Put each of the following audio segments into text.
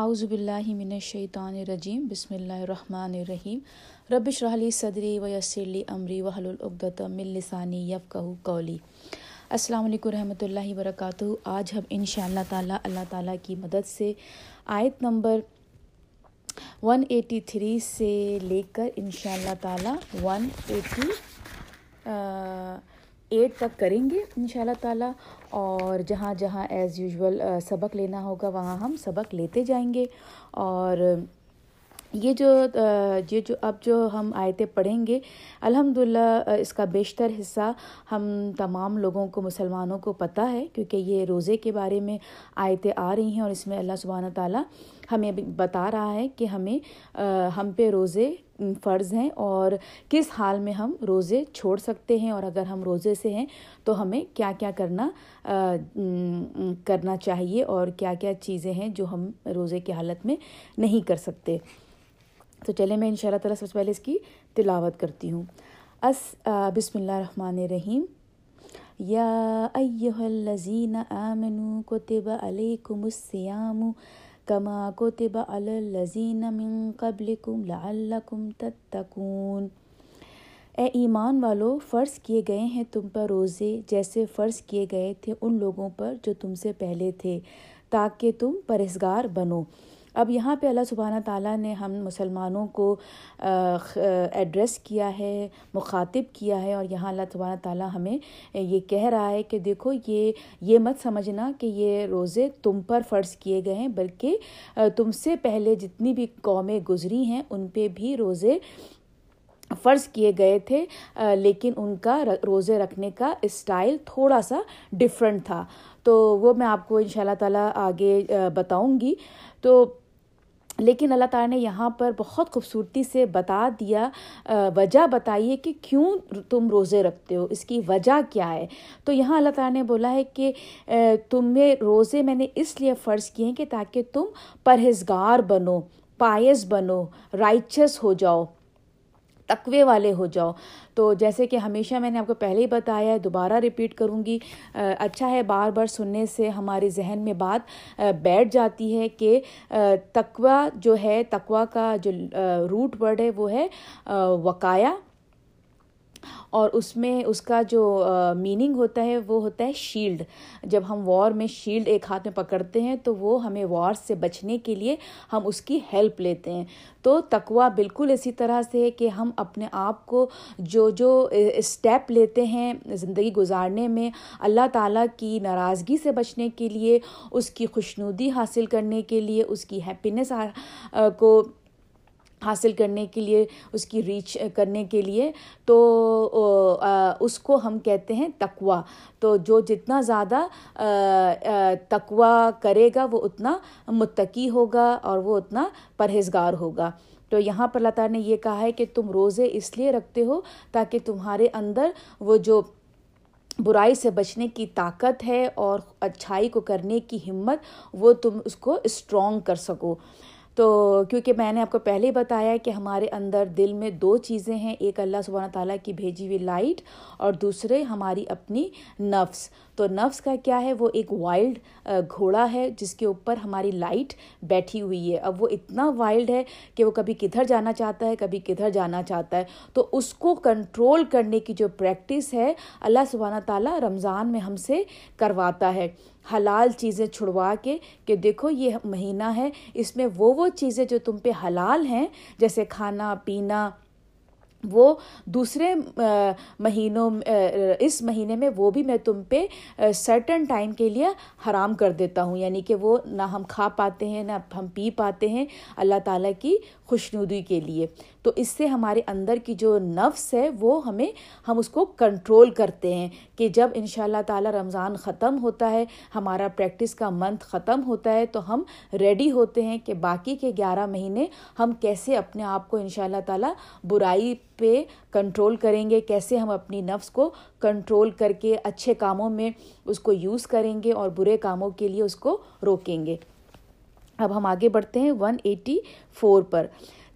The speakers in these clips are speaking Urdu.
اعوذ باللہ من الشیطان الرجیم، بسم اللہ الرحمن الرحیم. رب اشرح صدری و لی امری وحل العقدۃ من لسانی یفقہوا قولی. السلام علیکم رحمۃ اللہ وبرکاتہ. آج ہم ان شاء اللہ تعالیٰ کی مدد سے آیت نمبر 183 سے لے کر ان شاء اللہ تعالیٰ 180 ایٹی ایٹ تک کریں گے ان شاء اللہ تعالیٰ، اور جہاں جہاں ایز یوزول سبق لینا ہوگا، وہاں ہم سبق لیتے جائیں گے۔ اور یہ جو یہ جو اب جو ہم آیتیں پڑھیں گے الحمد اس کا بیشتر حصہ ہم تمام لوگوں کو، مسلمانوں کو پتہ ہے، کیونکہ یہ روزے کے بارے میں آیتیں آ رہی ہیں، اور اس میں اللہ سبحانہ تعالیٰ ہمیں بتا رہا ہے کہ ہمیں ہم پہ روزے فرض ہیں اور کس حال میں ہم روزے چھوڑ سکتے ہیں اور اگر ہم روزے سے ہیں تو ہمیں کیا کیا کرنا کرنا چاہیے اور کیا کیا چیزیں ہیں جو ہم روزے کی حالت میں نہیں کر سکتے۔ تو چلے میں ان شاء اللہ تعالیٰ سب سے پہلے اس کی تلاوت کرتی ہوں۔ اس بسم اللہ الرحمن الرحیم۔ یا ایہا الذین آمنوا کتب علیکم السیام کما كتب على الذين من قبلكم لعلكم تتقون۔ اے ایمان والو، فرض کیے گئے ہیں تم پر روزے جیسے فرض کیے گئے تھے ان لوگوں پر جو تم سے پہلے تھے، تاکہ تم پرہزگار بنو۔ اب یہاں پہ اللہ سبحانہ تعالیٰ نے ہم مسلمانوں کو ایڈریس کیا ہے، مخاطب کیا ہے اور یہاں اللہ سبحانہ تعالیٰ ہمیں یہ کہہ رہا ہے کہ دیکھو یہ یہ مت سمجھنا کہ یہ روزے تم پر فرض کیے گئے ہیں، بلکہ تم سے پہلے جتنی بھی قومیں گزری ہیں ان پہ بھی روزے فرض کیے گئے تھے لیکن ان کا روزے رکھنے کا اسٹائل تھوڑا سا ڈفرینٹ تھا۔ تو وہ میں آپ کو ان شاء اللہ تعالیٰ آگے بتاؤں گی۔ تو لیکن اللہ تعالیٰ نے یہاں پر بہت خوبصورتی سے بتا دیا وجہ بتائیے کہ کیوں تم روزے رکھتے ہو، اس کی وجہ کیا ہے؟ تو یہاں اللہ تعالیٰ نے بولا ہے کہ تمہیں روزے میں نے اس لیے فرض کیے ہیں کہ تاکہ تم پرہیزگار بنو پائز بنو رائچس ہو جاؤ۔ تقوے والے ہو جاؤ۔ تو جیسے کہ ہمیشہ میں نے آپ کو پہلے ہی بتایا ہے، دوبارہ ریپیٹ کروں گی۔ اچھا ہے بار بار سننے سے ہمارے ذہن میں بات بیٹھ جاتی ہے کہ تقوی جو ہے، تقوی کا جو روٹ ورڈ ہے وہ ہے وقایا اور اس میں اس کا جو میننگ ہوتا ہے وہ ہوتا ہے شیلڈ جب ہم وار میں شیلڈ ایک ہاتھ میں پکڑتے ہیں تو وہ ہمیں وار سے بچنے کے لیے ہم اس کی ہیلپ لیتے ہیں. تو تقوا بالکل اسی طرح سے ہے کہ ہم اپنے آپ کو جو جو اسٹیپ لیتے ہیں زندگی گزارنے میں، اللہ تعالیٰ کی ناراضگی سے بچنے کے لیے، اس کی خوشنودی حاصل کرنے کے لیے، اس کی ہیپینیس کو حاصل کرنے کے لیے، اس کی ریچ کرنے کے لیے۔ تو اس کو ہم کہتے ہیں تقوا تو جو جتنا زیادہ تقوا کرے گا، وہ اتنا متقی ہوگا اور وہ اتنا پرہیزگار ہوگا۔ تو یہاں پر اللہ تعالیٰ نے یہ کہا ہے کہ تم روزے اس لیے رکھتے ہو تاکہ تمہارے اندر وہ جو برائی سے بچنے کی طاقت ہے اور اچھائی کو کرنے کی ہمت، وہ تم اس کو اسٹرانگ کر سکو۔ تو کیونکہ میں نے آپ کو پہلے بتایا کہ ہمارے اندر دل میں دو چیزیں ہیں، ایک اللہ سبحانہ تعالیٰ کی بھیجی ہوئی لائٹ اور دوسرے ہماری اپنی نفس۔ تو نفس کا کیا ہے؟ وہ ایک وائلڈ گھوڑا ہے جس کے اوپر ہماری لائٹ بیٹھی ہوئی ہے۔ اب وہ اتنا وائلڈ ہے کہ وہ کبھی کدھر جانا چاہتا ہے، کبھی کدھر جانا چاہتا ہے۔ تو اس کو کنٹرول کرنے کی جو پریکٹس ہے، اللہ سبحانہ تعالیٰ رمضان میں ہم سے کرواتا ہے۔ حلال چیزیں چھڑوا کے کہ دیکھو یہ مہینہ ہے، اس میں وہ وہ چیزیں جو تم پہ حلال ہیں، جیسے کھانا، پینا وہ دوسرے مہینوں اس مہینے میں وہ بھی میں تم پہ سرٹن ٹائم کے لیے حرام کر دیتا ہوں یعنی کہ وہ نہ ہم کھا پاتے ہیں، نہ ہم پی پاتے ہیں، اللہ تعالیٰ کی خوش نودی کے لیے۔ تو اس سے ہمارے اندر کی جو نفس ہے، وہ ہمیں، ہم اس کو کنٹرول کرتے ہیں کہ جب ان شاء اللہ تعالیٰ رمضان ختم ہوتا ہے، ہمارا پریکٹس کا منتھ ختم ہوتا ہے، تو ہم ریڈی ہوتے ہیں کہ باقی کے گیارہ مہینے ہم کیسے اپنے آپ کو ان شاء اللہ تعالیٰ برائی پہ کنٹرول کریں گے، کیسے ہم اپنی نفس کو کنٹرول کر کے اچھے کاموں میں اس کو یوز کریں گے اور برے کاموں کے لیے اس کو روکیں گے۔ اب ہم آگے بڑھتے ہیں ون ایٹی فور پر۔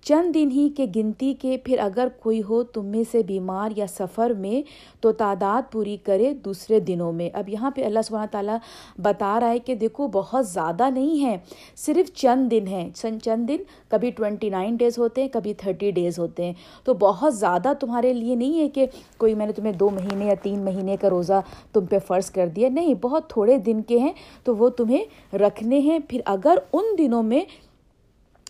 چند دن ہی کے گنتی کے پھر اگر کوئی ہو تم میں سے بیمار یا سفر میں، تو تعداد پوری کرے دوسرے دنوں میں۔ اب یہاں پہ اللہ سبحانہ تعالیٰ بتا رہا ہے کہ دیکھو بہت زیادہ نہیں ہے، صرف چند دن ہیں۔ چند دن کبھی ٹوینٹی نائن ڈیز ہوتے ہیں، کبھی تھرٹی ڈیز ہوتے ہیں۔ تو بہت زیادہ تمہارے لیے نہیں ہے کہ کوئی میں نے تمہیں دو مہینے یا تین مہینے کا روزہ تم پہ فرض کر دیا۔ نہیں، بہت تھوڑے دن کے ہیں تو وہ تمہیں رکھنے ہیں۔ پھر اگر ان دنوں میں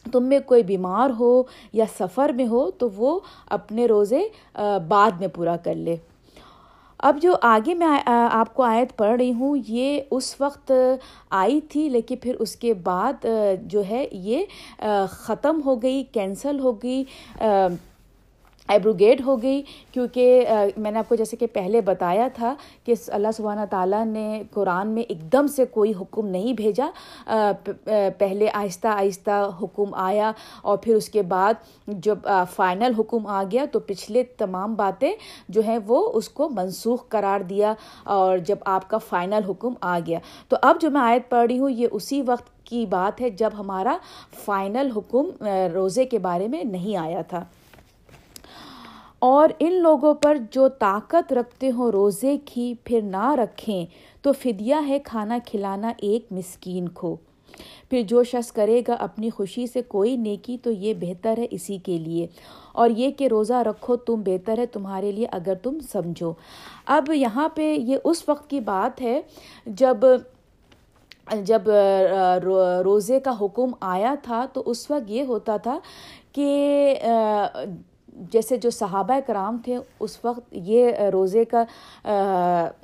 تم میں کوئی بیمار ہو یا سفر میں ہو تو وہ اپنے روزے بعد میں پورا کر لے۔ اب جو آگے میں آپ کو آیت پڑھ رہی ہوں، یہ اس وقت آئی تھی، لیکن پھر اس کے بعد جو ہے یہ ختم ہو گئی، کینسل ہو گئی ایبروگیٹ ہو گئی کیونکہ میں نے آپ کو جیسے کہ پہلے بتایا تھا کہ اللہ سبحانہ تعالیٰ نے قرآن میں ایک دم سے کوئی حکم نہیں بھیجا پہلے آہستہ آہستہ حکم آیا اور پھر اس کے بعد جب فائنل حکم آ گیا تو پچھلے تمام باتیں جو ہیں وہ اس کو منسوخ قرار دیا اور جب آپ کا فائنل حکم آ گیا۔ تو اب جو میں آیت پڑھ رہی ہوں، یہ اسی وقت کی بات ہے جب ہمارا فائنل حکم روزے کے بارے میں نہیں آیا تھا۔ اور ان لوگوں پر جو طاقت رکھتے ہوں روزے کی پھر نہ رکھیں، تو فدیہ ہے کھانا کھلانا ایک مسکین کو۔ پھر جو شخص کرے گا اپنی خوشی سے کوئی نیکی، تو یہ بہتر ہے اسی کے لیے۔ اور یہ کہ روزہ رکھو، تم بہتر ہے تمہارے لیے اگر تم سمجھو۔ اب یہاں پہ یہ اس وقت کی بات ہے جب جب روزے کا حکم آیا تھا، تو اس وقت یہ ہوتا تھا کہ جیسے جو صحابہ کرام تھے، اس وقت یہ روزے کا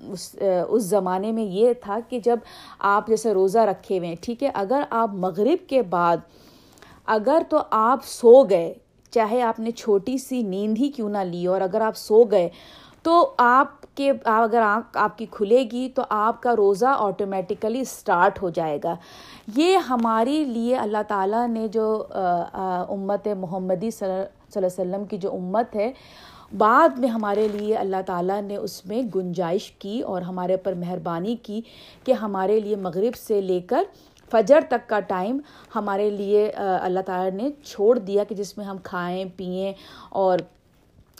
اس زمانے میں یہ تھا کہ جب آپ جیسے روزہ رکھے ہوئے ہیں، ٹھیک ہے، اگر آپ مغرب کے بعد اگر تو آپ سو گئے، چاہے آپ نے چھوٹی سی نیند ہی کیوں نہ لی اور اگر آپ سو گئے تو آپ کے، اگر آنکھ آپ کی کھلے گی تو آپ کا روزہ آٹومیٹیکلی اسٹارٹ ہو جائے گا۔ یہ ہمارے لیے اللہ تعالیٰ نے جو امت محمدی صلی صلی اللہ علیہ وسلم کی جو امت ہے، بعد میں ہمارے لیے اللہ تعالیٰ نے اس میں گنجائش کی اور ہمارے اوپر مہربانی کی کہ ہمارے لیے مغرب سے لے کر فجر تک کا ٹائم ہمارے لیے اللہ تعالیٰ نے چھوڑ دیا کہ جس میں ہم کھائیں، پئیں اور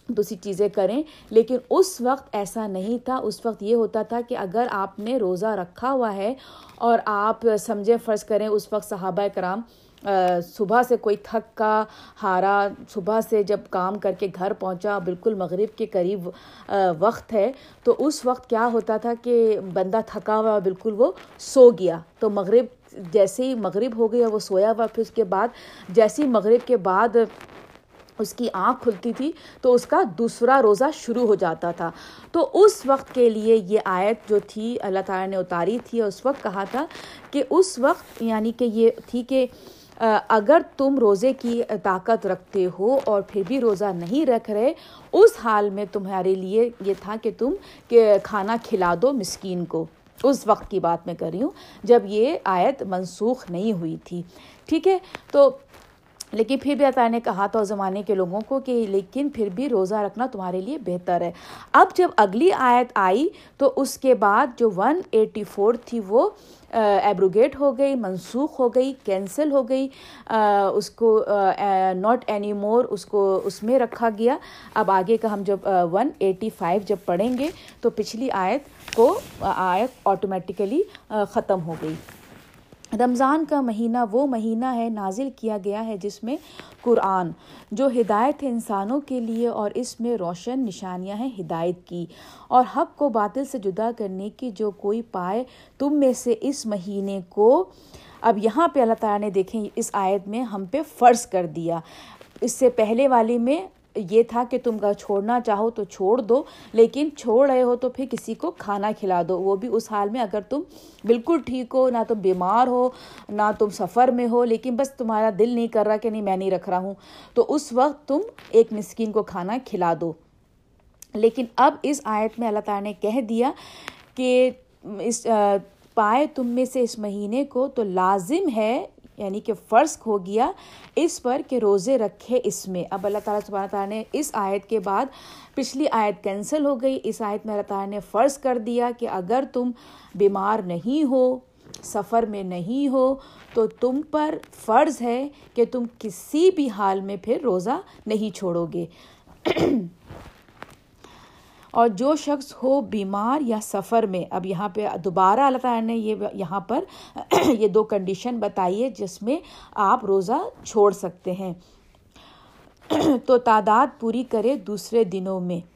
دوسری چیزیں کریں۔ لیکن اس وقت ایسا نہیں تھا۔ اس وقت یہ ہوتا تھا کہ اگر آپ نے روزہ رکھا ہوا ہے اور آپ سمجھے فرض کریں اس وقت صحابہ کرام صبح سے کوئی تھک کا ہارا، صبح سے جب کام کر کے گھر پہنچا، بالکل مغرب کے قریب وقت ہے، تو اس وقت کیا ہوتا تھا کہ بندہ تھکا ہوا بالکل وہ سو گیا۔ تو مغرب جیسے ہی مغرب ہو گیا، وہ سویا ہوا۔ پھر اس کے بعد، جیسے ہی مغرب کے بعد اس کی آنکھ کھلتی تھی، تو اس کا دوسرا روزہ شروع ہو جاتا تھا۔ تو اس وقت کے لیے یہ آیت جو تھی، اللہ تعالیٰ نے اتاری تھی اور اس وقت کہا تھا کہ اس وقت یعنی کہ یہ تھی کہ اگر تم روزے کی طاقت رکھتے ہو اور پھر بھی روزہ نہیں رکھ رہے، اس حال میں تمہارے لیے یہ تھا کہ تم کہ کھانا کھلا دو مسکین کو۔ اس وقت کی بات میں کر رہی ہوں، جب یہ آیت منسوخ نہیں ہوئی تھی۔ ٹھیک ہے؟ تو لیکن پھر بھی عطا نے کہا تھا زمانے کے لوگوں کو کہ لیکن پھر بھی روزہ رکھنا تمہارے لیے بہتر ہے۔ اب جب اگلی آیت آئی تو اس کے بعد جو ون ایٹی فور تھی وہ ایبروگیٹ ہو گئی، منسوخ ہو گئی کینسل ہو گئی اس کو ناٹ اینی مور اس کو، اس میں رکھا گیا۔ اب آگے کا ہم جب ون ایٹی فائیو جب پڑھیں گے تو پچھلی آیت کو آیت آٹومیٹیکلی ختم ہو گئی۔ رمضان کا مہینہ وہ مہینہ ہے نازل کیا گیا ہے جس میں قرآن، جو ہدایت ہے انسانوں کے لیے اور اس میں روشن نشانیاں ہیں ہدایت کی۔ اور حق کو باطل سے جدا کرنے کی جو کوئی پائے، تم میں سے اس مہینے کو اب یہاں پہ اللہ تعالیٰ نے دیکھیں، اس آیت میں ہم پہ فرض کر دیا۔ اس سے پہلے والی میں یہ تھا کہ تم کا چھوڑنا چاہو تو چھوڑ دو، لیکن چھوڑ رہے ہو تو پھر کسی کو کھانا کھلا دو۔ وہ بھی اس حال میں اگر تم بالکل ٹھیک ہو، نہ تم بیمار ہو، نہ تم سفر میں ہو، لیکن بس تمہارا دل نہیں کر رہا کہ نہیں، میں نہیں رکھ رہا ہوں، تو اس وقت تم ایک مسکین کو کھانا کھلا دو۔ لیکن اب اس آیت میں اللہ تعالیٰ نے کہہ دیا کہ اس پائے تم میں سے اس مہینے کو تو لازم ہے یعنی کہ فرض ہو گیا اس پر کہ روزے رکھے اس میں۔ اب اللہ تعالیٰ سبحانہ تعالیٰ نے اس آیت کے بعد پچھلی آیت کینسل ہو گئی۔ اس آیت میں اللہ تعالیٰ نے فرض کر دیا کہ اگر تم بیمار نہیں ہو، سفر میں نہیں ہو، تو تم پر فرض ہے کہ تم کسی بھی حال میں پھر روزہ نہیں چھوڑو گے۔ اور جو شخص ہو بیمار یا سفر میں، اب یہاں پہ دوبارہ اللہ تعالیٰ نے یہ یہاں پر یہ دو کنڈیشن بتائی ہے جس میں آپ روزہ چھوڑ سکتے ہیں۔ تو تعداد پوری کرے دوسرے دنوں میں۔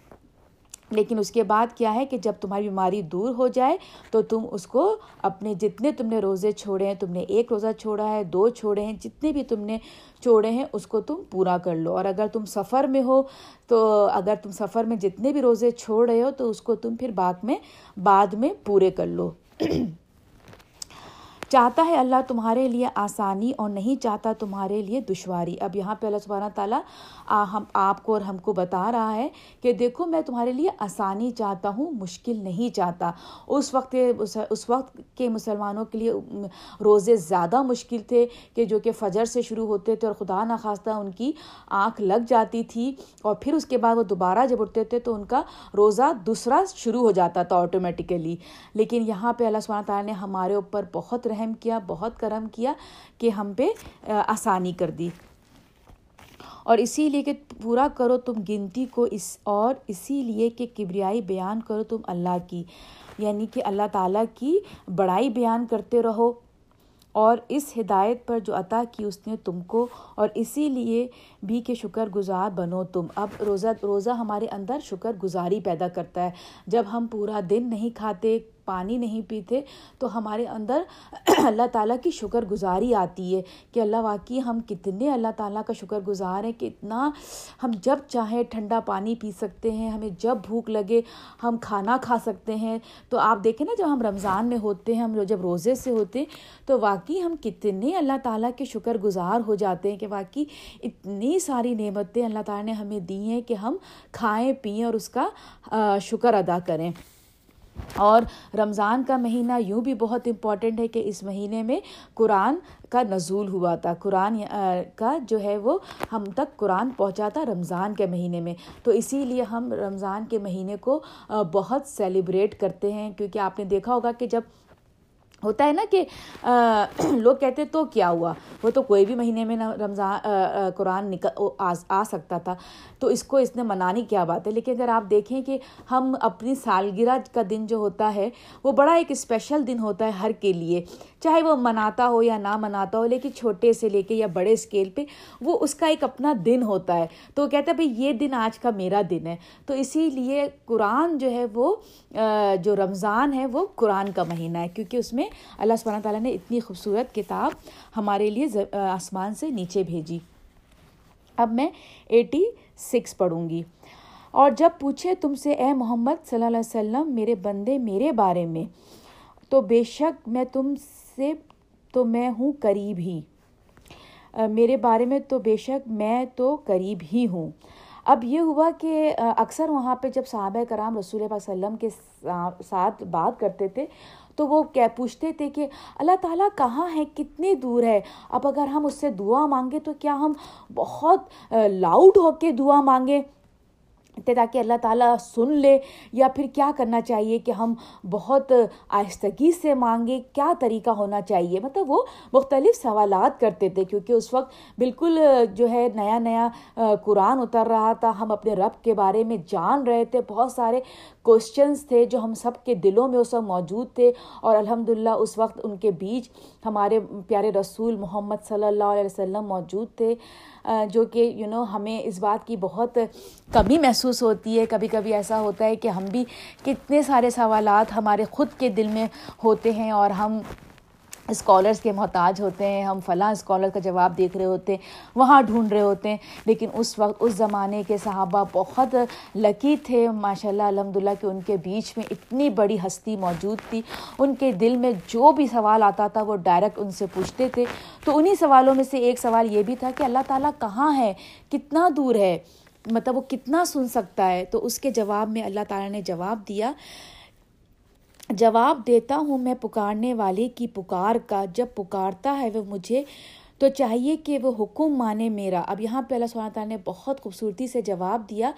لیکن اس کے بعد کیا ہے کہ جب تمہاری بیماری دور ہو جائے تو تم اس کو اپنے جتنے تم نے روزے چھوڑے ہیں، تم نے ایک روزہ چھوڑا ہے، دو چھوڑے ہیں، جتنے بھی تم نے چھوڑے ہیں، اس کو تم پورا کر لو۔ اور اگر تم سفر میں ہو تو اگر تم سفر میں جتنے بھی روزے چھوڑ رہے ہو تو اس کو تم پھر بعد میں بعد میں پورے کر لو۔ چاہتا ہے اللہ تمہارے لیے آسانی اور نہیں چاہتا تمہارے لیے دشواری۔ اب یہاں پہ اللہ سبحانہ تعالیٰ ہم، آپ کو اور ہم کو بتا رہا ہے کہ دیکھو، میں تمہارے لیے آسانی چاہتا ہوں، مشکل نہیں چاہتا۔ اس وقت اس وقت کے مسلمانوں کے لیے روزے زیادہ مشکل تھے کہ جو کہ فجر سے شروع ہوتے تھے اور خدا نخواستہ ان کی آنکھ لگ جاتی تھی اور پھر اس کے بعد وہ دوبارہ جب اٹھتے تھے تو ان کا روزہ دوسرا شروع ہو جاتا تھا آٹومیٹیکلی لیکن یہاں پہ اللہ سبحانہ تعالیٰ نے ہمارے اوپر بہت رہ رحم کیا، بہت کرم کیا کہ ہم پہ آسانی کر دی۔ اور اسی لیے کہ پورا کرو تم گنتی کو اس، اور اسی لیے کہ کبریائی بیان کرو تم اللہ کی۔ یعنی کہ اللہ تعالیٰ کی بڑائی بیان کرتے رہو۔ اور اس ہدایت پر جو عطا کی اس نے تم کو۔ اور اسی لیے بھی کہ شکر گزار بنو تم۔ اب روزہ روزہ ہمارے اندر شکر گزاری پیدا کرتا ہے۔ جب ہم پورا دن نہیں کھاتے پانی نہیں پیتے، تو ہمارے اندر اللہ تعالیٰ کی شکر گزاری آتی ہے کہ اللہ واقعی ہم کتنے اللہ تعالیٰ کا شکر گزار ہیں کہ اتنا ہم جب چاہیں ٹھنڈا پانی پی سکتے ہیں، ہمیں جب بھوک لگے ہم کھانا کھا سکتے ہیں۔ تو آپ دیکھیں نا، جب ہم رمضان میں ہوتے ہیں، ہم جب روزے سے ہوتے تو واقعی ہم کتنے اللہ تعالیٰ کے شکر گزار ہو جاتے ہیں کہ واقعی اتنی ساری نعمتیں اللہ تعالیٰ نے ہمیں دی ہیں کہ ہم کھائیں، پئیں اور اس کا شکر ادا کریں۔ اور رمضان کا مہینہ یوں بھی بہت امپورٹنٹ ہے کہ اس مہینے میں قرآن کا نزول ہوا تھا۔ قرآن کا جو ہے وہ ہم تک قرآن پہنچا تھا رمضان کے مہینے میں۔ تو اسی لیے ہم رمضان کے مہینے کو بہت سیلیبریٹ کرتے ہیں۔ کیونکہ آپ نے دیکھا ہوگا کہ جب ہوتا ہے نا کہ لوگ کہتے تو کیا ہوا؟ وہ تو کوئی بھی مہینے میں نہ رمضان قرآن نکل آ سکتا تھا۔ تو اس کو اس نے منانی کیا بات ہے؟ لیکن اگر آپ دیکھیں کہ ہم اپنی سالگرہ کا دن جو ہوتا ہے، وہ بڑا ایک اسپیشل دن ہوتا ہے ہر کے لیے۔ چاہے وہ مناتا ہو یا نہ مناتا ہو، لیکن چھوٹے سے لے کے یا بڑے اسکیل پہ وہ اس کا ایک اپنا دن ہوتا ہے۔ تو وہ کہتا ہے، بھائی، یہ دن آج کا میرا دن ہے۔ تو اسی لیے قرآن جو ہے وہ جو رمضان ہے، وہ قرآن کا مہینہ ہے۔ کیونکہ اس میں اللہ سبحانہ تعالیٰ نے اتنی خوبصورت کتاب ہمارے لیے آسمان سے نیچے بھیجی۔ اب میں ایٹی سکس پڑھوں گی۔ اور جب پوچھے تم سے، اے محمد صلی اللہ علیہ وسلم، میرے بندے میرے بارے میں، تو بے شک میں تم سے تو میں ہوں قریب ہی۔ میرے بارے میں تو بے شک میں تو قریب ہی ہوں۔ اب یہ ہوا کہ اکثر وہاں پہ جب صحابہ کرام رسول اللہ علیہ وسلم کے ساتھ بات کرتے تھے، تو وہ کیا پوچھتے تھے کہ، اللہ تعالیٰ کہاں ہے؟ کتنے دور ہے؟ اب اگر ہم اس سے دعا مانگے تو کیا ہم بہت لاؤڈ ہو کے دعا مانگیں؟ تاکہ اللہ تعالیٰ سن لے یا پھر کیا کرنا چاہیے کہ ہم بہت آہستگی سے مانگے کیا طریقہ ہونا چاہیے؟ مطلب وہ مختلف سوالات کرتے تھے کیونکہ اس وقت بالکل جو ہے نیا نیا قرآن اتر رہا تھا۔ ہم اپنے رب کے بارے میں جان رہے تھے۔ بہت سارے کوشچنس تھے جو ہم سب کے دلوں میں اس وقت موجود تھے۔ اور الحمد للہ اس وقت ان کے بیچ ہمارے پیارے رسول محمد صلی اللہ علیہ وسلم موجود تھے۔ جو کہ یو نو ہمیں اس بات کی بہت کمی محسوس ہوتی ہے۔ کبھی کبھی ایسا ہوتا ہے کہ ہم بھی کتنے سارے سوالات ہمارے خود کے دل میں ہوتے ہیں اور ہم اسکالرس کے محتاج ہوتے ہیں، ہم فلاں اسکالر کا جواب دیکھ رہے ہوتے ہیں، وہاں ڈھونڈ رہے ہوتے ہیں۔ لیکن اس وقت، اس زمانے کے صحابہ بہت لکی تھے۔ ماشاء اللہ الحمد للہ کہ ان کے بیچ میں اتنی بڑی ہستی موجود تھی۔ ان کے دل میں جو بھی سوال آتا تھا، وہ ڈائریکٹ ان سے پوچھتے تھے۔ تو انہیں سوالوں میں سے ایک سوال یہ بھی تھا کہ اللہ تعالیٰ کہاں ہے؟ کتنا دور ہے؟ مطلب وہ کتنا سن سکتا ہے؟ تو اس کے جواب میں اللہ تعالیٰ نے جواب دیا جواب دیتا ہوں میں پکارنے والے کی پکار کا۔ جب پکارتا ہے وہ مجھے، تو چاہیے کہ وہ حکم مانے میرا۔ اب یہاں پہ اللہ سبحانہ تعالیٰ نے بہت خوبصورتی سے جواب دیا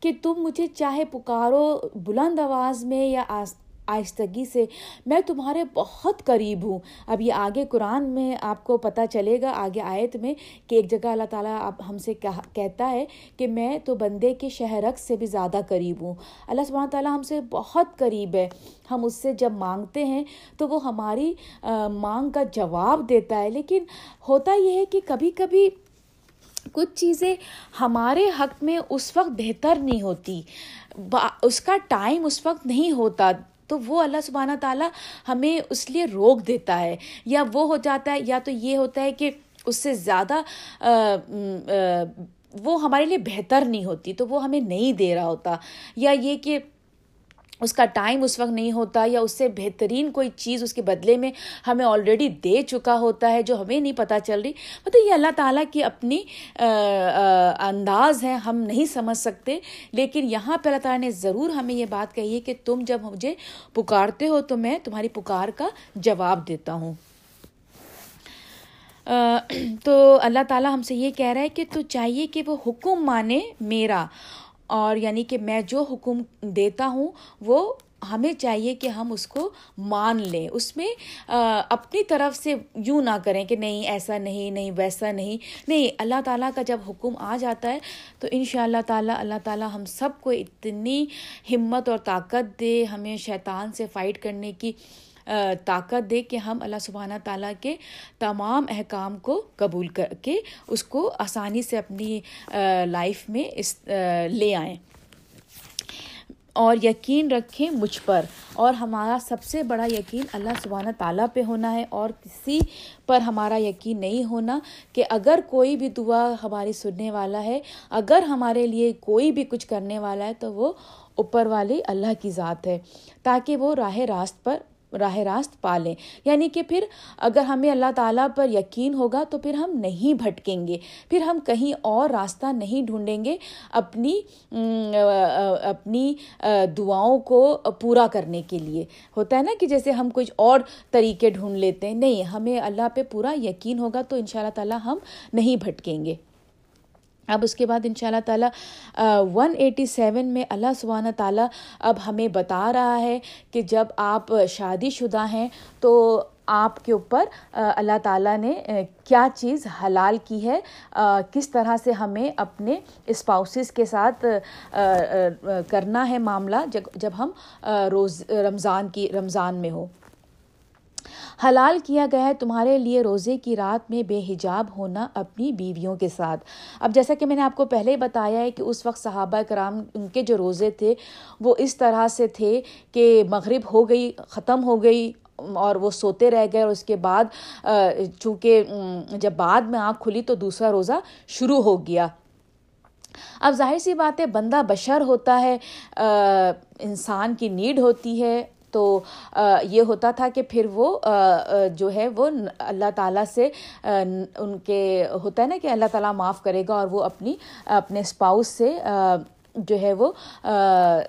کہ تم مجھے چاہے پکارو بلند آواز میں یا آہستگی سے میں تمہارے بہت قریب ہوں۔ اب یہ آگے قرآن میں آپ کو پتہ چلے گا، آگے آیت میں کہ ایک جگہ اللہ تعالیٰ اب ہم سے کہتا ہے کہ میں تو بندے کے شہرک سے بھی زیادہ قریب ہوں۔ اللہ سبحانہ تعالیٰ ہم سے بہت قریب ہے۔ ہم اس سے جب مانگتے ہیں تو وہ ہماری مانگ کا جواب دیتا ہے۔ لیکن ہوتا یہ ہے کہ کبھی کبھی کچھ چیزیں ہمارے حق میں اس وقت بہتر نہیں ہوتی۔ اس کا ٹائم اس وقت نہیں ہوتا۔ تو وہ اللہ سبحانہ تعالیٰ ہمیں اس لیے روک دیتا ہے۔ یا وہ ہو جاتا ہے، یا تو یہ ہوتا ہے کہ اس سے زیادہ وہ ہمارے لیے بہتر نہیں ہوتی، تو وہ ہمیں نہیں دے رہا ہوتا۔ یا یہ کہ اس کا ٹائم اس وقت نہیں ہوتا یا اس سے بہترین کوئی چیز اس کے بدلے میں ہمیں آلریڈی دے چکا ہوتا ہے جو ہمیں نہیں پتہ چل رہی۔ مطلب یہ اللہ تعالیٰ کی اپنی انداز ہے ہم نہیں سمجھ سکتے۔ لیکن یہاں پہ اللہ تعالیٰ نے ضرور ہمیں یہ بات کہی ہے کہ تم جب مجھے پکارتے ہو تو میں تمہاری پکار کا جواب دیتا ہوں۔ تو اللہ تعالیٰ ہم سے یہ کہہ رہا ہے کہ تو چاہیے کہ وہ حکم مانے میرا۔ اور یعنی کہ میں جو حکم دیتا ہوں وہ ہمیں چاہیے کہ ہم اس کو مان لیں۔ اس میں اپنی طرف سے یوں نہ کریں کہ نہیں، ایسا نہیں نہیں، ویسا نہیں۔ نہیں، اللہ تعالیٰ کا جب حکم آ جاتا ہے تو ان شاء اللہ تعالیٰ اللہ تعالیٰ ہم سب کو اتنی ہمت اور طاقت دے ہمیں شیطان سے فائٹ کرنے کی۔ طاقت دے کہ ہم اللہ سبحانہ تعالیٰ کے تمام احکام کو قبول کر کے اس کو آسانی سے اپنی لائف میں اس لے آئیں۔ اور یقین رکھیں مجھ پر۔ اور ہمارا سب سے بڑا یقین اللہ سبحانہ تعالیٰ پہ ہونا ہے۔ اور کسی پر ہمارا یقین نہیں ہونا کہ اگر کوئی بھی دعا ہماری سننے والا ہے، اگر ہمارے لیے کوئی بھی کچھ کرنے والا ہے، تو وہ اوپر والے اللہ کی ذات ہے، تاکہ وہ راہ راست پر راہ راست پالیں یعنی کہ پھر اگر ہمیں اللہ تعالیٰ پر یقین ہوگا تو پھر ہم نہیں بھٹکیں گے۔ پھر ہم کہیں اور راستہ نہیں ڈھونڈیں گے اپنی اپنی دعاؤں کو پورا کرنے کے لیے۔ ہوتا ہے نا کہ جیسے ہم کچھ اور طریقے ڈھونڈ لیتے ہیں۔ نہیں، ہمیں اللہ پہ پورا یقین ہوگا تو ان شاء اللہ تعالیٰ ہم نہیں بھٹکیں گے۔ اب اس کے بعد ان شاء اللہ تعالیٰ ون ایٹی سیون میں اللہ سبحانہ تعالیٰ اب ہمیں بتا رہا ہے کہ جب آپ شادی شدہ ہیں تو آپ کے اوپر اللہ تعالیٰ نے کیا چیز حلال کی ہے؟ کس طرح سے ہمیں اپنے اسپاؤسز کے ساتھ کرنا ہے معاملہ جب ہم روز، رمضان کی، رمضان میں ہو۔ حلال کیا گیا ہے، تمہارے لیے روزے کی رات میں بے حجاب ہونا اپنی بیویوں کے ساتھ۔ اب جیسا کہ میں نے آپ کو پہلے ہی بتایا ہے کہ اس وقت صحابہ کرام ان کے جو روزے تھے، وہ اس طرح سے تھے کہ مغرب ہو گئی، ختم ہو گئی اور وہ سوتے رہ گئے اور اس کے بعد چونکہ جب بعد میں آنکھ کھلی تو دوسرا روزہ شروع ہو گیا۔ اب ظاہر سی بات ہے، بندہ بشر ہوتا ہے انسان کی نیڈ ہوتی ہے تو یہ ہوتا تھا کہ پھر وہ جو ہے وہ اللہ تعالیٰ سے ان کے ہوتا ہے نا کہ اللہ تعالیٰ معاف کرے گا اور وہ اپنی، اپنے اسپاؤس سے جو ہے وہ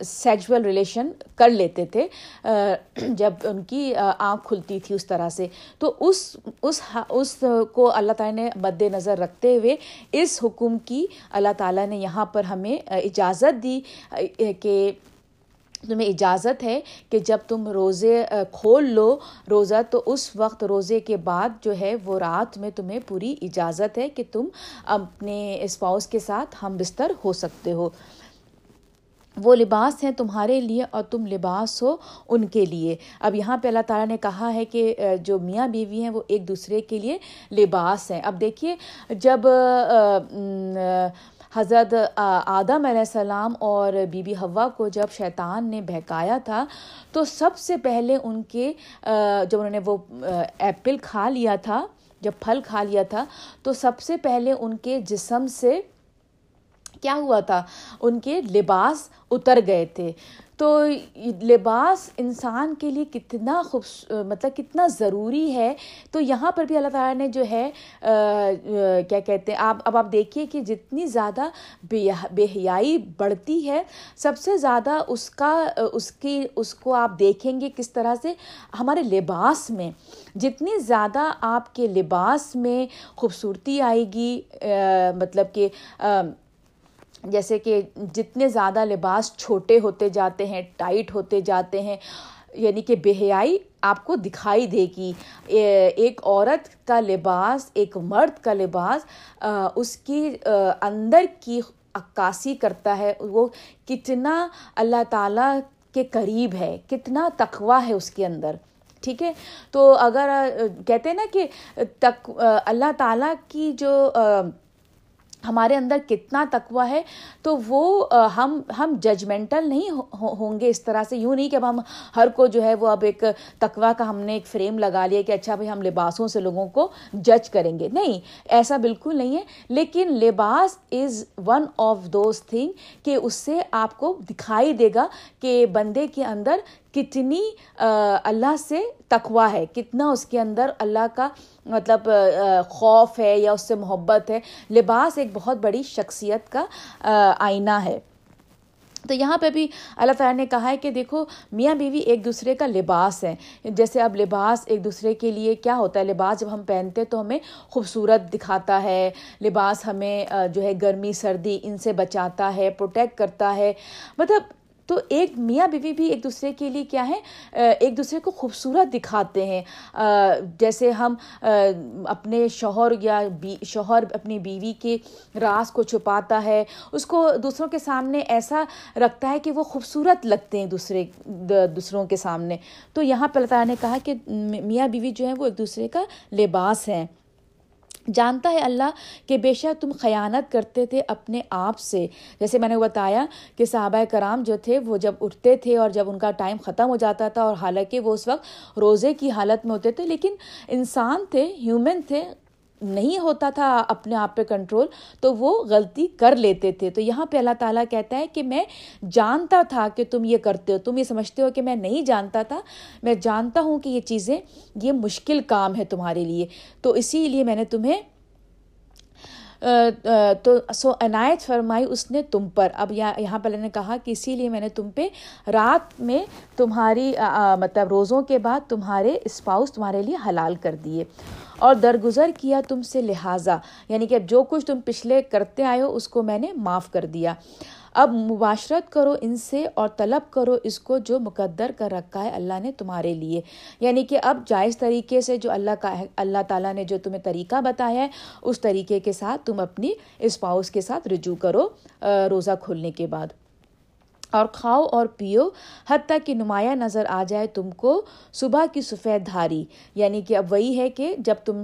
سیجول ریلیشن کر لیتے تھے جب ان کی آنکھ کھلتی تھی اس طرح سے۔ تو اس اس اس کو اللہ تعالیٰ نے مد نظر رکھتے ہوئے اس حکم کی اللہ تعالیٰ نے یہاں پر ہمیں اجازت دی کہ تمہیں اجازت ہے کہ جب تم روزے کھول لو روزہ، تو اس وقت روزے کے بعد جو ہے وہ رات میں تمہیں پوری اجازت ہے کہ تم اپنے اسپاؤس کے ساتھ ہم بستر ہو سکتے ہو۔ وہ لباس ہیں تمہارے لیے اور تم لباس ہو ان کے لیے۔ اب یہاں پہ اللہ تعالیٰ نے کہا ہے کہ جو میاں بیوی ہیں وہ ایک دوسرے کے لیے لباس ہیں۔ اب دیکھیے، جب حضرت آدم علیہ السلام اور بی بی ہوا کو جب شیطان نے بہکایا تھا، تو سب سے پہلے ان کے جب انہوں نے وہ ایپل کھا لیا تھا، جب پھل کھا لیا تھا، تو سب سے پہلے ان کے جسم سے کیا ہوا تھا؟ ان کے لباس اتر گئے تھے۔ تو لباس انسان کے لیے کتنا خوبص مطلب کتنا ضروری ہے۔ تو یہاں پر بھی اللہ تعالیٰ نے جو ہے کیا کہتے ہیں، آپ، اب آپ دیکھیے کہ جتنی زیادہ بے حیائی بڑھتی ہے، سب سے زیادہ اس کا، اس کی، اس کو آپ دیکھیں گے کس طرح سے؟ ہمارے لباس میں۔ جتنی زیادہ آپ کے لباس میں خوبصورتی آئے گی مطلب کہ جیسے کہ جتنے زیادہ لباس چھوٹے ہوتے جاتے ہیں، ٹائٹ ہوتے جاتے ہیں یعنی کہ بے حیائی آپ کو دکھائی دے گی۔ ایک عورت کا لباس، ایک مرد کا لباس اس کی اندر کی عکاسی کرتا ہے۔ وہ کتنا اللہ تعالیٰ کے قریب ہے، کتنا تقوا ہے اس کے اندر۔ ٹھیک ہے؟ تو اگر کہتے ہیں نا کہ تک اللہ تعالیٰ کی جو ہمارے اندر کتنا تقوی ہے، تو وہ ہم ہم ججمنٹل نہیں ہوں گے اس طرح سے۔ یوں نہیں کہ اب ہم ہر کو جو ہے وہ اب ایک تقوی کا ہم نے ایک فریم لگا لیا کہ اچھا بھائی ہم لباسوں سے لوگوں کو جج کریں گے۔ نہیں، ایسا بالکل نہیں ہے۔ لیکن لباس is one of those thing کہ اس سے آپ کو دکھائی دے گا کہ بندے کے اندر کتنی اللہ سے تقوا ہے، کتنا اس کے اندر اللہ کا مطلب خوف ہے یا اس سے محبت ہے، لباس ایک بہت بڑی شخصیت کا آئینہ ہے۔ تو یہاں پہ بھی اللہ تعالیٰ نے کہا ہے کہ دیکھو، میاں بیوی ایک دوسرے کا لباس ہے جیسے اب لباس ایک دوسرے کے لیے کیا ہوتا ہے؟ لباس جب ہم پہنتے تو ہمیں خوبصورت دکھاتا ہے، لباس ہمیں جو ہے گرمی، سردی ان سے بچاتا ہے، پروٹیکٹ کرتا ہے۔ مطلب تو ایک میاں بیوی بھی ایک دوسرے کے لیے کیا ہے؟ ایک دوسرے کو خوبصورت دکھاتے ہیں۔ جیسے ہم اپنے شوہر یا شوہر اپنی بیوی کے راز کو چھپاتا ہے۔ اس کو دوسروں کے سامنے ایسا رکھتا ہے کہ وہ خوبصورت لگتے ہیں دوسرے دوسروں کے سامنے۔ تو یہاں پہ اللہ تعالیٰ نے کہا کہ میاں بیوی جو ہیں وہ ایک دوسرے کا لباس ہیں۔ جانتا ہے اللہ کہ بے شک تم خیانت کرتے تھے اپنے آپ سے۔ جیسے میں نے بتایا کہ صحابہ کرام جو تھے وہ جب اٹھتے تھے اور جب ان کا ٹائم ختم ہو جاتا تھا اور حالانکہ وہ اس وقت روزے کی حالت میں ہوتے تھے، لیکن انسان تھے ہیومن تھے نہیں ہوتا تھا اپنے آپ پہ کنٹرول تو وہ غلطی کر لیتے تھے۔ تو یہاں پہ اللہ تعالیٰ کہتا ہے کہ میں جانتا تھا کہ تم یہ کرتے ہو، تم یہ سمجھتے ہو کہ میں نہیں جانتا تھا۔ میں جانتا ہوں کہ یہ چیزیں، یہ مشکل کام ہے تمہارے لیے۔ تو اسی لیے میں نے تمہیں تو سو عنایت فرمائی اس نے تم پر۔ اب یہاں پہ نے کہا کہ اسی لیے میں نے تم پہ رات میں تمہاری مطلب روزوں کے بعد تمہارے اسپاؤس تمہارے لیے حلال کر دیے۔ اور درگزر کیا تم سے لہٰذا۔ یعنی کہ اب جو کچھ تم پچھلے کرتے آئے ہو، اس کو میں نے معاف کر دیا۔ اب مباشرت کرو ان سے اور طلب کرو اس کو جو مقدر کر رکھا ہے اللہ نے تمہارے لیے۔ یعنی کہ اب جائز طریقے سے جو اللہ کا اللہ تعالیٰ نے جو تمہیں طریقہ بتایا ہے، اس طریقے کے ساتھ تم اپنی اسپاؤس کے ساتھ رجوع کرو روزہ کھولنے کے بعد۔ اور کھاؤ اور پیو، حتیٰ کہ نمایاں نظر آ جائے تم کو صبح کی سفید دھاری۔ یعنی کہ اب وہی ہے کہ جب تم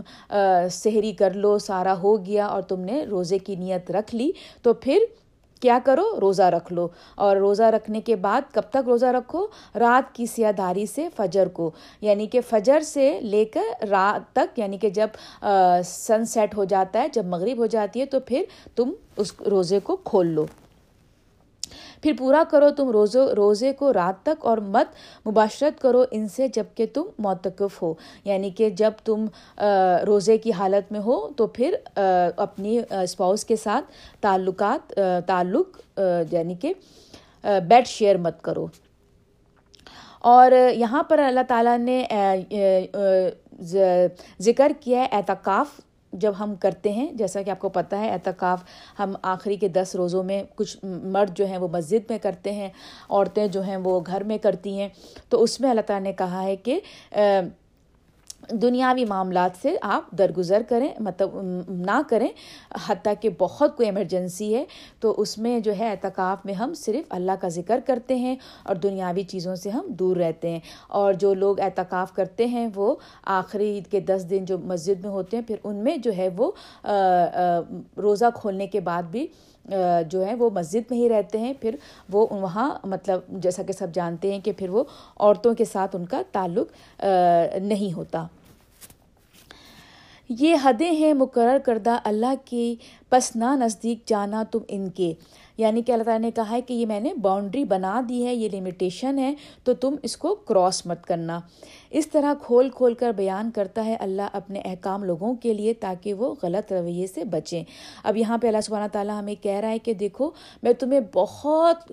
سحری کر لو، سارا ہو گیا اور تم نے روزے کی نیت رکھ لی، تو پھر کیا کرو؟ روزہ رکھ لو۔ اور روزہ رکھنے کے بعد کب تک روزہ رکھو؟ رات کی سیاہ داری سے فجر کو۔ یعنی کہ فجر سے لے کر رات تک یعنی کہ جب سن سیٹ ہو جاتا ہے، جب مغرب ہو جاتی ہے، تو پھر تم اس روزے کو کھول لو۔ پھر پورا کرو تم روزو، روزے کو رات تک اور مت مباشرت کرو ان سے جبکہ تم موتقف ہو۔ یعنی کہ جب تم روزے کی حالت میں ہو تو پھر اپنی اسپاؤس کے ساتھ تعلقات تعلق یعنی کہ بیڈ شیئر مت کرو۔ اور یہاں پر اللہ تعالیٰ نے ذکر کیا ہے اعتکاف جب ہم کرتے ہیں، جیسا کہ آپ کو پتہ ہے، اعتکاف ہم آخری کے دس روزوں میں کچھ مرد جو ہیں وہ مسجد میں کرتے ہیں، عورتیں جو ہیں وہ گھر میں کرتی ہیں۔ تو اس میں اللہ تعالیٰ نے کہا ہے کہ دنیاوی معاملات سے آپ درگزر کریں مطلب نہ کریں، حتیٰ کہ بہت کوئی ایمرجنسی ہے، تو اس میں جو ہے اعتکاف میں ہم صرف اللہ کا ذکر کرتے ہیں اور دنیاوی چیزوں سے ہم دور رہتے ہیں۔ اور جو لوگ اعتکاف کرتے ہیں، وہ آخری عید کے دس دن جو مسجد میں ہوتے ہیں، پھر ان میں جو ہے وہ روزہ کھولنے کے بعد بھی جو ہے وہ مسجد میں ہی رہتے ہیں۔ پھر وہ وہاں مطلب جیسا کہ سب جانتے ہیں کہ پھر وہ عورتوں کے ساتھ ان کا تعلق نہیں ہوتا۔ یہ حدیں ہیں مقرر کردہ اللہ کی، پس نہ نزدیک جانا تم ان کے۔ یعنی کہ اللہ تعالیٰ نے کہا ہے کہ یہ میں نے باؤنڈری بنا دی ہے، یہ لمیٹیشن ہے، تو تم اس کو کراس مت کرنا۔ اس طرح کھول کھول کر بیان کرتا ہے اللہ اپنے احکام لوگوں کے لیے تاکہ وہ غلط رویے سے بچیں۔ اب یہاں پہ اللہ سبحانہ تعالیٰ ہمیں کہہ رہا ہے کہ دیکھو، میں تمہیں بہت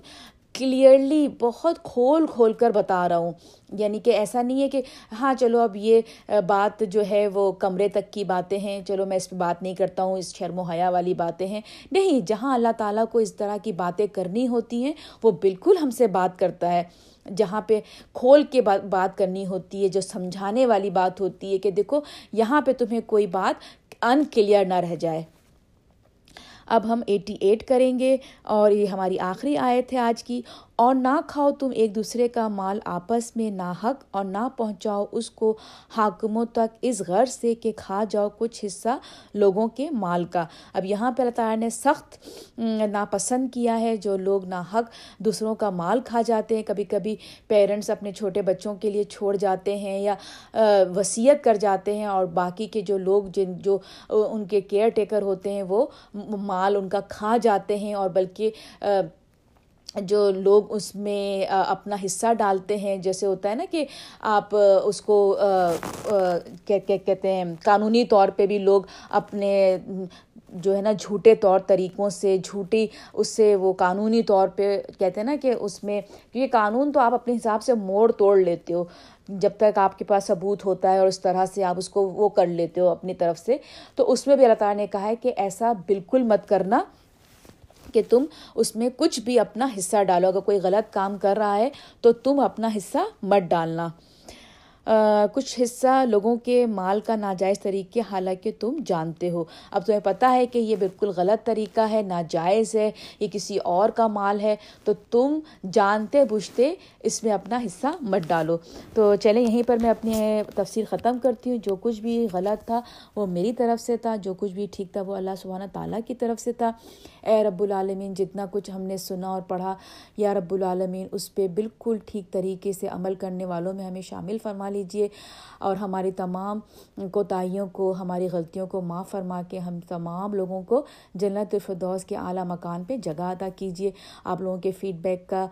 کلیئرلی بہت کھول کھول کر بتا رہا ہوں۔ یعنی کہ ایسا نہیں ہے کہ ہاں چلو اب یہ بات جو ہے وہ کمرے تک کی باتیں ہیں، چلو میں اس پہ بات نہیں کرتا ہوں، اس شرم و حیا والی باتیں ہیں۔ نہیں، جہاں اللہ تعالیٰ کو اس طرح کی باتیں کرنی ہوتی ہیں، وہ بالکل ہم سے بات کرتا ہے۔ جہاں پہ کھول کے بات کرنی ہوتی ہے، جو سمجھانے والی بات ہوتی ہے کہ دیکھو، یہاں پہ تمہیں کوئی بات ان کلیئر نہ رہ جائے۔ اب ہم ایٹی ایٹ کریں گے اور یہ ہماری آخری آیت ہے آج کی اور نہ کھاؤ تم ایک دوسرے کا مال آپس میں، نہ حق اور نہ پہنچاؤ اس کو حاکموں تک اس غرض سے کہ کھا جاؤ کچھ حصہ لوگوں کے مال کا۔ اب یہاں پہ اللہ تعالیٰ نے سخت ناپسند کیا ہے جو لوگ نہ حق دوسروں کا مال کھا جاتے ہیں۔ کبھی کبھی پیرنٹس اپنے چھوٹے بچوں کے لیے چھوڑ جاتے ہیں یا وصیت کر جاتے ہیں اور باقی کے جو لوگ، جن، جو، ان کے کیئر ٹیکر ہوتے ہیں وہ مال ان کا کھا جاتے ہیں اور بلکہ جو لوگ اس میں اپنا حصہ ڈالتے ہیں، جیسے ہوتا ہے نا کہ آپ اس کو کیا کہتے ہیں، قانونی طور پہ بھی لوگ اپنے، جو ہے نا، جھوٹے طور طریقوں سے، جھوٹی، اس سے وہ قانونی طور پہ کہتے ہیں نا کہ اس میں، کیونکہ قانون تو آپ اپنے حساب سے موڑ توڑ لیتے ہو۔ جب تک آپ کے پاس ثبوت ہوتا ہے اور اس طرح سے آپ اس کو وہ کر لیتے ہو اپنی طرف سے، تو اس میں بھی اللہ تعالیٰ نے کہا ہے کہ ایسا بالکل مت کرنا۔ کہ تم اس میں کچھ بھی اپنا حصہ ڈالو۔ اگر کوئی غلط کام کر رہا ہے تو تم اپنا حصہ مت ڈالنا۔ کچھ حصہ لوگوں کے مال کا ناجائز طریقے، حالانکہ تم جانتے ہو۔ اب تمہیں پتہ ہے کہ یہ بالکل غلط طریقہ ہے، ناجائز ہے، یہ کسی اور کا مال ہے۔ تو تم جانتے، بوجھتے اس میں اپنا حصہ مت ڈالو۔ تو چلیں، یہیں پر میں اپنی تفصیل ختم کرتی ہوں۔ جو کچھ بھی غلط تھا وہ میری طرف سے تھا، جو کچھ بھی ٹھیک تھا وہ اللہ سبحانہ تعالیٰ کی طرف سے تھا۔ اے رب العالمین، جتنا کچھ ہم نے سنا اور پڑھا، یا رب العالمین، اس پہ بالکل ٹھیک طریقے سے عمل کرنے والوں میں ہمیں شامل فرما لیجیے اور ہماری تمام کوتاہیوں کو، ہماری غلطیوں کو معاف فرما کے ہم تمام لوگوں کو جنت الفردوس کے اعلیٰ مکان پہ جگہ ادا کیجیے آپ لوگوں کے فیڈ بیک کا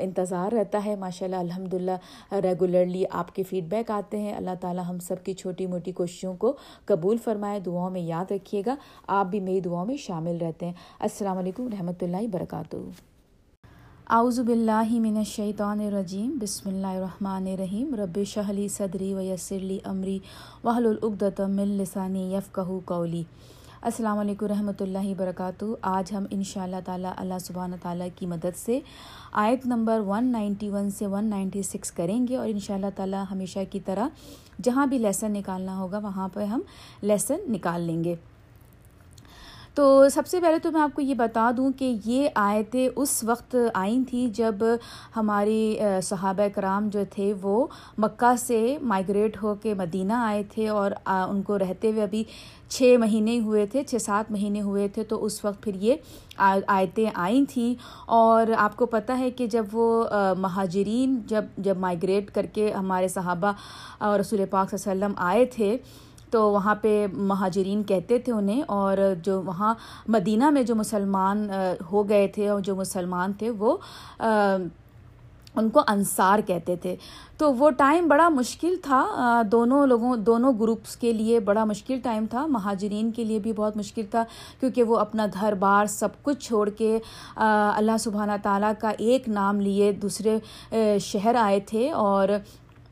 انتظار رہتا ہے۔ ماشاء اللہ الحمد للہ ریگولرلی آپ کے فیڈ بیک آتے ہیں۔ اللہ تعالیٰ ہم سب کی چھوٹی موٹی کوششوں کو قبول فرمائے، دعاؤں میں یاد رکھیے گا۔ آپ بھی میری دعاؤں میں شامل رہتے ہیں۔ السلام علیکم رحمۃ اللہ وبرکاتہ۔ اعوذ باللہ من الشیطان الرجیم، بسم اللہ الرحمن الرحیم، رب شہلی صدری و یسرلی عمری وحل العقدۃ من لسانی یفقہ قولی۔ السلام علیکم رحمۃ اللہ وبرکاتہ۔ آج ہم ان شاء اللہ تعالیٰ اللہ سبحانہ تعالیٰ کی مدد سے آیت نمبر ون نائنٹی ون سے ون نائنٹی سکس کریں گے اور ان شاء اللہ تعالیٰ ہمیشہ کی طرح جہاں بھی لیسن نکالنا ہوگا وہاں پہ ہم لیسن نکال لیں گے۔ تو سب سے پہلے تو میں آپ کو یہ بتا دوں کہ یہ آیتیں اس وقت آئیں تھیں جب ہماری صحابہ کرام جو تھے وہ مکہ سے مائگریٹ ہو کے مدینہ آئے تھے اور ان کو رہتے ہوئے ابھی چھ مہینے ہوئے تھے، چھ سات مہینے ہوئے تھے، تو اس وقت پھر یہ آیتیں آئی تھیں اور آپ کو پتہ ہے کہ جب وہ مہاجرین جب جب مائگریٹ کر کے ہمارے صحابہ اور رسول پاک صلی اللہ علیہ وسلم آئے تھے تو وہاں پہ مہاجرین کہتے تھے انہیں اور جو وہاں مدینہ میں جو مسلمان ہو گئے تھے اور جو مسلمان تھے وہ ان کو انصار کہتے تھے۔ تو وہ ٹائم بڑا مشکل تھا دونوں لوگوں، دونوں گروپس کے لیے بڑا مشکل ٹائم تھا، مہاجرین کے لیے بھی بہت مشکل تھا، کیونکہ وہ اپنا گھر بار سب کچھ چھوڑ کے اللہ سبحانہ تعالیٰ کا ایک نام لیے دوسرے شہر آئے تھے اور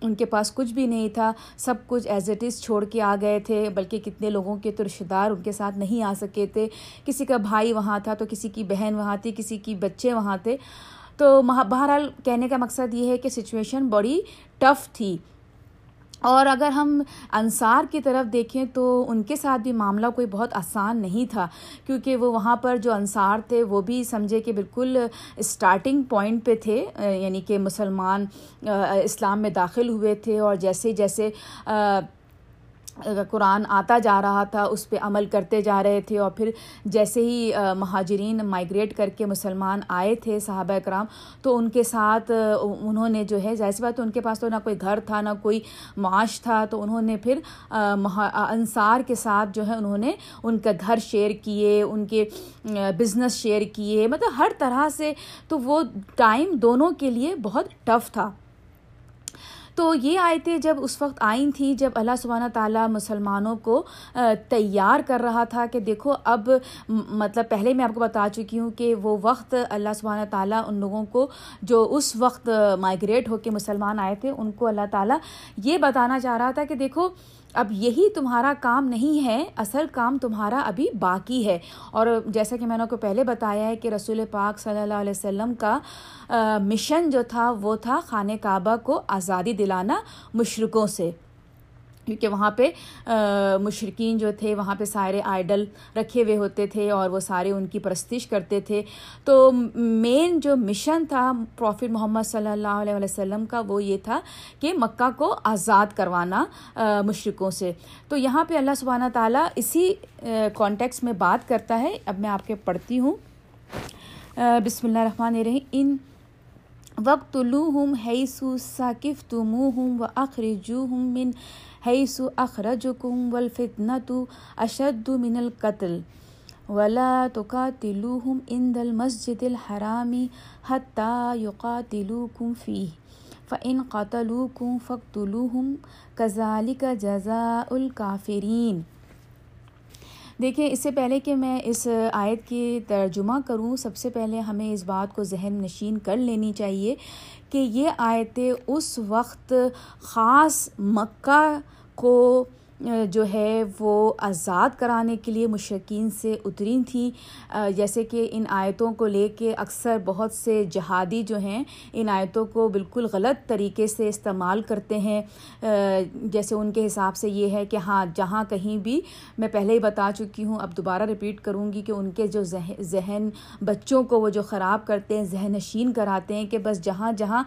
ان کے پاس کچھ بھی نہیں تھا، سب کچھ ایز اٹ از چھوڑ کے آ گئے تھے، بلکہ کتنے لوگوں کے تو رشتہ دار ان کے ساتھ نہیں آ سکے تھے۔ کسی کا بھائی وہاں تھا تو کسی کی بہن وہاں تھی، کسی کی بچے وہاں تھے۔ تو بہرحال کہنے کا مقصد یہ ہے کہ سچویشن بڑی ٹف تھی۔ اور اگر ہم انصار کی طرف دیکھیں تو ان کے ساتھ بھی معاملہ کوئی بہت آسان نہیں تھا، کیونکہ وہ وہاں پر جو انصار تھے وہ بھی سمجھے کہ بالکل اسٹارٹنگ پوائنٹ پہ تھے یعنی کہ مسلمان اسلام میں داخل ہوئے تھے اور جیسے جیسے قرآن آتا جا رہا تھا، اس پہ عمل کرتے جا رہے تھے اور پھر جیسے ہی مہاجرین مائگریٹ کر کے مسلمان آئے تھے صحابہ کرام تو ان کے ساتھ انہوں نے جو ہے، ظاہر سی بات ان کے پاس تو نہ کوئی گھر تھا، نہ کوئی معاش تھا، تو انہوں نے پھر انصار کے ساتھ جو ہے، انہوں نے ان کا گھر شیئر کیے، ان کے بزنس شیئر کیے مطلب ہر طرح سے تو وہ ٹائم دونوں کے لیے بہت ٹف تھا۔ تو یہ آیتیں جب اس وقت آئیں تھیں، جب اللہ سبحانہ تعالیٰ مسلمانوں کو تیار کر رہا تھا کہ دیکھو اب مطلب پہلے میں آپ کو بتا چکی ہوں کہ وہ وقت اللہ سبحانہ تعالیٰ ان لوگوں کو جو اس وقت مائگریٹ ہو کے مسلمان آئے تھے، ان کو اللہ تعالیٰ یہ بتانا چاہ رہا تھا کہ دیکھو اب یہی تمہارا کام نہیں ہے، اصل کام تمہارا ابھی باقی ہے۔ اور جیسا کہ میں نے کو پہلے بتایا ہے کہ رسول پاک صلی اللہ علیہ وسلم کا مشن جو تھا، وہ تھا خانہ کعبہ کو آزادی دلانا مشرقوں سے۔ کیونکہ وہاں پہ مشرقین جو تھے، وہاں پہ سارے آئیڈل رکھے ہوئے ہوتے تھے اور وہ سارے ان کی پرستش کرتے تھے۔ تو مین جو مشن تھا پروفٹ محمد صلی اللہ علیہ وسلم کا، وہ یہ تھا کہ مکہ کو آزاد کروانا مشرقوں سے۔ تو یہاں پہ اللہ سبحانہ تعالیٰ اسی کانٹیکس میں بات کرتا ہے۔ اب میں آپ کے پڑھتی ہوں۔ بسم اللہ الرحمن الرحیم۔ ان وقت لو ہم حیث ثاقف تم ہوں و اخرجو ہم من حیث اخرجکم والفتنة اشد من القتل ولا تقاتلوهم عند المسجد الحرام حتى يقاتلوكم فيه فإن قتلوكم فاقتلوهم كذلك جزاء الكافرين دیکھیں، اس سے پہلے کہ میں اس آیت کی ترجمہ کروں، سب سے پہلے ہمیں اس بات کو ذہن نشین کر لینی چاہیے کہ یہ آیتیں اس وقت خاص مکہ کو جو ہے وہ آزاد کرانے کے لیے مشرقین سے اتری تھیں۔ جیسے کہ ان آیتوں کو لے کے اکثر بہت سے جہادی جو ہیں، ان آیتوں کو بالکل غلط طریقے سے استعمال کرتے ہیں۔ جیسے ان کے حساب سے یہ ہے کہ ہاں جہاں کہیں بھی میں پہلے ہی بتا چکی ہوں، اب دوبارہ رپیٹ کروں گی کہ ان کے جو ذہن بچوں کو وہ جو خراب کرتے ہیں، ذہن نشین کراتے ہیں کہ بس جہاں جہاں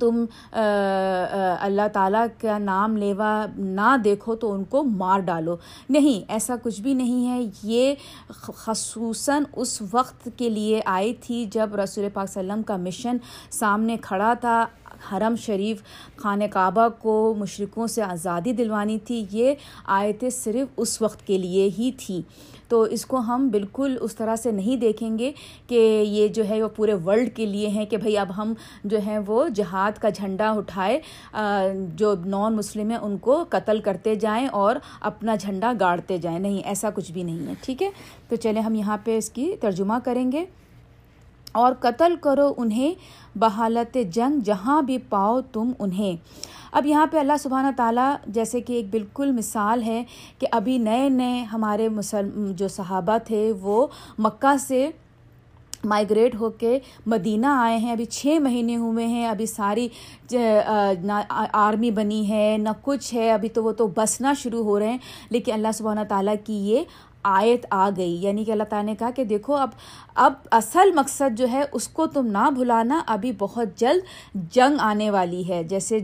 تم اللہ تعالیٰ کا نام لیوا نہ دیکھو تو ان کو مار ڈالو۔ نہیں، ایسا کچھ بھی نہیں ہے۔ یہ خصوصاً اس وقت کے لیے آئی تھی جب رسول پاک وسلم کا مشن سامنے کھڑا تھا۔ حرم شریف خانہ کعبہ کو مشرقوں سے آزادی دلوانی تھی، یہ آیتیں صرف اس وقت کے لیے ہی تھیں۔ تو اس کو ہم بالکل اس طرح سے نہیں دیکھیں گے کہ یہ جو ہے وہ پورے ورلڈ کے لیے ہیں کہ بھئی اب ہم جو ہیں وہ جہاد کا جھنڈا اٹھائے جو نان مسلم ہیں ان کو قتل کرتے جائیں اور اپنا جھنڈا گاڑتے جائیں۔ نہیں، ایسا کچھ بھی نہیں ہے، ٹھیک ہے؟ تو چلیں ہم یہاں پہ اس کی ترجمہ کریں گے۔ اور قتل کرو انہیں بحالت جنگ جہاں بھی پاؤ تم انہیں۔ اب یہاں پہ اللہ سبحانہ تعالیٰ جیسے کہ ایک بالکل مثال ہے کہ ابھی نئے نئے ہمارے مسلم جو صحابہ تھے وہ مکہ سے مائگریٹ ہو کے مدینہ آئے ہیں۔ ابھی چھ مہینے ہوئے ہیں، ابھی ساری نہ آرمی بنی ہے، نہ کچھ ہے۔ ابھی تو وہ تو بسنا شروع ہو رہے ہیں، لیکن اللہ سبحانہ تعالیٰ کی یہ آیت آ گئی۔ یعنی کہ اللہ تعالیٰ نے کہا کہ دیکھو، اب اب اصل مقصد جو ہے، اس کو تم نہ بھلانا، ابھی بہت جلد جنگ آنے والی ہے۔ جیسے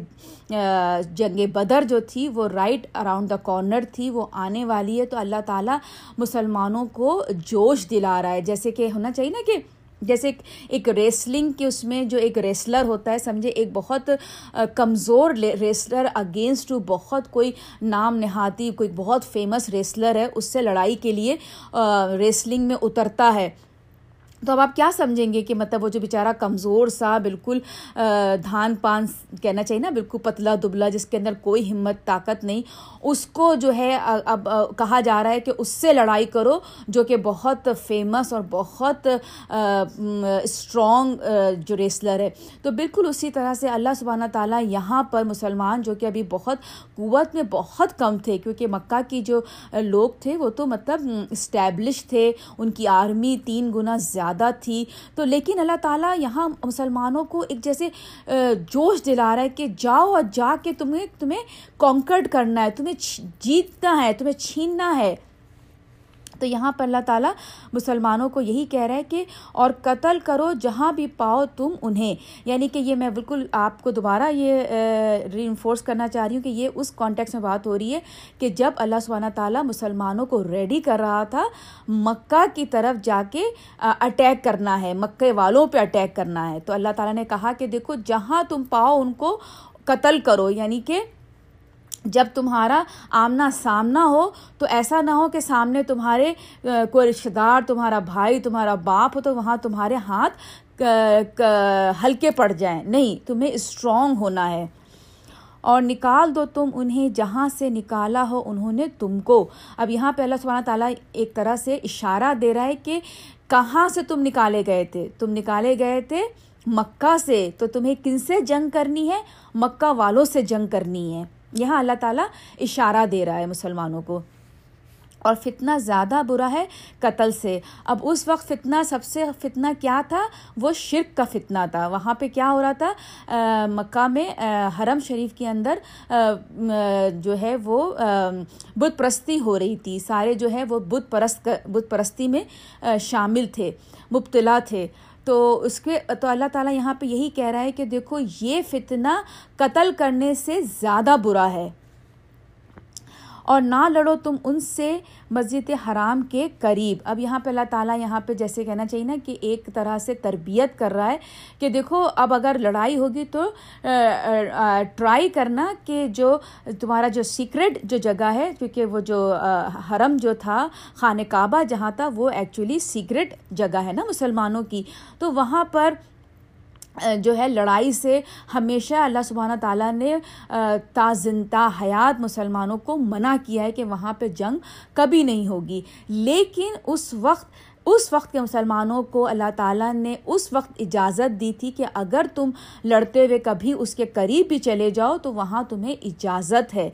جنگ بدر جو تھی، وہ رائٹ اراؤنڈ دا کارنر تھی، وہ آنے والی ہے۔ تو اللہ تعالیٰ مسلمانوں کو جوش دلا رہا ہے۔ جیسے کہ ہونا چاہیے نا کہ جیسے ایک ریسلنگ کے اس میں جو ایک ریسلر ہوتا ہے، سمجھے، ایک بہت کمزور ریسلر اگینسٹ ٹو بہت کوئی نام نہاتی، کوئی بہت فیمس ریسلر ہے، اس سے لڑائی کے لیے ریسلنگ میں اترتا ہے۔ تو اب آپ کیا سمجھیں گے کہ مطلب وہ جو بیچارہ کمزور سا بالکل دھان پان کہنا چاہیے نا، بالکل پتلا دبلا، جس کے اندر کوئی ہمت، طاقت نہیں، اس کو جو ہے اب کہا جا رہا ہے کہ اس سے لڑائی کرو، جو کہ بہت فیمس اور بہت اسٹرانگ جو ریسلر ہے۔ تو بالکل اسی طرح سے اللہ سبحانہ تعالیٰ یہاں پر مسلمان جو کہ ابھی بہت قوت میں بہت کم تھے، کیونکہ مکہ کی جو لوگ تھے، وہ تو مطلب اسٹیبلش تھے، ان کی آرمی تین گنا زیادہ زیادہ تھی۔ تو لیکن اللہ تعالیٰ یہاں مسلمانوں کو ایک جیسے جوش دلا رہا ہے کہ جاؤ اور جا کے تمہیں تمہیں کانکرڈ کرنا ہے، تمہیں جیتنا ہے، تمہیں چھیننا ہے۔ تو یہاں پر اللہ تعالیٰ مسلمانوں کو یہی کہہ رہا ہے کہ اور قتل کرو جہاں بھی پاؤ تم انہیں۔ یعنی کہ یہ میں بالکل آپ کو دوبارہ یہ ری انفورس کرنا چاہ رہی ہوں کہ یہ اس کانٹیکس میں بات ہو رہی ہے کہ جب اللہ سبحانہ تعالیٰ مسلمانوں کو ریڈی کر رہا تھا، مکہ کی طرف جا کے اٹیک کرنا ہے، مکے والوں پہ اٹیک کرنا ہے۔ تو اللہ تعالیٰ نے کہا کہ دیکھو، جہاں تم پاؤ ان کو قتل کرو یعنی کہ جب تمہارا آمنا سامنا ہو تو ایسا نہ ہو کہ سامنے تمہارے کوئی رشتہ دار، تمہارا بھائی، تمہارا باپ ہو تو وہاں تمہارے ہاتھ ہلکے پڑ جائیں۔ نہیں، تمہیں اسٹرانگ ہونا ہے۔ اور نکال دو تم انہیں جہاں سے نکالا ہو، انہوں نے تم کو۔ اب یہاں پہ اللہ سبحانہ تعالیٰ ایک طرح سے اشارہ دے رہا ہے کہ کہاں سے تم نکالے گئے تھے؟ تم نکالے گئے تھے مکہ سے۔ تو تمہیں کن سے جنگ کرنی ہے؟ مکہ والوں سے جنگ کرنی ہے۔ یہاں اللہ تعالیٰ اشارہ دے رہا ہے مسلمانوں کو۔ اور فتنہ زیادہ برا ہے قتل سے۔ اب اس وقت فتنہ سب سے فتنہ کیا تھا؟ وہ شرک کا فتنہ تھا۔ وہاں پہ کیا ہو رہا تھا؟ مکہ میں حرم شریف کے اندر جو ہے وہ بت پرستی ہو رہی تھی۔ سارے جو ہے وہ بت پرست، بت پرستی میں شامل تھے، مبتلا تھے۔ تو اس کے تو اللہ تعالیٰ یہاں پہ یہی کہہ رہا ہے کہ دیکھو یہ فتنہ قتل کرنے سے زیادہ برا ہے۔ اور نہ لڑو تم ان سے مسجد حرام کے قریب۔ اب یہاں پہ اللہ تعالیٰ یہاں پہ جیسے کہنا چاہیے نا کہ ایک طرح سے تربیت کر رہا ہے کہ دیکھو، اب اگر لڑائی ہوگی تو ٹرائی کرنا کہ جو تمہارا جو سیکرٹ جو جگہ ہے، کیونکہ وہ جو حرم جو تھا، خانہ کعبہ جہاں تھا، وہ ایکچولی سیکرٹ جگہ ہے نا مسلمانوں کی۔ تو وہاں پر جو ہے لڑائی سے ہمیشہ اللہ سبحانہ تعالیٰ نے تا زندہ حیات مسلمانوں کو منع کیا ہے کہ وہاں پہ جنگ کبھی نہیں ہوگی۔ لیکن اس وقت اس وقت کے مسلمانوں کو اللہ تعالیٰ نے اس وقت اجازت دی تھی کہ اگر تم لڑتے ہوئے کبھی اس کے قریب بھی چلے جاؤ تو وہاں تمہیں اجازت ہے۔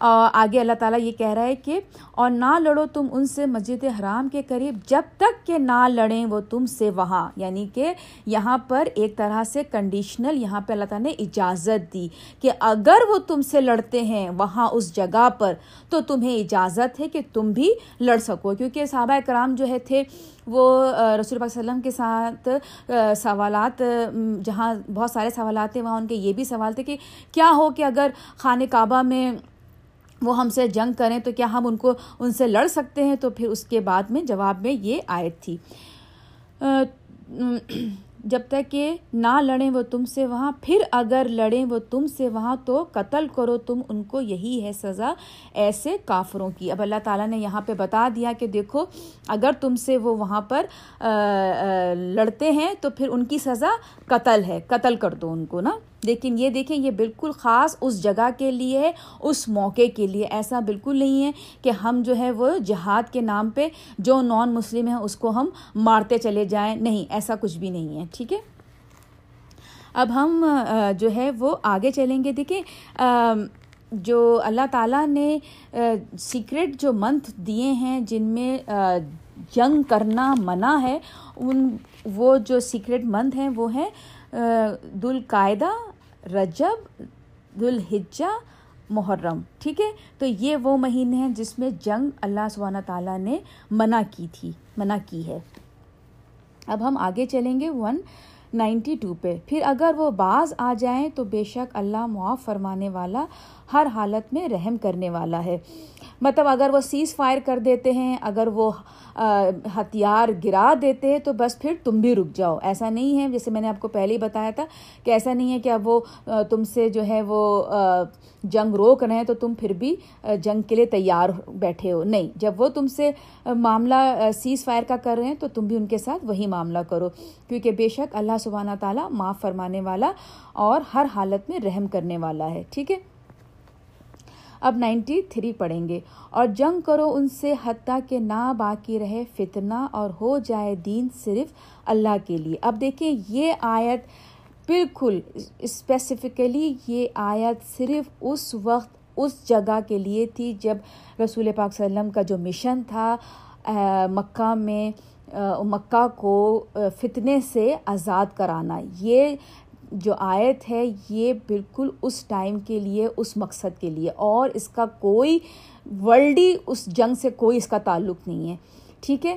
آگے اللہ تعالیٰ یہ کہہ رہا ہے کہ، اور نہ لڑو تم ان سے مسجد حرام کے قریب جب تک کہ نہ لڑیں وہ تم سے وہاں۔ یعنی کہ یہاں پر ایک طرح سے کنڈیشنل یہاں پہ اللہ تعالیٰ نے اجازت دی کہ اگر وہ تم سے لڑتے ہیں وہاں اس جگہ پر، تو تمہیں اجازت ہے کہ تم بھی لڑ سکو۔ کیونکہ صحابہ کرام جو ہے تھے، وہ رسول پاک وسلم کے ساتھ سوالات جہاں بہت سارے سوالات تھے، وہاں ان کے یہ بھی سوال تھے کہ کیا ہو کہ اگر خانہ کعبہ میں وہ ہم سے جنگ کریں تو کیا ہم ان کو ان سے لڑ سکتے ہیں؟ تو پھر اس کے بعد میں جواب میں یہ آیت تھی۔ جب تک کہ نہ لڑیں وہ تم سے وہاں، پھر اگر لڑیں وہ تم سے وہاں تو قتل کرو، تم ان کو یہی ہے سزا ایسے کافروں کی۔ اب اللہ تعالیٰ نے یہاں پہ بتا دیا کہ دیکھو، اگر تم سے وہ وہاں پر لڑتے ہیں تو پھر ان کی سزا قتل ہے، قتل کر دو ان کو، نا؟ لیکن یہ دیکھیں، یہ بالکل خاص اس جگہ کے لیے ہے اس موقع کے لیے ایسا بالکل نہیں ہے کہ ہم جو ہے وہ جہاد کے نام پہ جو نان مسلم ہیں، اس کو ہم مارتے چلے جائیں۔ نہیں، ایسا کچھ بھی نہیں ہے، ٹھیک ہے؟ اب ہم جو ہے وہ آگے چلیں گے۔ دیکھیں جو اللہ تعالیٰ نے سیکرٹ جو منتھ دیے ہیں، جن میں جنگ کرنا منع ہے، ان، وہ جو سیکرٹ منتھ ہیں، وہ ہیں دلقاعدہ رجب، ذوالحجہ، محرم، ٹھیک ہے؟ تو یہ وہ مہینے ہیں جس میں جنگ اللہ سبحانہ تعالیٰ نے منع کی تھی، منع کی ہے۔ اب ہم آگے چلیں گے ون نائنٹی ٹو پہ۔ پھر اگر وہ بعض آ جائیں تو بے شک اللہ معاف فرمانے والا ہر حالت میں رحم کرنے والا ہے۔ مطلب اگر وہ سیز فائر کر دیتے ہیں، اگر وہ ہتھیار گرا دیتے ہیں تو بس پھر تم بھی رک جاؤ۔ ایسا نہیں ہے، جیسے میں نے آپ کو پہلے ہی بتایا تھا کہ ایسا نہیں ہے کہ اب وہ تم سے جو ہے وہ جنگ روک رہے ہیں تو تم پھر بھی جنگ کے لیے تیار بیٹھے ہو۔ نہیں، جب وہ تم سے معاملہ سیز فائر کا کر رہے ہیں تو تم بھی ان کے ساتھ وہی معاملہ کرو۔ کیونکہ بے شک اللہ سبحانہ تعالیٰ معاف فرمانے والا اور ہر حالت میں رحم کرنے والا ہے۔ ٹھیک ہے؟ اب نائنٹی تھری پڑھیں گے۔ اور جنگ کرو ان سے حتیٰ کہ نہ باقی رہے فتنہ اور ہو جائے دین صرف اللہ کے لیے۔ اب دیکھیں، یہ آیت بالکل اسپیسیفکلی یہ آیت صرف اس وقت، اس جگہ کے لیے تھی جب رسول پاک صلی اللہ علیہ وسلم کا جو مشن تھا مکہ میں مکہ کو فتنے سے آزاد کرانا۔ یہ جو آیت ہے، یہ بالکل اس ٹائم کے لیے، اس مقصد کے لیے۔ اور اس کا کوئی ورلڈی، اس جنگ سے کوئی اس کا تعلق نہیں ہے۔ ٹھیک ہے؟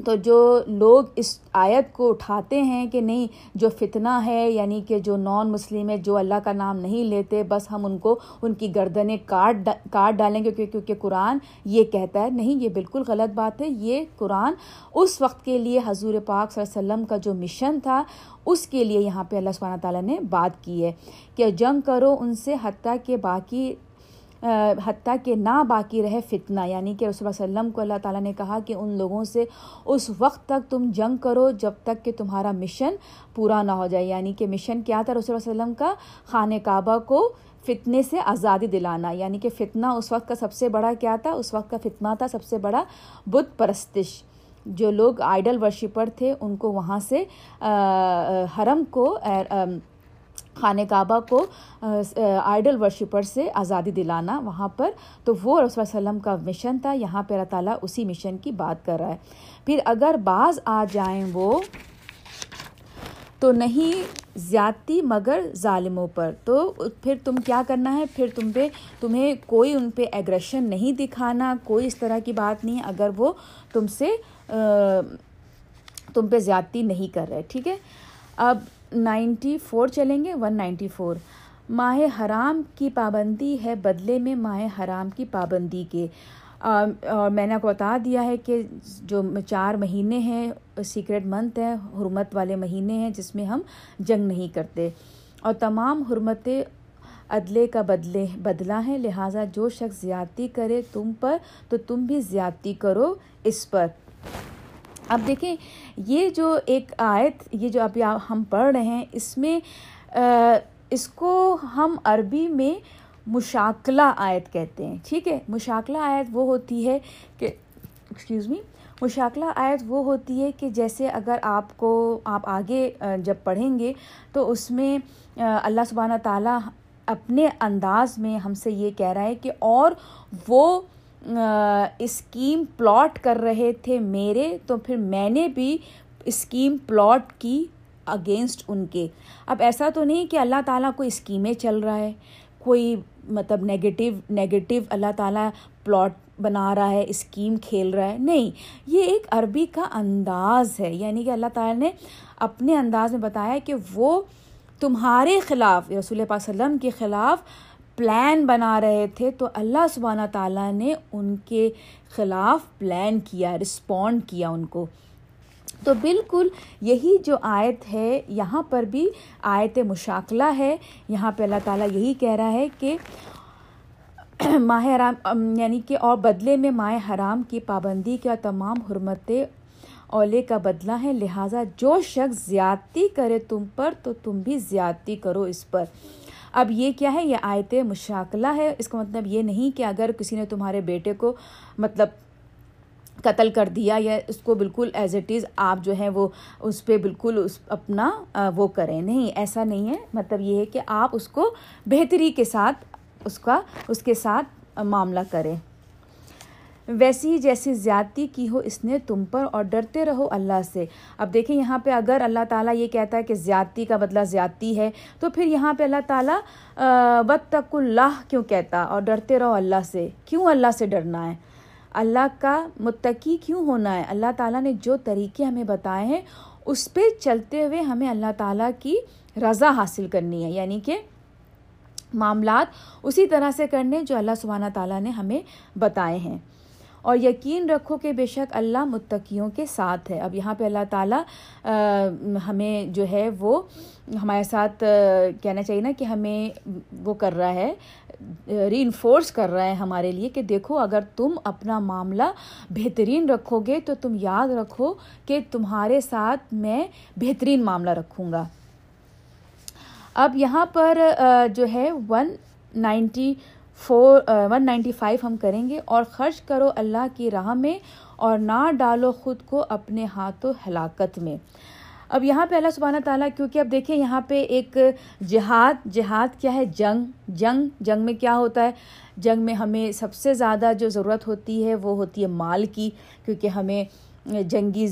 تو جو لوگ اس آیت کو اٹھاتے ہیں کہ نہیں، جو فتنہ ہے یعنی کہ جو نان مسلم ہے، جو اللہ کا نام نہیں لیتے، بس ہم ان کو ان کی گردنیں کاٹ کاٹ ڈالیں گے، کیونکہ کیونکہ قرآن یہ کہتا ہے، نہیں، یہ بالکل غلط بات ہے، یہ قرآن اس وقت کے لیے حضور پاک صلی اللہ علیہ وسلم کا جو مشن تھا، اس کے لیے یہاں پہ اللہ سبحانہ تعالیٰ نے بات کی ہے کہ جنگ کرو ان سے حتیٰ کہ باقی حتیٰ کہ نہ باقی رہے فتنہ یعنی کہ رسول اللہ علیہ وسلم کو اللہ تعالیٰ نے کہا کہ ان لوگوں سے اس وقت تک تم جنگ کرو جب تک کہ تمہارا مشن پورا نہ ہو جائے۔ یعنی کہ مشن کیا تھا رسول اللہ علیہ وسلم کا؟ خانہ کعبہ کو فتنے سے آزادی دلانا۔ یعنی کہ فتنہ اس وقت کا سب سے بڑا کیا تھا؟ اس وقت کا فتنہ تھا سب سے بڑا بت پرستش۔ جو لوگ آئیڈل ورشپر تھے، ان کو وہاں سے حرم کو خانہ کعبہ کو آئیڈل ورشپر سے آزادی دلانا وہاں پر۔ تو وہ رسول اللہ علیہ وسلم کا مشن تھا، یہاں پہ اللہ تعالیٰ اسی مشن کی بات کر رہا ہے۔ پھر اگر بعض آ جائیں وہ، تو نہیں زیادتی مگر ظالموں پر۔ تو پھر تم کیا کرنا ہے؟ پھر تم پہ، تمہیں کوئی ان پہ ایگریشن نہیں دکھانا، کوئی اس طرح کی بات نہیں۔ اگر وہ تم سے تم پہ زیادتی نہیں کر رہے، ٹھیک ہے؟ اب نائنٹی فور چلیں گے، ون نائنٹی فور۔ ماہ حرام کی پابندی ہے بدلے میں ماہ حرام کی پابندی کے۔ اور میں نے آپ کو بتا دیا ہے کہ جو چار مہینے ہیں، سیکرٹ منتھ ہیں حرمت والے مہینے ہیں جس میں ہم جنگ نہیں کرتے۔ اور تمام حرمتیں عدلے کا بدلے بدلا ہے، لہٰذا جو شخص زیادتی کرے تم پر، تو تم بھی زیادتی کرو اس پر۔ اب دیکھیں، یہ جو ایک آیت، یہ جو ابھی ہم پڑھ رہے ہیں، اس میں اس کو ہم عربی میں مشاکلہ آیت کہتے ہیں۔ ٹھیک ہے، مشاکلہ آیت وہ ہوتی ہے کہ ایکسکیوز می مشاکلہ آیت وہ ہوتی ہے کہ جیسے اگر آپ کو، آپ آگے جب پڑھیں گے تو اس میں اللہ سبحانہ تعالیٰ اپنے انداز میں ہم سے یہ کہہ رہا ہے کہ اور وہ اسکیم پلاٹ کر رہے تھے میرے، تو پھر میں نے بھی اسکیم پلاٹ کی اگینسٹ ان کے۔ اب ایسا تو نہیں کہ اللہ تعالیٰ کو اسکیمیں چل رہا ہے، کوئی مطلب نگیٹو نگیٹو اللہ تعالیٰ پلاٹ بنا رہا ہے، اسکیم کھیل رہا ہے۔ نہیں، یہ ایک عربی کا انداز ہے۔ یعنی کہ اللہ تعالیٰ نے اپنے انداز میں بتایا کہ وہ تمہارے خلاف رسول پاک وسلم کے خلاف پلان بنا رہے تھے، تو اللہ سبحانہ تعالیٰ نے ان کے خلاف پلان کیا رسپونڈ کیا ان کو۔ تو بالکل یہی جو آیت ہے، یہاں پر بھی آیت مشاکلہ ہے۔ یہاں پہ اللہ تعالیٰ یہی کہہ رہا ہے کہ ماہ حرام یعنی کہ اور بدلے میں ماہ حرام کی پابندی کا تمام حرمتیں اولے کا بدلہ ہے لہٰذا جو شخص زیادتی کرے تم پر، تو تم بھی زیادتی کرو اس پر۔ اب یہ کیا ہے؟ یہ آیت مشاکلہ ہے۔ اس کا مطلب یہ نہیں کہ اگر کسی نے تمہارے بیٹے کو مطلب قتل کر دیا یا اس کو بالکل ایز اٹ از آپ جو ہے وہ اس پہ بالکل اس اپنا وہ کریں۔ نہیں، ایسا نہیں ہے۔ مطلب یہ ہے کہ آپ اس کو بہتری کے ساتھ، اس کا، اس کے ساتھ معاملہ کریں۔ ویسی جیسی زیادتی کی ہو اس نے تم پر اور ڈرتے رہو اللہ سے۔ اب دیکھیں یہاں پہ اگر اللہ تعالیٰ یہ کہتا ہے کہ زیادتی کا بدلہ زیادتی ہے، تو پھر یہاں پہ اللہ تعالیٰ بد تک اللہ کیوں کہتا اور ڈرتے رہو اللہ سے؟ کیوں اللہ سے ڈرنا ہے؟ اللہ کا متقی کیوں ہونا ہے؟ اللہ تعالیٰ نے جو طریقے ہمیں بتائے ہیں، اس پہ چلتے ہوئے ہمیں اللہ تعالیٰ کی رضا حاصل کرنی ہے۔ یعنی کہ معاملات اسی طرح سے کرنے جو اللہ سبحانہ تعالیٰ نے ہمیں بتائے ہیں۔ اور یقین رکھو کہ بے شک اللہ متقیوں کے ساتھ ہے۔ اب یہاں پہ اللہ تعالیٰ ہمیں جو ہے وہ ہمارے ساتھ کہنا چاہیے نا کہ ہمیں وہ کر رہا ہے ری انفورس کر رہا ہے ہمارے لیے کہ دیکھو، اگر تم اپنا معاملہ بہترین رکھو گے تو تم یاد رکھو کہ تمہارے ساتھ میں بہترین معاملہ رکھوں گا۔ اب یہاں پر جو ہے one ninety four one ninety five ہم کریں گے اور خرچ کرو اللہ کی راہ میں اور نہ ڈالو خود کو اپنے ہاتھوں ہلاکت میں۔ اب یہاں پہ اللہ سبحانہ تعالیٰ، کیونکہ اب دیکھیں یہاں پہ ایک جہاد جہاد کیا ہے؟ جنگ جنگ جنگ میں کیا ہوتا ہے؟ جنگ میں ہمیں سب سے زیادہ جو ضرورت ہوتی ہے وہ ہوتی ہے مال کی، کیونکہ ہمیں جنگی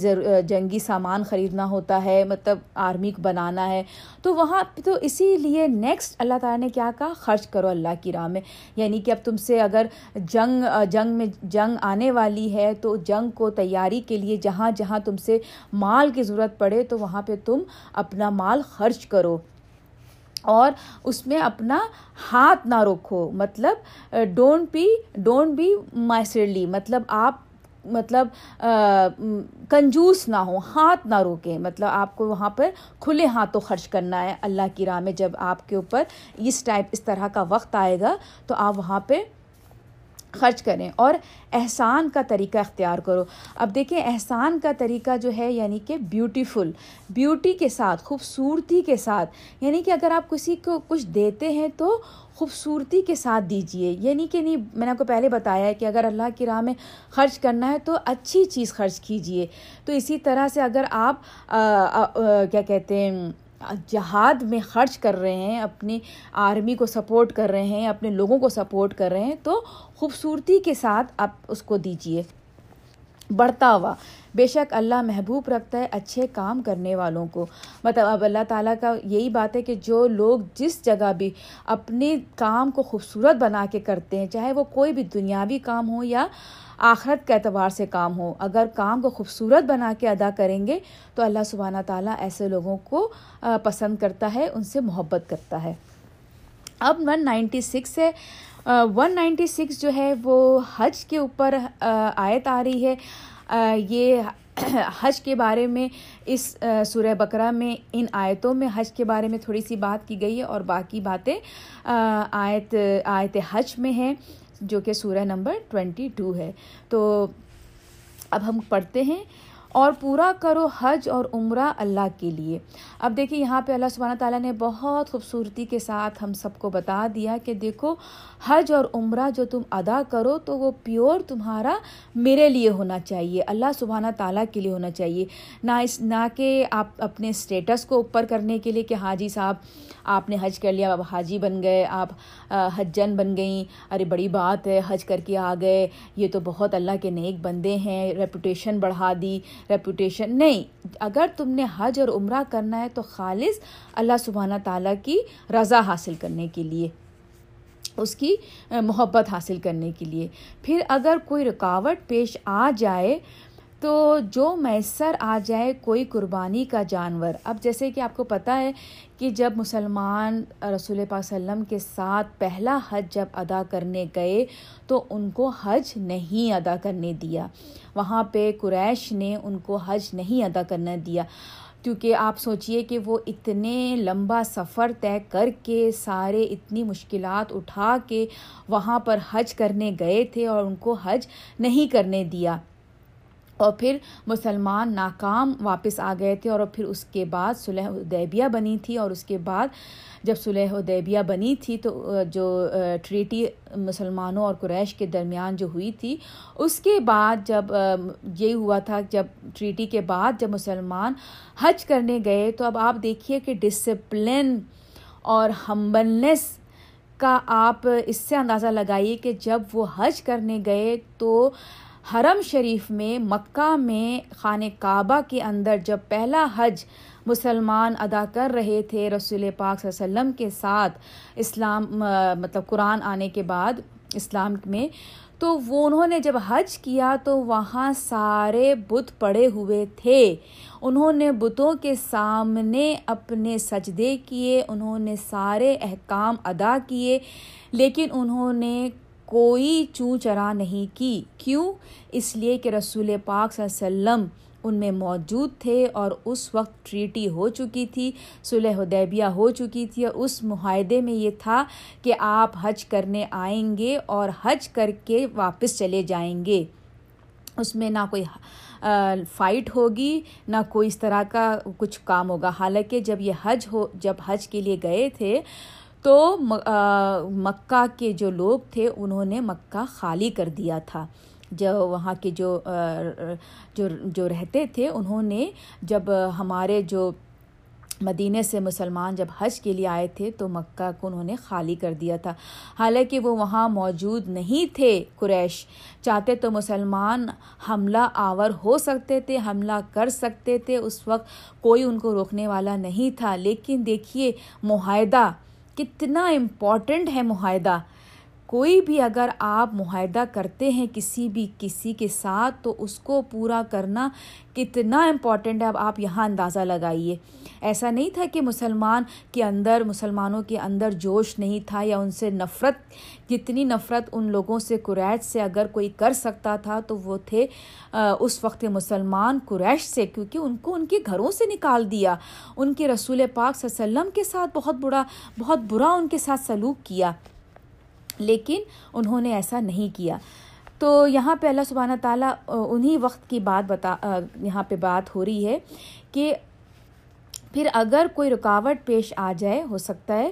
جنگی سامان خریدنا ہوتا ہے مطلب آرمی کو بنانا ہے۔ تو وہاں، تو اسی لیے نیکسٹ اللہ تعالیٰ نے کیا کہا؟ خرچ کرو اللہ کی راہ میں۔ یعنی کہ اب تم سے اگر جنگ جنگ میں، جنگ آنے والی ہے، تو جنگ کو تیاری کے لیے جہاں جہاں تم سے مال کی ضرورت پڑے، تو وہاں پہ تم اپنا مال خرچ کرو۔ اور اس میں اپنا ہاتھ نہ روکو مطلب don't be don't be miserly مطلب آپ مطلب کنجوس نہ ہو ہاتھ نہ روکیں۔ مطلب آپ کو وہاں پر کھلے ہاتھوں خرچ کرنا ہے اللہ کی راہ میں۔ جب آپ کے اوپر اس ٹائپ، اس طرح کا وقت آئے گا، تو آپ وہاں پہ خرچ کریں۔ اور احسان کا طریقہ اختیار کرو۔ اب دیکھیں، احسان کا طریقہ جو ہے یعنی کہ بیوٹیفل بیوٹی کے ساتھ، خوبصورتی کے ساتھ یعنی کہ اگر آپ کسی کو کچھ دیتے ہیں تو خوبصورتی کے ساتھ دیجیے یعنی کہ نہیں، میں نے آپ کو پہلے بتایا ہے کہ اگر اللہ کی راہ میں خرچ کرنا ہے تو اچھی چیز خرچ کیجیے تو اسی طرح سے اگر آپ کیا کہتے ہیں، جہاد میں خرچ کر رہے ہیں، اپنی آرمی کو سپورٹ کر رہے ہیں، اپنے لوگوں کو سپورٹ کر رہے ہیں، تو خوبصورتی کے ساتھ آپ اس کو دیجیے بڑھتا ہوا۔ بے شک اللہ محبوب رکھتا ہے اچھے کام کرنے والوں کو۔ مطلب اب اللہ تعالیٰ کا یہی بات ہے کہ جو لوگ جس جگہ بھی اپنے کام کو خوبصورت بنا کے کرتے ہیں، چاہے وہ کوئی بھی دنیاوی کام ہو یا آخرت کے اعتبار سے کام ہو، اگر کام کو خوبصورت بنا کے ادا کریں گے تو اللہ سبحانہ تعالیٰ ایسے لوگوں کو پسند کرتا ہے، ان سے محبت کرتا ہے۔ اب ون نائنٹی سکس ہے۔ ون نائنٹی سکس جو ہے وہ حج کے اوپر آیت آ رہی ہے۔ یہ حج کے بارے میں اس سورہ بقرہ میں، ان آیتوں میں حج کے بارے میں تھوڑی سی بات کی گئی ہے اور باقی باتیں آیت آیت حج میں ہیں، جو کہ سورہ نمبر ٹوینٹی ٹو ہے۔ تو اب ہم پڑھتے ہیں۔ اور پورا کرو حج اور عمرہ اللہ کے لیے۔ اب دیکھیں، یہاں پہ اللہ سبحانہ تعالیٰ نے بہت خوبصورتی کے ساتھ ہم سب کو بتا دیا کہ دیکھو، حج اور عمرہ جو تم ادا کرو تو وہ پیور تمہارا میرے لیے ہونا چاہیے، اللہ سبحانہ تعالیٰ کے لیے ہونا چاہیے۔ نہ اس، نہ کہ آپ اپنے اسٹیٹس کو اوپر کرنے کے لیے کہ حاجی صاحب، آپ نے حج کر لیا، اب حاجی بن گئے، آپ حجن بن گئیں، ارے بڑی بات ہے، حج کر کے آ گئے، یہ تو بہت اللہ کے نیک بندے ہیں ریپوٹیشن بڑھا دی۔ ریپوٹیشن نہیں۔ اگر تم نے حج اور عمرہ کرنا ہے تو خالص اللہ سبحانہ تعالیٰ کی رضا حاصل کرنے کے لیے، اس کی، محبت حاصل کرنے کے لیے۔ پھر اگر کوئی رکاوٹ پیش آ جائے تو جو میسر آ جائے کوئی قربانی کا جانور۔ اب جیسے کہ آپ کو پتہ ہے کہ جب مسلمان رسول پاک وسلم کے ساتھ پہلا حج جب ادا کرنے گئے تو ان کو حج نہیں ادا کرنے دیا۔ وہاں پہ قریش نے ان کو حج نہیں ادا کرنے دیا۔ کیونکہ آپ سوچئے کہ وہ اتنے لمبا سفر طے کر کے سارے اتنی مشکلات اٹھا کے وہاں پر حج کرنے گئے تھے اور ان کو حج نہیں کرنے دیا۔ اور پھر مسلمان ناکام واپس آ گئے تھے اور پھر اس کے بعد صلح حدیبیہ بنی تھی اور اس کے بعد جب صلح حدیبیہ بنی تھی تو جو ٹریٹی مسلمانوں اور قریش کے درمیان جو ہوئی تھی، اس کے بعد جب یہ ہوا تھا جب ٹریٹی کے بعد جب مسلمان حج کرنے گئے تو اب آپ دیکھیے کہ ڈسپلن اور ہمبلنس کا آپ اس سے اندازہ لگائیے کہ جب وہ حج کرنے گئے تو حرم شریف میں مکہ میں خانہ کعبہ کے اندر جب پہلا حج مسلمان ادا کر رہے تھے رسول پاک صلی اللہ علیہ وسلم کے ساتھ اسلام مطلب قرآن آنے کے بعد اسلام میں، تو وہ انہوں نے جب حج کیا تو وہاں سارے بت پڑے ہوئے تھے۔ انہوں نے بتوں کے سامنے اپنے سجدے کیے، انہوں نے سارے احکام ادا کیے، لیکن انہوں نے کوئی چوں چرا نہیں کی۔ کیوں؟ اس لیے کہ رسول پاک صلی اللہ علیہ وسلم ان میں موجود تھے اور اس وقت ٹریٹی ہو چکی تھی، صلح حدیبیہ ہو چکی تھی اور اس معاہدے میں یہ تھا کہ آپ حج کرنے آئیں گے اور حج کر کے واپس چلے جائیں گے۔ اس میں نہ کوئی فائٹ ہوگی، نہ کوئی اس طرح کا کچھ کام ہوگا۔ حالانکہ جب یہ حج ہو، جب حج کے لیے گئے تھے تو مکہ کے جو لوگ تھے، انہوں نے مکہ خالی کر دیا تھا۔ جو وہاں کے جو جو جو رہتے تھے، انہوں نے جب ہمارے جو مدینہ سے مسلمان جب حج کے لیے آئے تھے، تو مکہ کو انہوں نے خالی کر دیا تھا۔ حالانکہ وہ وہاں موجود نہیں تھے، قریش۔ چاہتے تو مسلمان حملہ آور ہو سکتے تھے، حملہ کر سکتے تھے۔ اس وقت کوئی ان کو روکنے والا نہیں تھا۔ لیکن دیکھیے، معاہدہ کتنا امپورٹنٹ ہے معاہدہ۔ کوئی بھی اگر آپ معاہدہ کرتے ہیں کسی بھی کسی کے ساتھ، تو اس کو پورا کرنا کتنا امپورٹنٹ ہے۔ اب آپ یہاں اندازہ لگائیے۔ ایسا نہیں تھا کہ مسلمان کے اندر، مسلمانوں کے اندر جوش نہیں تھا یا ان سے نفرت، جتنی نفرت ان لوگوں سے قریش سے اگر کوئی کر سکتا تھا، تو وہ تھے اس وقت مسلمان قریش سے، کیونکہ ان کو ان کے گھروں سے نکال دیا۔ ان کے رسول پاک صلی اللہ علیہ وسلم کے ساتھ بہت برا بہت برا ان کے ساتھ سلوک کیا۔ لیکن انہوں نے ایسا نہیں کیا۔ تو یہاں پہ اللہ سبحانہ تعالیٰ انہی وقت کی بات بتا یہاں پہ بات ہو رہی ہے کہ پھر اگر کوئی رکاوٹ پیش آ جائے، ہو سکتا ہے،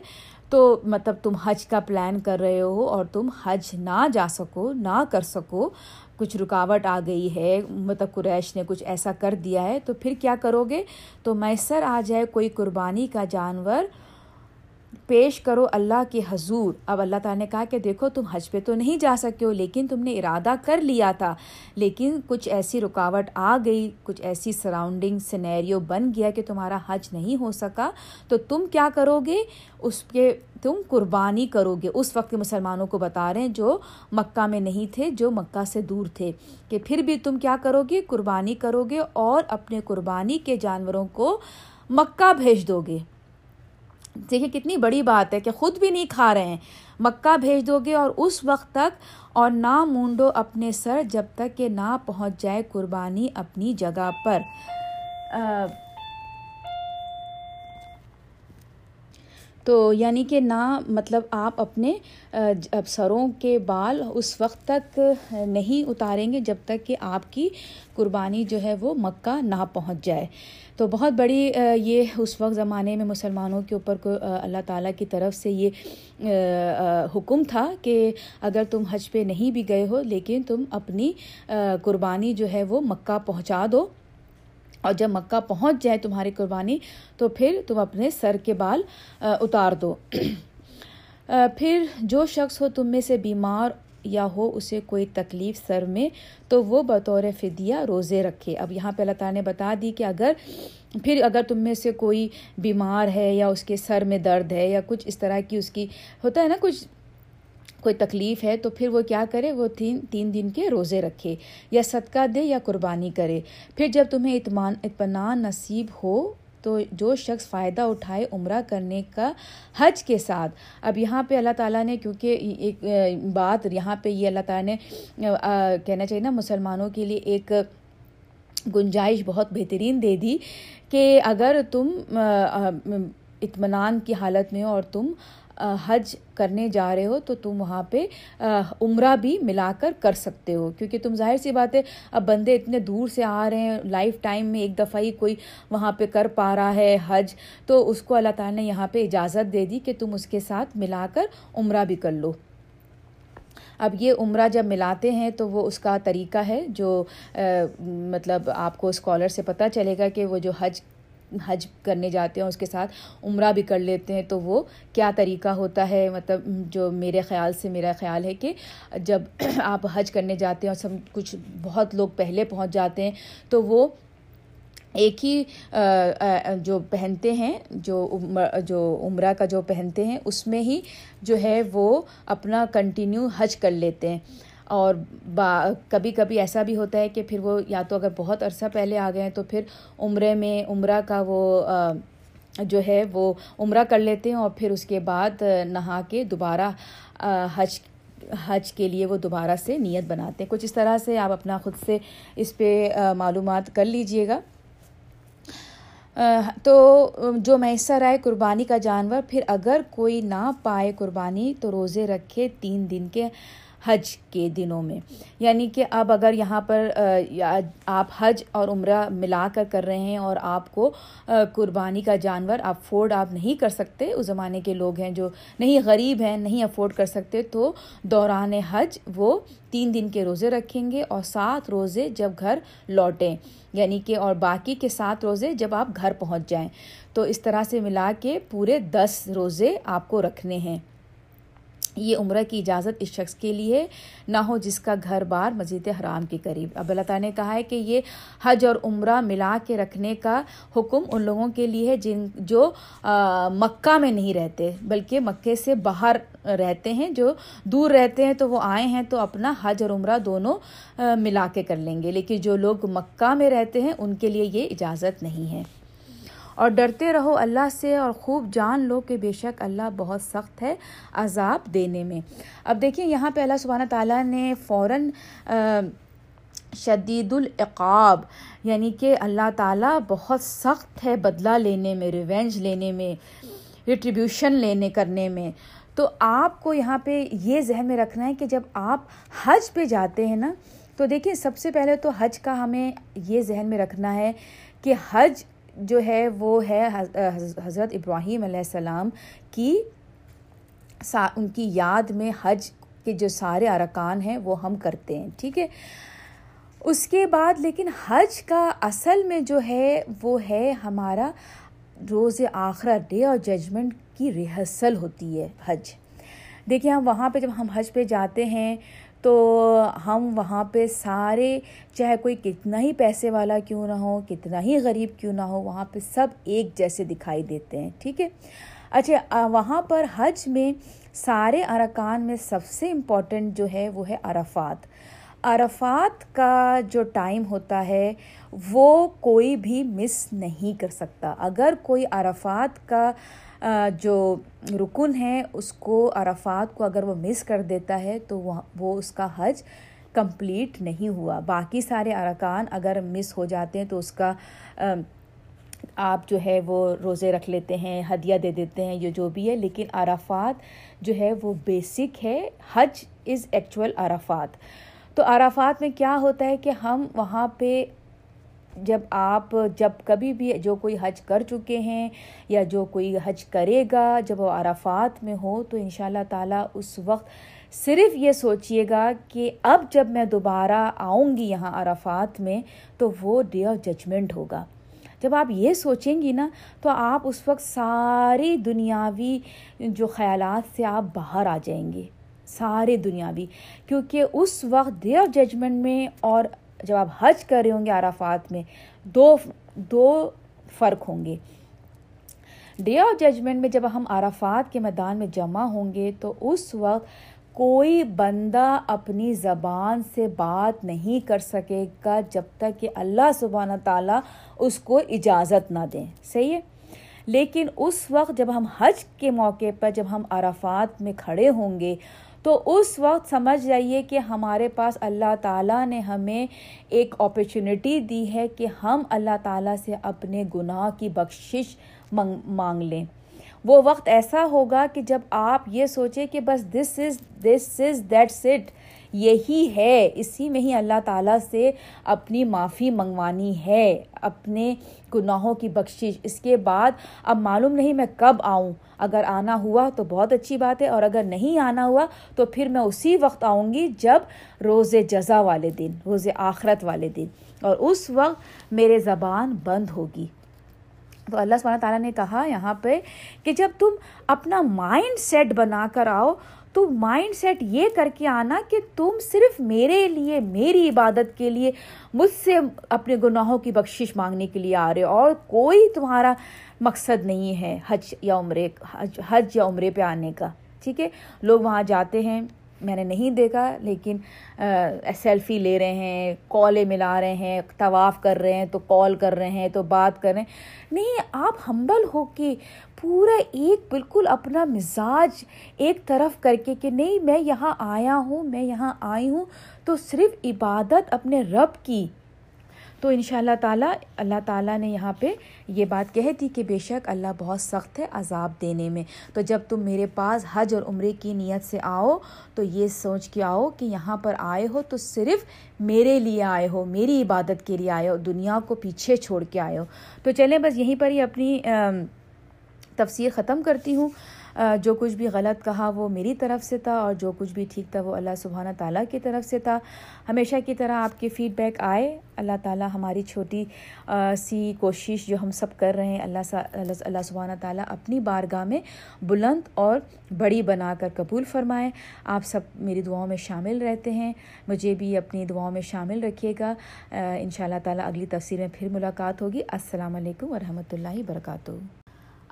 تو مطلب تم حج کا پلان کر رہے ہو اور تم حج نہ جا سکو، نہ کر سکو، کچھ رکاوٹ آ گئی ہے مطلب قریش نے کچھ ایسا کر دیا ہے، تو پھر کیا کرو گے؟ تو میسر آ جائے کوئی قربانی کا جانور پیش کرو اللہ کے حضور۔ اب اللہ تعالیٰ نے کہا کہ دیکھو، تم حج پہ تو نہیں جا سکتے ہو، لیکن تم نے ارادہ کر لیا تھا۔ لیکن کچھ ایسی رکاوٹ آ گئی، کچھ ایسی سراؤنڈنگ سنیریو بن گیا کہ تمہارا حج نہیں ہو سکا۔ تو تم کیا کرو گے؟ اس کے تم قربانی کرو گے۔ اس وقت مسلمانوں کو بتا رہے ہیں جو مکہ میں نہیں تھے، جو مکہ سے دور تھے۔ کہ پھر بھی تم کیا کرو گے؟ قربانی کرو گے اور اپنے قربانی کے جانوروں کو مکہ بھیج دو گے۔ دیکھیے کتنی بڑی بات ہے کہ خود بھی نہیں کھا رہے ہیں۔ مکہ بھیج دو گے اور اس وقت تک اور نہ مونڈو اپنے سر جب تک کہ نہ پہنچ جائے قربانی اپنی جگہ پر۔ تو یعنی کہ نہ مطلب آپ اپنے سروں کے بال اس وقت تک نہیں اتاریں گے جب تک کہ آپ کی قربانی جو ہے وہ مکہ نہ پہنچ جائے۔ تو بہت بڑی یہ اس وقت زمانے میں مسلمانوں کے اوپر کو اللہ تعالیٰ کی طرف سے یہ حکم تھا کہ اگر تم حج پہ نہیں بھی گئے ہو، لیکن تم اپنی قربانی جو ہے وہ مکہ پہنچا دو۔ اور جب مکہ پہنچ جائے تمہاری قربانی، تو پھر تم اپنے سر کے بال اتار دو۔ پھر جو شخص ہو تم میں سے بیمار یا ہو اسے کوئی تکلیف سر میں، تو وہ بطور فدیہ روزے رکھے۔ اب یہاں پہ اللہ تعالیٰ نے بتا دی کہ اگر، پھر اگر تم میں سے کوئی بیمار ہے یا اس کے سر میں درد ہے یا کچھ اس طرح کی اس کی ہوتا ہے نا، کچھ، کوئی تکلیف ہے، تو پھر وہ کیا کرے؟ وہ تین تین دن کے روزے رکھے یا صدقہ دے یا قربانی کرے۔ پھر جب تمہیں اطمان اطمینان نصیب ہو تو جو شخص فائدہ اٹھائے عمرہ کرنے کا حج کے ساتھ۔ اب یہاں پہ اللہ تعالیٰ نے، کیونکہ ایک بات یہاں پہ یہ اللہ تعالیٰ نے کہنا چاہیے نا مسلمانوں کے لیے ایک گنجائش بہت بہترین دے دی کہ اگر تم اطمینان کی حالت میں اور تم حج کرنے جا رہے ہو تو تم وہاں پہ عمرہ بھی ملا کر کر سکتے ہو، کیونکہ تم ظاہر سی بات ہے، اب بندے اتنے دور سے آ رہے ہیں، لائف ٹائم میں ایک دفعہ ہی کوئی وہاں پہ کر پا رہا ہے حج، تو اس کو اللہ تعالیٰ نے یہاں پہ اجازت دے دی کہ تم اس کے ساتھ ملا کر عمرہ بھی کر لو۔ اب یہ عمرہ جب ملاتے ہیں تو وہ اس کا طریقہ ہے جو مطلب آپ کو اسکالر سے پتہ چلے گا کہ وہ جو حج حج کرنے جاتے ہیں اس کے ساتھ عمرہ بھی کر لیتے ہیں، تو وہ کیا طریقہ ہوتا ہے؟ مطلب جو میرے خیال سے، میرا خیال ہے کہ جب آپ حج کرنے جاتے ہیں اور سب کچھ بہت لوگ پہلے پہنچ جاتے ہیں، تو وہ ایک ہی جو پہنتے ہیں، جو جو عمرہ کا جو پہنتے ہیں، اس میں ہی جو ہے وہ اپنا کنٹینیو حج کر لیتے ہیں۔ اور با، کبھی کبھی ایسا بھی ہوتا ہے کہ پھر وہ یا تو اگر بہت عرصہ پہلے آ گئے ہیں تو پھر عمرے میں عمرہ کا وہ جو ہے وہ عمرہ کر لیتے ہیں اور پھر اس کے بعد نہا کے دوبارہ حج حج کے لیے وہ دوبارہ سے نیت بناتے ہیں۔ کچھ اس طرح سے آپ اپنا خود سے اس پہ معلومات کر لیجیے گا۔ تو جو میسر آئے قربانی کا جانور، پھر اگر کوئی نہ پائے قربانی تو روزے رکھے تین دن کے۔ حج کے دنوں میں۔ یعنی کہ اب اگر یہاں پر آپ حج اور عمرہ ملا کر کر رہے ہیں اور آپ کو قربانی کا جانور افورڈ آپ نہیں کر سکتے، اس زمانے کے لوگ ہیں جو نہیں غریب ہیں، نہیں افورڈ کر سکتے، تو دوران حج وہ تین دن کے روزے رکھیں گے اور سات روزے جب گھر لوٹیں۔ یعنی کہ، اور باقی کے سات روزے جب آپ گھر پہنچ جائیں۔ تو اس طرح سے ملا کے پورے دس روزے آپ کو رکھنے ہیں۔ یہ عمرہ کی اجازت اس شخص کے لیے نہ ہو جس کا گھر بار مسجد حرام کے قریب۔ اب اللہ تعالیٰ نے کہا ہے کہ یہ حج اور عمرہ ملا کے رکھنے کا حکم ان لوگوں کے لیے ہے جن جو مکہ میں نہیں رہتے، بلکہ مکے سے باہر رہتے ہیں۔ جو دور رہتے ہیں تو وہ آئے ہیں تو اپنا حج اور عمرہ دونوں ملا کے کر لیں گے۔ لیکن جو لوگ مکہ میں رہتے ہیں ان کے لیے یہ اجازت نہیں ہے۔ اور ڈرتے رہو اللہ سے اور خوب جان لو کہ بے شک اللہ بہت سخت ہے عذاب دینے میں۔ اب دیکھیں، یہاں پہ اللہ سبحانہ تعالیٰ نے فوراً شدید العقاب یعنی کہ اللہ تعالیٰ بہت سخت ہے بدلہ لینے میں، ریونج لینے میں ریٹریبیوشن لینے کرنے میں۔ تو آپ کو یہاں پہ یہ ذہن میں رکھنا ہے کہ جب آپ حج پہ جاتے ہیں نا، تو دیکھیں، سب سے پہلے تو حج کا ہمیں یہ ذہن میں رکھنا ہے کہ حج جو ہے وہ ہے حضرت ابراہیم علیہ السلام کی ان کی یاد میں حج کے جو سارے ارکان ہیں وہ ہم کرتے ہیں، ٹھیک ہے؟ اس کے بعد لیکن حج کا اصل میں جو ہے وہ ہے ہمارا روز آخرہ ڈے اور ججمنٹ کی ریہرسل ہوتی ہے حج۔ دیکھیں ہم وہاں پہ جب ہم حج پہ جاتے ہیں تو ہم وہاں پہ سارے، چاہے کوئی کتنا ہی پیسے والا کیوں نہ ہو، کتنا ہی غریب کیوں نہ ہو، وہاں پہ سب ایک جیسے دکھائی دیتے ہیں، ٹھیک ہے؟ اچھا وہاں پر حج میں سارے ارکان میں سب سے امپورٹنٹ جو ہے وہ ہے عرفات۔ عرفات کا جو ٹائم ہوتا ہے وہ کوئی بھی مس نہیں کر سکتا۔ اگر کوئی عرفات کا جو رکن ہے اس کو عرفات کو اگر وہ مس کر دیتا ہے، تو وہ اس کا حج کمپلیٹ نہیں ہوا۔ باقی سارے ارکان اگر مس ہو جاتے ہیں، تو اس کا آپ جو ہے وہ روزے رکھ لیتے ہیں، ہدیہ دے دیتے ہیں، یہ جو بھی ہے۔ لیکن عرفات جو ہے وہ بیسک ہے۔ Hajj is actual Arafat. تو عرفات میں کیا ہوتا ہے کہ ہم وہاں پہ جب آپ، جب کبھی بھی جو کوئی حج کر چکے ہیں یا جو کوئی حج کرے گا جب وہ عرفات میں ہو، تو ان شاء اللہ تعالیٰ اس وقت صرف یہ سوچیے گا کہ اب جب میں دوبارہ آؤں گی یہاں عرفات میں، تو وہ ڈے آف ججمنٹ ہوگا۔ جب آپ یہ سوچیں گی نا، تو آپ اس وقت ساری دنیاوی جو خیالات سے آپ باہر آ جائیں گے۔ سارے دنیاوی، کیونکہ اس وقت ڈے آف ججمنٹ میں اور جب آپ حج کر رہے ہوں گے عرفات میں، دو دو فرق ہوں گے۔ ڈے آف ججمنٹ میں جب ہم عرفات کے میدان میں جمع ہوں گے تو اس وقت کوئی بندہ اپنی زبان سے بات نہیں کر سکے گا جب تک کہ اللہ سبحانہ تعالیٰ اس کو اجازت نہ دیں۔ صحیح ہے؟ لیکن اس وقت جب ہم حج کے موقع پر جب ہم عرفات میں کھڑے ہوں گے، تو اس وقت سمجھ جائیے کہ ہمارے پاس اللہ تعالیٰ نے ہمیں ایک اپرچونیٹی دی ہے کہ ہم اللہ تعالیٰ سے اپنے گناہ کی بخشش مانگ لیں۔ وہ وقت ایسا ہوگا کہ جب آپ یہ سوچیں کہ بس دس از دس از دیٹ سٹ یہی ہے۔ اسی میں ہی اللہ تعالیٰ سے اپنی معافی منگوانی ہے، اپنے گناہوں کی بخشش۔ اس کے بعد اب معلوم نہیں میں کب آؤں۔ اگر آنا ہوا تو بہت اچھی بات ہے، اور اگر نہیں آنا ہوا تو پھر میں اسی وقت آؤں گی جب روز جزا والے دن، روز آخرت والے دن۔ اور اس وقت میرے زبان بند ہوگی۔ تو اللہ سبحانہ تعالیٰ نے کہا یہاں پہ کہ جب تم اپنا مائنڈ سیٹ بنا کر آؤ تو مائنڈ سیٹ یہ کر کے آنا کہ تم صرف میرے لیے، میری عبادت کے لیے مجھ سے اپنے گناہوں کی بخشش مانگنے کے لیے آ رہے اور کوئی تمہارا مقصد نہیں ہے حج یا عمرے، حج یا عمرے پہ آنے کا، ٹھیک ہے؟ لوگ وہاں جاتے ہیں، میں نے نہیں دیکھا، لیکن سیلفی لے رہے ہیں کالیں ملا رہے ہیں، طواف کر رہے ہیں، تو کال کر رہے ہیں، تو بات کر رہے ہیں۔ نہیں، آپ ہمبل ہو کے پورا ایک بالکل اپنا مزاج ایک طرف کر کے کہ نہیں، میں یہاں آیا ہوں، میں یہاں آئی ہوں، تو صرف عبادت اپنے رب کی۔ تو ان شاء اللہ تعالیٰ اللہ تعالیٰ نے یہاں پہ یہ بات کہہ دی کہ بے شک اللہ بہت سخت ہے عذاب دینے میں۔ تو جب تم میرے پاس حج اور عمرے کی نیت سے آؤ، تو یہ سوچ کے آؤ کہ یہاں پر آئے ہو تو صرف میرے لیے آئے ہو، میری عبادت کے لیے آئے ہو، دنیا کو پیچھے چھوڑ کے آئے ہو۔ تو چلیں، بس یہیں پر ہی اپنی تفسیر ختم کرتی ہوں۔ جو کچھ بھی غلط کہا وہ میری طرف سے تھا اور جو کچھ بھی ٹھیک تھا وہ اللہ سبحانہ تعالیٰ کی طرف سے تھا۔ ہمیشہ کی طرح آپ کے فیڈ بیک آئے۔ اللہ تعالیٰ ہماری چھوٹی سی کوشش جو ہم سب کر رہے ہیں، اللہ اللہ سبحانہ تعالیٰ اپنی بارگاہ میں بلند اور بڑی بنا کر قبول فرمائے۔ آپ سب میری دعاؤں میں شامل رہتے ہیں۔ مجھے بھی اپنی دعاؤں میں شامل رکھیے گا۔ ان شاء اللہ تعالیٰ اگلی تفصیل میں پھر ملاقات ہوگی۔ السلام علیکم ورحمۃ اللہ وبرکاتہ۔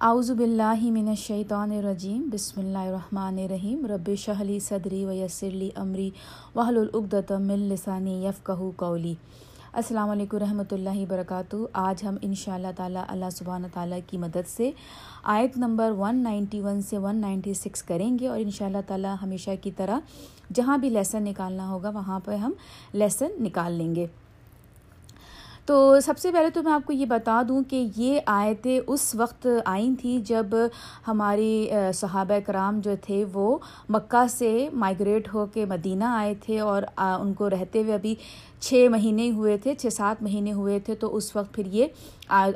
اعوذ باللہ من الشیطان الرجیم، بسم اللہ الرحمن الرحیم، رب شہلی صدری و یسرلی عمری وحل العقدۃ من لسانی یفقہ قولی۔ السلام علیکم رحمۃ اللہ وبرکاتہ۔ آج ہم ان شاء اللہ تعالیٰ اللہ سبحانہ تعالیٰ کی مدد سے آیت نمبر 191 سے 196 کریں گے اور ان شاء اللہ تعالیٰ ہمیشہ کی طرح جہاں بھی لیسن نکالنا ہوگا وہاں پہ ہم لیسن نکال لیں گے۔ تو سب سے پہلے تو میں آپ کو یہ بتا دوں کہ یہ آیتیں اس وقت آئیں تھیں جب ہماری صحابہ کرام جو تھے وہ مکہ سے مائگریٹ ہو کے مدینہ آئے تھے اور ان کو رہتے ہوئے ابھی چھ مہینے ہوئے تھے، چھ سات مہینے ہوئے تھے، تو اس وقت پھر یہ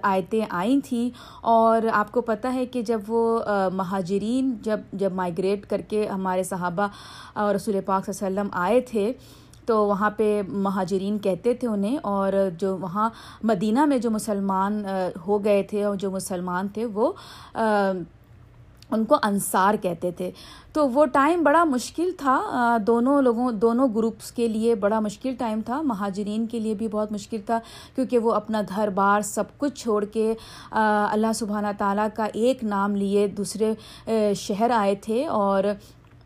آیتیں آئیں تھیں اور آپ کو پتہ ہے کہ جب وہ مہاجرین جب جب مائگریٹ کر کے ہمارے صحابہ اور رسول پاک صلی اللہ علیہ وسلم آئے تھے تو وہاں پہ مہاجرین کہتے تھے انہیں اور جو وہاں مدینہ میں جو مسلمان ہو گئے تھے اور جو مسلمان تھے وہ ان کو انصار کہتے تھے۔ تو وہ ٹائم بڑا مشکل تھا دونوں لوگوں، دونوں گروپس کے لیے بڑا مشکل ٹائم تھا، مہاجرین کے لیے بھی بہت مشکل تھا، کیونکہ وہ اپنا گھر بار سب کچھ چھوڑ کے اللہ سبحانہ تعالیٰ کا ایک نام لیے دوسرے شہر آئے تھے اور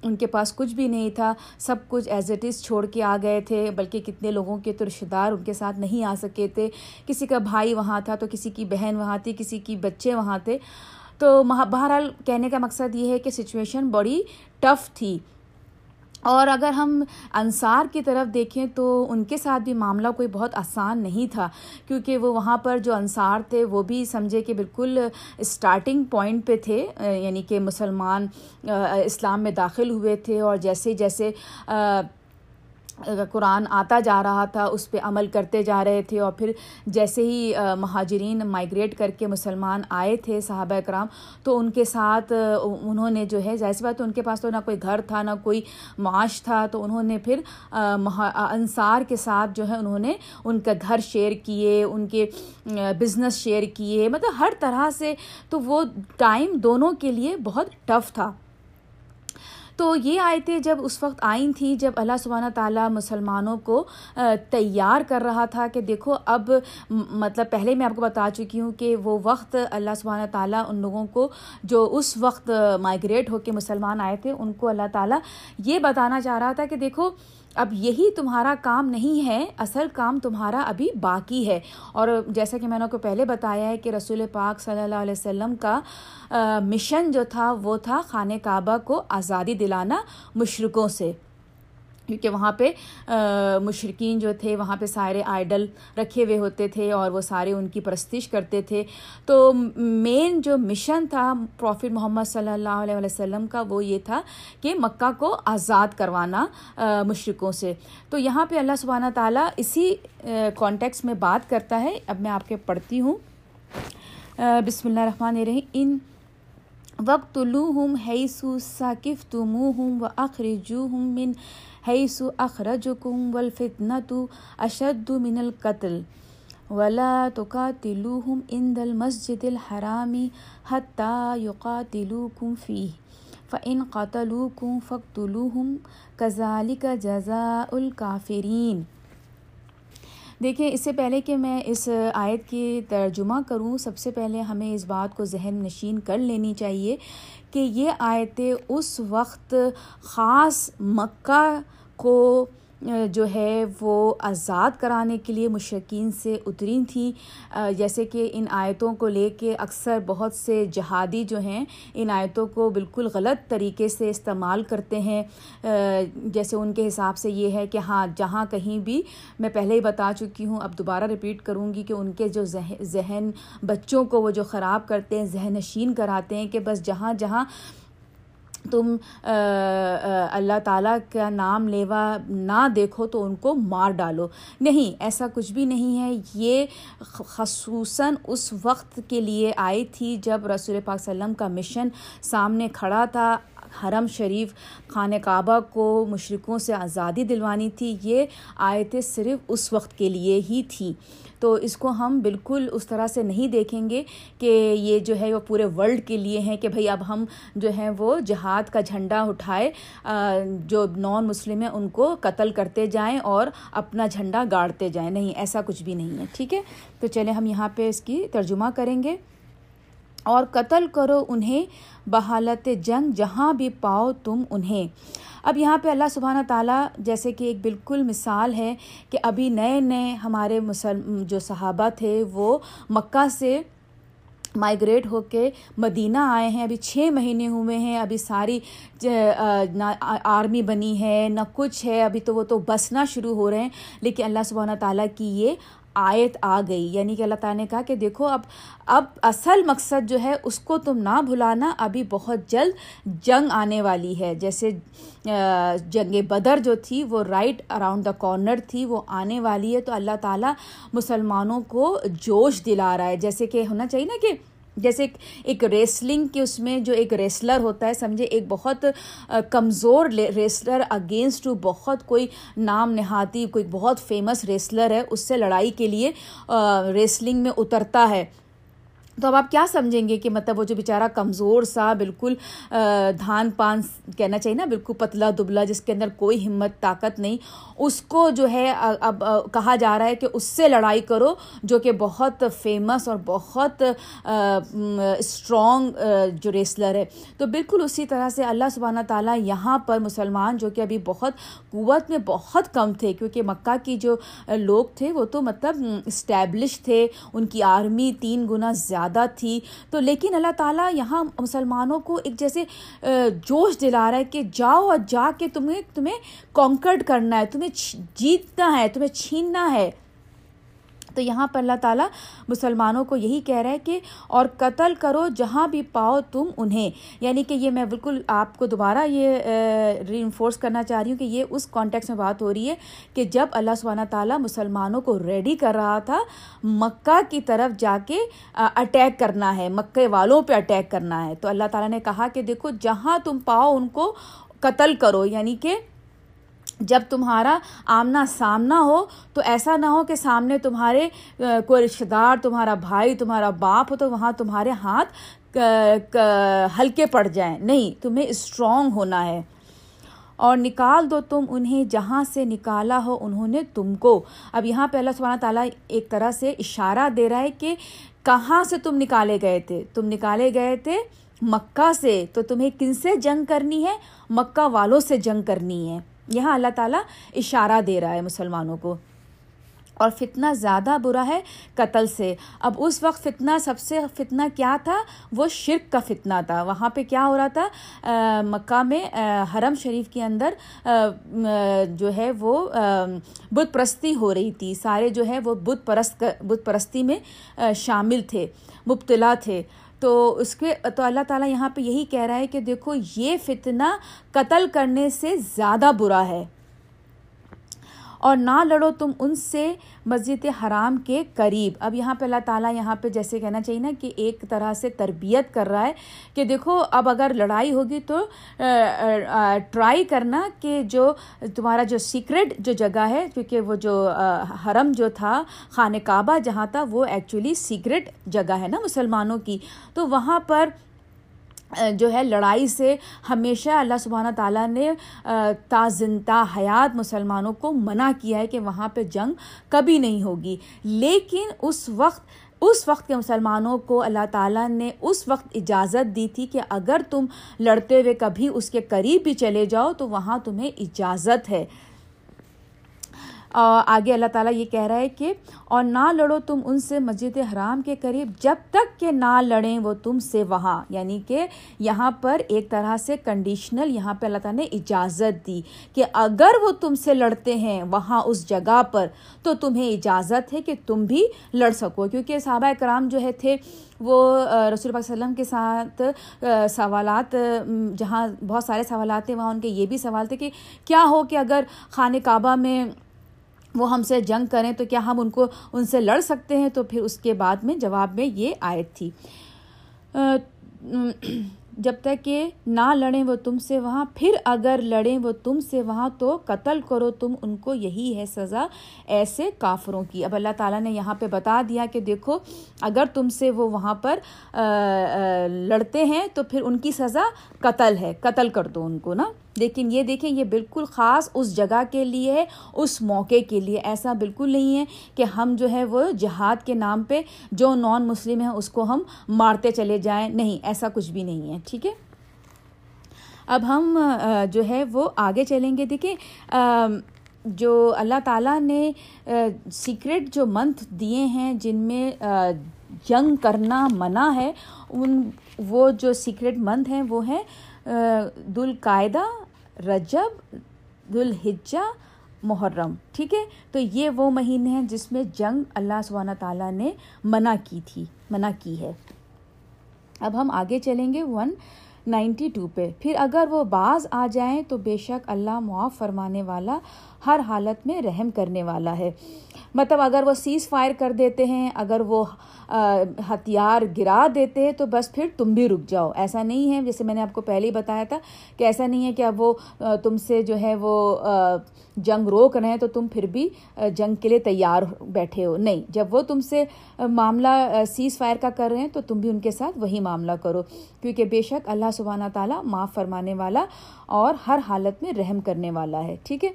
ان کے پاس کچھ بھی نہیں تھا، سب کچھ ایز اٹ از چھوڑ کے آ گئے تھے، بلکہ کتنے لوگوں کے تو رشتہ دار ان کے ساتھ نہیں آ سکے تھے۔ کسی کا بھائی وہاں تھا تو کسی کی بہن وہاں تھی، کسی کی بچے وہاں تھے۔ تو بہرحال کہنے کا مقصد یہ ہے کہ سچویشن بڑی ٹف تھی۔ اور اگر ہم انصار کی طرف دیکھیں تو ان کے ساتھ بھی معاملہ کوئی بہت آسان نہیں تھا، کیونکہ وہ وہاں پر جو انصار تھے وہ بھی سمجھے کہ بالکل اسٹارٹنگ پوائنٹ پہ تھے یعنی کہ مسلمان اسلام میں داخل ہوئے تھے اور جیسے جیسے قرآن آتا جا رہا تھا، اس پہ عمل کرتے جا رہے تھے اور پھر جیسے ہی مہاجرین مائگریٹ کر کے مسلمان آئے تھے صحابہ کرام تو ان کے ساتھ انہوں نے جو ہے، ظاہر بات، ان کے پاس تو نہ کوئی گھر تھا، نہ کوئی معاش تھا، تو انہوں نے پھر انصار کے ساتھ جو ہے، انہوں نے ان کا گھر شیئر کیے، ان کے بزنس شیئر کیے مطلب ہر طرح سے، تو وہ ٹائم دونوں کے لیے بہت ٹف تھا۔ تو یہ آیتیں جب اس وقت آئیں تھیں، جب اللہ سبحانہ تعالیٰ مسلمانوں کو تیار کر رہا تھا کہ دیکھو اب مطلب پہلے میں آپ کو بتا چکی ہوں کہ وہ وقت اللہ سبحانہ تعالیٰ ان لوگوں کو جو اس وقت مائگریٹ ہو کے مسلمان آئے تھے، ان کو اللہ تعالیٰ یہ بتانا چاہ رہا تھا کہ دیکھو اب یہی تمہارا کام نہیں ہے، اصل کام تمہارا ابھی باقی ہے۔ اور جیسا کہ میں نے کو پہلے بتایا ہے کہ رسول پاک صلی اللہ علیہ وسلم کا مشن جو تھا، وہ تھا خانہ کعبہ کو آزادی دلانا مشرقوں سے۔ کیونکہ وہاں پہ مشرقین جو تھے، وہاں پہ سارے آئیڈل رکھے ہوئے ہوتے تھے اور وہ سارے ان کی پرستش کرتے تھے۔ تو مین جو مشن تھا پروفٹ محمد صلی اللہ علیہ وسلم کا وہ یہ تھا کہ مکہ کو آزاد کروانا مشرقوں سے۔ تو یہاں پہ اللہ سبحانہ تعالیٰ اسی کانٹیکس میں بات کرتا ہے۔ اب میں آپ کے پڑھتی ہوں۔ بسم اللہ الرحمن الرحیم۔ ان وقت لو ہم حیث ثاقف تمو ہم و اخرجو ہم من حیث اخرجکم والفتنة اشد من القتل. ولا تقاتلوهم عند المسجد الحرام حتى يقاتلوكم فيه. فإن قتلوكم فاقتلوهم، كذلك جزاء الكافرين. دیکھیں، اس سے پہلے کہ میں اس آیت کی ترجمہ کروں، سب سے پہلے ہمیں اس بات کو ذہن نشین کر لینی چاہیے کہ یہ آیتیں اس وقت خاص مکہ کو جو ہے وہ آزاد کرانے کے لیے مشرقین سے اتری تھیں۔ جیسے کہ ان آیتوں کو لے کے اکثر بہت سے جہادی جو ہیں ان آیتوں کو بالکل غلط طریقے سے استعمال کرتے ہیں۔ جیسے ان کے حساب سے یہ ہے کہ ہاں جہاں کہیں بھی میں پہلے ہی بتا چکی ہوں، اب دوبارہ رپیٹ کروں گی کہ ان کے جو ذہن بچوں کو وہ جو خراب کرتے ہیں، ذہن نشین کراتے ہیں کہ بس جہاں جہاں تم اللہ تعالیٰ کا نام لیوا نہ دیکھو تو ان کو مار ڈالو۔ نہیں، ایسا کچھ بھی نہیں ہے۔ یہ خصوصاً اس وقت کے لیے آئی تھی جب رسول پاک وسلم کا مشن سامنے کھڑا تھا۔ حرم شریف خانہ کعبہ کو مشرقوں سے آزادی دلوانی تھی۔ یہ آیتیں صرف اس وقت کے لیے ہی تھیں۔ تو اس کو ہم بالکل اس طرح سے نہیں دیکھیں گے کہ یہ جو ہے وہ پورے ورلڈ کے لیے ہیں کہ بھئی اب ہم جو ہیں وہ جہاد کا جھنڈا اٹھائے جو نان مسلم ہیں، ان کو قتل کرتے جائیں اور اپنا جھنڈا گاڑتے جائیں۔ نہیں، ایسا کچھ بھی نہیں ہے، ٹھیک ہے؟ تو چلیں ہم یہاں پہ اس کی ترجمہ کریں گے۔ اور قتل کرو انہیں بحالت جنگ جہاں بھی پاؤ تم انہیں۔ اب یہاں پہ اللہ سبحانہ تعالیٰ جیسے کہ ایک بالکل مثال ہے کہ ابھی نئے نئے ہمارے مسلم جو صحابہ تھے وہ مکہ سے مائگریٹ ہو کے مدینہ آئے ہیں۔ ابھی چھ مہینے ہوئے ہیں۔ ابھی ساری نہ آرمی بنی ہے، نہ کچھ ہے۔ ابھی تو وہ تو بسنا شروع ہو رہے ہیں۔ لیکن اللہ سبحانہ تعالیٰ کی یہ آیت آ گئی۔ یعنی کہ اللہ تعالیٰ نے کہا کہ دیکھو، اب اب اصل مقصد جو ہے، اس کو تم نہ بھلانا، ابھی بہت جلد جنگ آنے والی ہے۔ جیسے جنگ بدر جو تھی، وہ رائٹ اراؤنڈ دا کارنر تھی، وہ آنے والی ہے۔ تو اللہ تعالیٰ مسلمانوں کو جوش دلا رہا ہے۔ جیسے کہ ہونا چاہیے نا کہ جیسے ایک ریسلنگ کے اس میں جو ایک ریسلر ہوتا ہے، سمجھے، ایک بہت کمزور ریسلر اگینسٹ ٹو بہت کوئی نام نہاتی، کوئی بہت فیمس ریسلر ہے، اس سے لڑائی کے لیے ریسلنگ میں اترتا ہے۔ تو اب آپ کیا سمجھیں گے کہ مطلب وہ جو بیچارہ کمزور سا بالکل دھان پان کہنا چاہیے نا، بالکل پتلا دبلا، جس کے اندر کوئی ہمت، طاقت نہیں، اس کو جو ہے اب کہا جا رہا ہے کہ اس سے لڑائی کرو، جو کہ بہت فیمس اور بہت اسٹرانگ جو ریسلر ہے۔ تو بالکل اسی طرح سے اللہ سبحانہ تعالیٰ یہاں پر مسلمان جو کہ ابھی بہت قوت میں بہت کم تھے، کیونکہ مکہ کی جو لوگ تھے، وہ تو مطلب اسٹیبلش تھے، ان کی آرمی تین گنا زیادہ زیادہ تھی۔ تو لیکن اللہ تعالیٰ یہاں مسلمانوں کو ایک جیسے جوش دلا رہا ہے کہ جاؤ اور جا کے تمہیں تمہیں کانکرڈ کرنا ہے، تمہیں جیتنا ہے، تمہیں چھیننا ہے۔ تو یہاں پر اللہ تعالیٰ مسلمانوں کو یہی کہہ رہا ہے کہ اور قتل کرو جہاں بھی پاؤ تم انہیں۔ یعنی کہ یہ میں بالکل آپ کو دوبارہ یہ ری انفورس کرنا چاہ رہی ہوں کہ یہ اس کانٹیکس میں بات ہو رہی ہے کہ جب اللہ سبحانہ تعالیٰ مسلمانوں کو ریڈی کر رہا تھا، مکہ کی طرف جا کے اٹیک کرنا ہے مکے والوں پہ اٹیک کرنا ہے۔ تو اللہ تعالیٰ نے کہا کہ دیکھو، جہاں تم پاؤ ان کو قتل کرو یعنی کہ جب تمہارا آمنا سامنا ہو تو ایسا نہ ہو کہ سامنے تمہارے کوئی رشتہ دار، تمہارا بھائی، تمہارا باپ ہو تو وہاں تمہارے ہاتھ ہلکے پڑ جائیں۔ نہیں، تمہیں اسٹرانگ ہونا ہے۔ اور نکال دو تم انہیں جہاں سے نکالا ہو، انہوں نے تم کو۔ اب یہاں پہ اللہ سبحانہ تعالیٰ ایک طرح سے اشارہ دے رہا ہے کہ کہاں سے تم نکالے گئے تھے؟ تم نکالے گئے تھے مکہ سے۔ تو تمہیں کن سے جنگ کرنی ہے؟ مکہ والوں سے جنگ کرنی ہے۔ یہاں اللہ تعالیٰ اشارہ دے رہا ہے مسلمانوں کو۔ اور فتنہ زیادہ برا ہے قتل سے۔ اب اس وقت فتنہ سب سے فتنہ کیا تھا؟ وہ شرک کا فتنہ تھا۔ وہاں پہ کیا ہو رہا تھا؟ مکہ میں حرم شریف کے اندر جو ہے وہ بت پرستی ہو رہی تھی۔ سارے جو ہے وہ بت پرست، بت پرستی میں شامل تھے، مبتلا تھے۔ تو اس کے تو اللہ تعالیٰ یہاں پہ یہی کہہ رہا ہے کہ دیکھو، یہ فتنہ قتل کرنے سے زیادہ برا ہے۔ اور نہ لڑو تم ان سے مسجد حرام کے قریب۔ اب یہاں پہ اللہ تعالیٰ یہاں پہ جیسے کہنا چاہیے نا کہ ایک طرح سے تربیت کر رہا ہے کہ دیکھو، اب اگر لڑائی ہوگی تو ٹرائی کرنا کہ جو تمہارا جو سیکرٹ جو جگہ ہے، کیونکہ وہ جو حرم جو تھا، خانہ کعبہ جہاں تھا، وہ ایکچولی سیکرٹ جگہ ہے نا مسلمانوں کی۔ تو وہاں پر جو ہے لڑائی سے ہمیشہ اللہ سبحانہ تعالیٰ نے تا زندہ حیات مسلمانوں کو منع کیا ہے کہ وہاں پہ جنگ کبھی نہیں ہوگی۔ لیکن اس وقت اس وقت کے مسلمانوں کو اللہ تعالیٰ نے اس وقت اجازت دی تھی کہ اگر تم لڑتے ہوئے کبھی اس کے قریب بھی چلے جاؤ تو وہاں تمہیں اجازت ہے۔ آگے اللہ تعالیٰ یہ کہہ رہا ہے کہ، اور نہ لڑو تم ان سے مسجد حرام کے قریب جب تک کہ نہ لڑیں وہ تم سے وہاں۔ یعنی کہ یہااں پر ایک طرح سے کنڈیشنل یہاں پہ اللہ تعالیٰ نے اجازت دی کہ اگر وہ تم سے لڑتے ہیں وہاں اس جگہ پر، تو تمہیں اجازت ہے کہ تم بھی لڑ سکو۔ کیونکہ صحابہ کرام جو ہے تھے، وہ رسول پاک وسلم کے ساتھ سوالات جہاں بہت سارے سوالات تھے، وہاں ان کے یہ بھی سوال تھے کہ کیا ہو کہ اگر خانہ کعبہ میں وہ ہم سے جنگ کریں تو کیا ہم ان کو ان سے لڑ سکتے ہیں؟ تو پھر اس کے بعد میں جواب میں یہ آیت تھی۔ جب تک کہ نہ لڑیں وہ تم سے وہاں، پھر اگر لڑیں وہ تم سے وہاں تو قتل کرو، تم ان کو یہی ہے سزا ایسے کافروں کی۔ اب اللہ تعالیٰ نے یہاں پہ بتا دیا کہ دیکھو، اگر تم سے وہ وہاں پر لڑتے ہیں تو پھر ان کی سزا قتل ہے، قتل کر دو ان کو، نا؟ لیکن یہ دیکھیں یہ بالکل خاص اس جگہ کے لیے ہے اس موقع کے لیے ایسا بالکل نہیں ہے کہ ہم جو ہے وہ جہاد کے نام پہ جو نان مسلم ہیں اس کو ہم مارتے چلے جائیں۔ نہیں، ایسا کچھ بھی نہیں ہے، ٹھیک ہے؟ اب ہم جو ہے وہ آگے چلیں گے۔ دیکھیں جو اللہ تعالیٰ نے سیکرٹ جو منتھ دیے ہیں، جن میں جنگ کرنا منع ہے، ان، وہ جو سیکرٹ منتھ ہیں، وہ ہیں دالقاعدہ رجب، ذوالحجہ، محرم، ٹھیک ہے؟ تو یہ وہ مہینے ہیں جس میں جنگ اللہ سبحانہ تعالیٰ نے منع کی تھی، منع کی ہے۔ اب ہم آگے چلیں گے ون نائنٹی ٹو پہ۔ پھر اگر وہ بعض آ جائیں تو بے شک اللہ معاف فرمانے والا ہر حالت میں رحم کرنے والا ہے۔ مطلب اگر وہ سیز فائر کر دیتے ہیں، اگر وہ ہتھیار گرا دیتے ہیں، تو بس پھر تم بھی رک جاؤ۔ ایسا نہیں ہے، جیسے میں نے آپ کو پہلے ہی بتایا تھا کہ ایسا نہیں ہے کہ اب وہ تم سے جو ہے وہ جنگ روک رہے ہیں تو تم پھر بھی جنگ کے لیے تیار بیٹھے ہو۔ نہیں، جب وہ تم سے معاملہ سیز فائر کا کر رہے ہیں تو تم بھی ان کے ساتھ وہی معاملہ کرو۔ کیونکہ بے شک اللہ سبحانہ تعالیٰ معاف فرمانے والا اور ہر حالت میں رحم کرنے والا ہے۔ ٹھیک ہے؟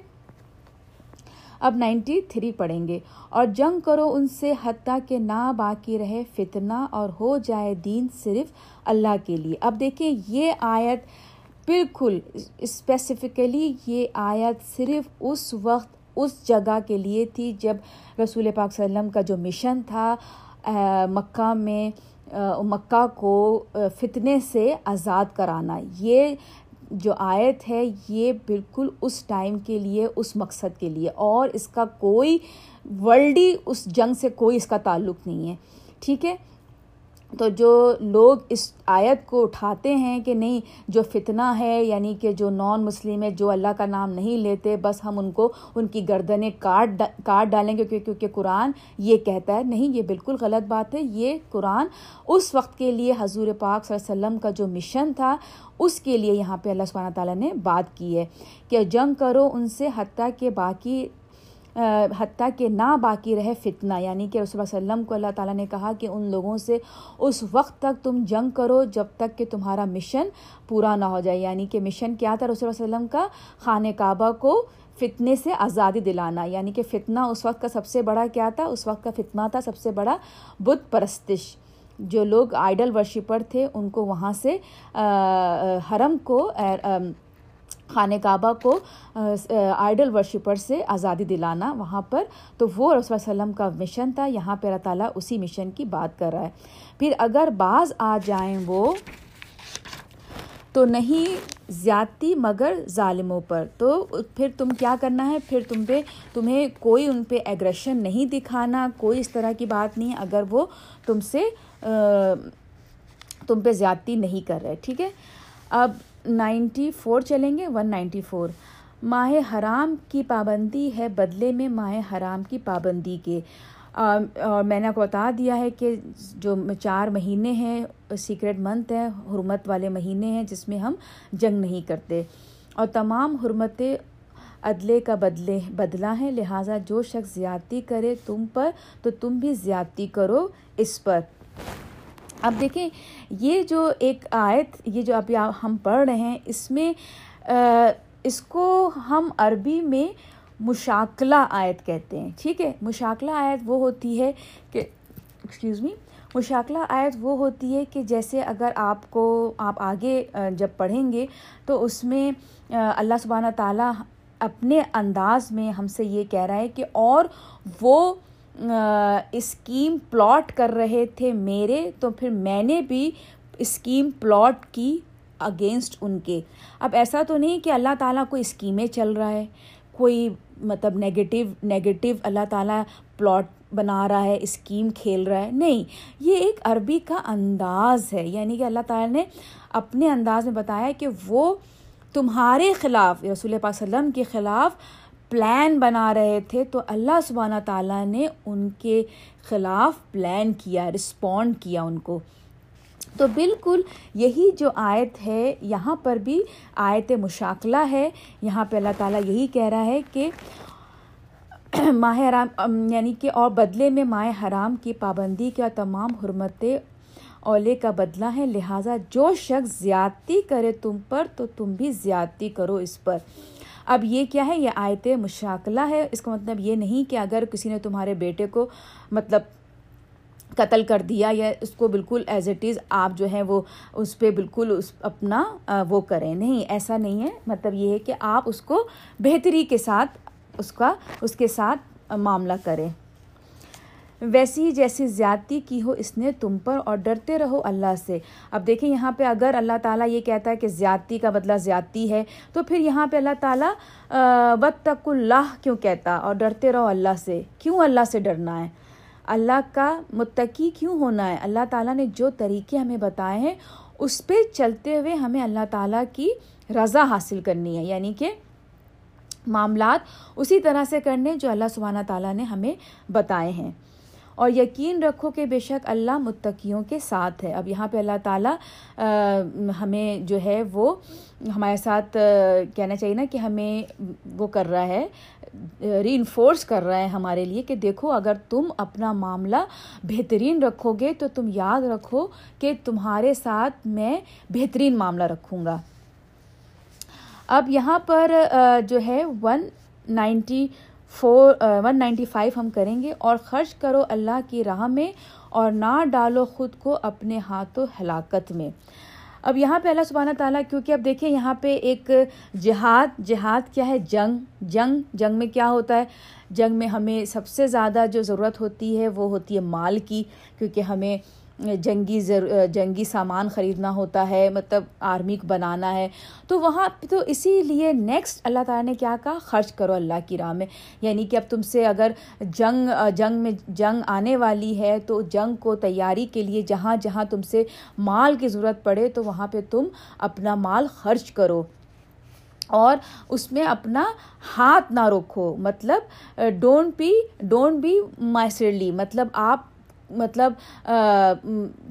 اب نائنٹی تھری پڑھیں گے۔ اور جنگ کرو ان سے حتیٰ کہ نہ باقی رہے فتنہ اور ہو جائے دین صرف اللہ کے لیے۔ اب دیکھیں یہ آیت بالکل اسپیسیفکلی یہ آیت صرف اس وقت، اس جگہ کے لیے تھی جب رسول پاک صلی اللہ علیہ وسلم کا جو مشن تھا مکہ میں مکہ کو فتنے سے آزاد کرانا۔ یہ جو آیت ہے، یہ بالکل اس ٹائم کے لیے، اس مقصد کے لیے۔ اور اس کا کوئی ورلڈی، اس جنگ سے کوئی اس کا تعلق نہیں ہے۔ ٹھیک ہے؟ تو جو لوگ اس آیت کو اٹھاتے ہیں کہ نہیں، جو فتنہ ہے یعنی کہ جو نان مسلم ہے، جو اللہ کا نام نہیں لیتے، بس ہم ان کو، ان کی گردنیں کاٹ کاٹ ڈالیں گے، کیونکہ قرآن یہ کہتا ہے، نہیں، یہ بالکل غلط بات ہے، یہ قرآن اس وقت کے لیے حضور پاک صلی اللہ علیہ وسلم کا جو مشن تھا، اس کے لیے یہاں پہ اللہ سبحانہ تعالیٰ نے بات کی ہے کہ جنگ کرو ان سے، حتیٰ کہ باقی حتیٰ کہ نہ باقی رہے فتنہ یعنی کہ رسول اللہ علیہ وسلم کو اللہ تعالیٰ نے کہا کہ ان لوگوں سے اس وقت تک تم جنگ کرو جب تک کہ تمہارا مشن پورا نہ ہو جائے۔ یعنی کہ مشن کیا تھا رسول اللہ علیہ وسلم کا؟ خانہ کعبہ کو فتنے سے آزادی دلانا۔ یعنی کہ فتنہ اس وقت کا سب سے بڑا کیا تھا؟ اس وقت کا فتنہ تھا سب سے بڑا بت پرستش۔ جو لوگ آئیڈل ورشپر تھے، ان کو وہاں سے حرم کو خانہ کعبہ کو آئیڈل ورشپر سے آزادی دلانا وہاں پر۔ تو وہ رسول وسلم کا مشن تھا، یہاں پہ اللہ تعالیٰ اسی مشن کی بات کر رہا ہے۔ پھر اگر بعض آ جائیں وہ، تو نہیں زیادتی مگر ظالموں پر۔ تو پھر تم کیا کرنا ہے؟ پھر تم پہ، تمہیں کوئی ان پہ ایگریشن نہیں دکھانا، کوئی اس طرح کی بات نہیں۔ اگر وہ تم سے تم پہ زیادتی نہیں کر رہے، ٹھیک ہے؟ اب نائنٹی فور چلیں گے، ون نائنٹی فور۔ ماہ حرام کی پابندی ہے بدلے میں ماہ حرام کی پابندی کے۔ اور میں نے آپ کو بتا دیا ہے کہ جو چار مہینے ہیں، سیکرٹ منتھ ہیں حرمت والے مہینے ہیں، جس میں ہم جنگ نہیں کرتے۔ اور تمام حرمتیں عدلے کا بدلے بدلا ہے لہٰذا جو شخص زیادتی کرے تم پر، تو تم بھی زیادتی کرو اس پر۔ اب دیکھیں، یہ جو ایک آیت، یہ جو ابھی ہم پڑھ رہے ہیں، اس میں اس کو ہم عربی میں مشاکلہ آیت کہتے ہیں۔ ٹھیک ہے، مشاکلہ آیت وہ ہوتی ہے کہ ایکسکیوز می مشاکلہ آیت وہ ہوتی ہے کہ جیسے اگر آپ کو، آپ آگے جب پڑھیں گے تو اس میں اللہ سبحانہ تعالیٰ اپنے انداز میں ہم سے یہ کہہ رہا ہے کہ اور وہ اسکیم پلاٹ کر رہے تھے میرے، تو پھر میں نے بھی اسکیم پلاٹ کی اگینسٹ ان کے۔ اب ایسا تو نہیں کہ اللہ تعالیٰ کوئی اسکیمیں چل رہا ہے، کوئی مطلب نگیٹیو نگیٹیو اللہ تعالیٰ پلاٹ بنا رہا ہے، اسکیم کھیل رہا ہے۔ نہیں، یہ ایک عربی کا انداز ہے۔ یعنی کہ اللہ تعالیٰ نے اپنے انداز میں بتایا کہ وہ تمہارے خلاف، رسول پاک وسلم کے خلاف پلان بنا رہے تھے، تو اللہ سبحانہ تعالیٰ نے ان کے خلاف پلان کیا رسپونڈ کیا ان کو۔ تو بالکل یہی جو آیت ہے، یہاں پر بھی آیت مشاکلہ ہے۔ یہاں پہ اللہ تعالیٰ یہی کہہ رہا ہے کہ ماہ حرام یعنی کہ اور بدلے میں ماہ حرام کی پابندی کا تمام حرمتیں اولے کا بدلہ ہے لہٰذا جو شخص زیادتی کرے تم پر، تو تم بھی زیادتی کرو اس پر۔ اب یہ کیا ہے؟ یہ آیت مشاکلہ ہے۔ اس کا مطلب یہ نہیں کہ اگر کسی نے تمہارے بیٹے کو مطلب قتل کر دیا یا اس کو بالکل ایز اٹ از آپ جو ہے وہ اس پہ بالکل اس اپنا وہ کریں۔ نہیں، ایسا نہیں ہے۔ مطلب یہ ہے کہ آپ اس کو بہتری کے ساتھ، اس کا، اس کے ساتھ معاملہ کریں۔ ویسی ہی جیسی زیادتی کی ہو اس نے تم پر اور ڈرتے رہو اللہ سے۔ اب دیکھیں یہاں پہ اگر اللہ تعالیٰ یہ کہتا ہے کہ زیادتی کا بدلہ زیادتی ہے، تو پھر یہاں پہ اللہ تعالیٰ بد تک اللہ کیوں کہتا اور ڈرتے رہو اللہ سے۔ کیوں اللہ سے ڈرنا ہے؟ اللہ کا متقی کیوں ہونا ہے؟ اللہ تعالیٰ نے جو طریقے ہمیں بتائے ہیں، اس پہ چلتے ہوئے ہمیں اللہ تعالیٰ کی رضا حاصل کرنی ہے۔ یعنی کہ معاملات اسی طرح سے کرنے جو اللہ سبحانہ تعالیٰ نے ہمیں بتائے ہیں۔ اور یقین رکھو کہ بے شک اللہ متقیوں کے ساتھ ہے۔ اب یہاں پہ اللہ تعالیٰ ہمیں جو ہے وہ ہمارے ساتھ کہنا چاہیے نا کہ ہمیں وہ کر رہا ہے ری انفورس کر رہا ہے ہمارے لیے کہ دیکھو اگر تم اپنا معاملہ بہترین رکھو گے تو تم یاد رکھو کہ تمہارے ساتھ میں بہترین معاملہ رکھوں گا۔ اب یہاں پر جو ہے one ninety four one ninety five ہم کریں گے اور خرچ کرو اللہ کی راہ میں اور نہ ڈالو خود کو اپنے ہاتھوں ہلاکت میں۔ اب یہاں پہ اللہ سبحانہ تعالیٰ، کیونکہ اب دیکھیں یہاں پہ ایک جہاد جہاد کیا ہے؟ جنگ جنگ جنگ میں کیا ہوتا ہے؟ جنگ میں ہمیں سب سے زیادہ جو ضرورت ہوتی ہے وہ ہوتی ہے مال کی، کیونکہ ہمیں جنگی جنگی سامان خریدنا ہوتا ہے مطلب آرمی کو بنانا ہے۔ تو وہاں تو اسی لیے نیکسٹ اللہ تعالیٰ نے کیا کہا؟ خرچ کرو اللہ کی راہ میں۔ یعنی کہ اب تم سے اگر جنگ جنگ میں جنگ آنے والی ہے تو جنگ کو تیاری کے لیے جہاں جہاں تم سے مال کی ضرورت پڑے تو وہاں پہ تم اپنا مال خرچ کرو۔ اور اس میں اپنا ہاتھ نہ رکھو۔ مطلب don't be don't be miserly. مطلب آپ مطلب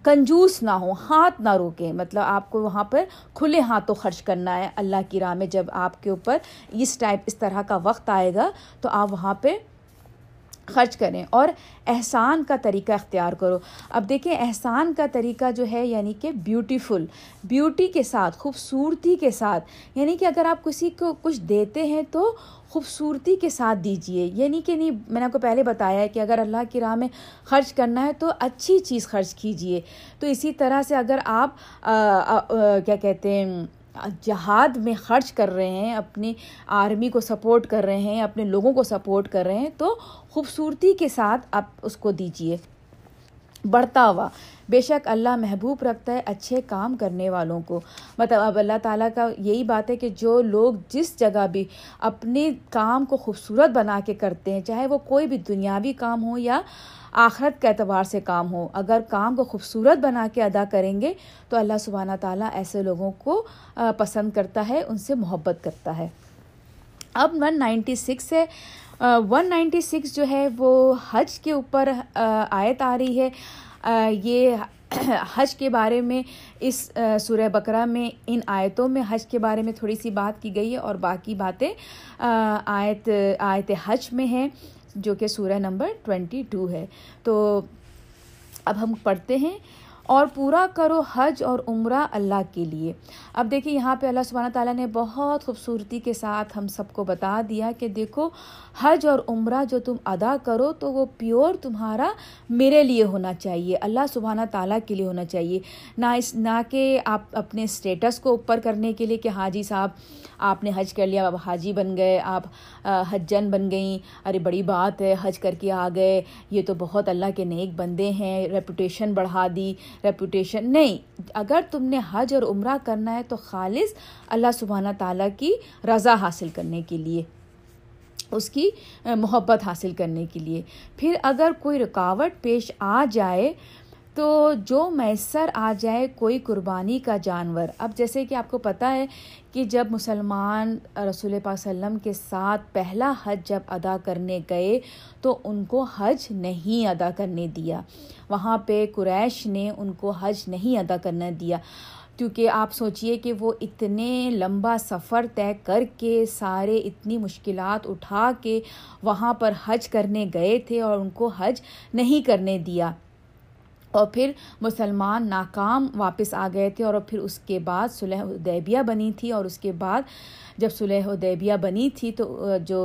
کنجوس نہ ہو ہاتھ نہ روکیں۔ مطلب آپ کو وہاں پر کھلے ہاتھوں خرچ کرنا ہے اللہ کی راہ میں۔ جب آپ کے اوپر اس ٹائپ، اس طرح کا وقت آئے گا، تو آپ وہاں پہ خرچ کریں۔ اور احسان کا طریقہ اختیار کرو۔ اب دیکھیں، احسان کا طریقہ جو ہے یعنی کہ بیوٹیفل بیوٹی کے ساتھ، خوبصورتی کے ساتھ۔ یعنی کہ اگر آپ کسی کو کچھ دیتے ہیں تو خوبصورتی کے ساتھ دیجیے یعنی کہ نہیں، میں نے آپ کو پہلے بتایا ہے کہ اگر اللہ کی راہ میں خرچ کرنا ہے تو اچھی چیز خرچ کیجیے تو اسی طرح سے اگر آپ کیا کہتے ہیں، جہاد میں خرچ کر رہے ہیں، اپنی آرمی کو سپورٹ کر رہے ہیں، اپنے لوگوں کو سپورٹ کر رہے ہیں، تو خوبصورتی کے ساتھ آپ اس کو دیجیے بڑھتا ہوا۔ بے شک اللہ محبوب رکھتا ہے اچھے کام کرنے والوں کو۔ مطلب اب اللہ تعالیٰ کا یہی بات ہے کہ جو لوگ جس جگہ بھی اپنے کام کو خوبصورت بنا کے کرتے ہیں، چاہے وہ کوئی بھی دنیاوی کام ہو یا آخرت کے اعتبار سے کام ہو، اگر کام کو خوبصورت بنا کے ادا کریں گے تو اللہ سبحانہ تعالیٰ ایسے لوگوں کو پسند کرتا ہے، ان سے محبت کرتا ہے۔ اب ون نائنٹی سکس ہے۔ ون نائنٹی سکس جو ہے وہ حج کے اوپر آیت آ رہی ہے۔ یہ حج کے بارے میں اس سورہ بقرہ میں ان آیتوں میں حج کے بارے میں تھوڑی سی بات کی گئی ہے اور باقی باتیں آیت آیت حج میں ہیں، جو کہ سورہ نمبر ٹوینٹی ٹو ہے۔ تو اب ہم پڑھتے ہیں۔ اور پورا کرو حج اور عمرہ اللہ کے لیے۔ اب دیکھیں، یہاں پہ اللہ سبحانہ تعالیٰ نے بہت خوبصورتی کے ساتھ ہم سب کو بتا دیا کہ دیکھو، حج اور عمرہ جو تم ادا کرو تو وہ پیور تمہارا میرے لیے ہونا چاہیے، اللہ سبحانہ تعالیٰ کے لیے ہونا چاہیے۔ نہ اس، نہ کہ آپ اپنے اسٹیٹس کو اوپر کرنے کے لیے کہ حاجی صاحب آپ نے حج کر لیا، اب حاجی بن گئے، آپ حجن بن گئیں۔ ارے بڑی بات ہے، حج کر کے آ گئے۔ یہ تو بہت اللہ کے نیک بندے ہیں ریپوٹیشن بڑھا دی ریپوٹیشن نہیں، اگر تم نے حج اور عمرہ کرنا ہے تو خالص اللہ سبحانہ تعالیٰ کی رضا حاصل کرنے کے لیے، اس کی محبت حاصل کرنے کے لیے۔ پھر اگر کوئی رکاوٹ پیش آ جائے تو جو میسر آ جائے کوئی قربانی کا جانور۔ اب جیسے کہ آپ کو پتہ ہے کہ جب مسلمان رسول پاک وسلم کے ساتھ پہلا حج جب ادا کرنے گئے تو ان کو حج نہیں ادا کرنے دیا۔ وہاں پہ قریش نے ان کو حج نہیں ادا کرنے دیا۔ کیونکہ آپ سوچئے کہ وہ اتنے لمبا سفر طے کر کے سارے اتنی مشکلات اٹھا کے وہاں پر حج کرنے گئے تھے اور ان کو حج نہیں کرنے دیا۔ اور پھر مسلمان ناکام واپس آ گئے تھے اور پھر اس کے بعد صلح ادیبیہ بنی تھی اور اس کے بعد جب صلح ادیبیہ بنی تھی تو جو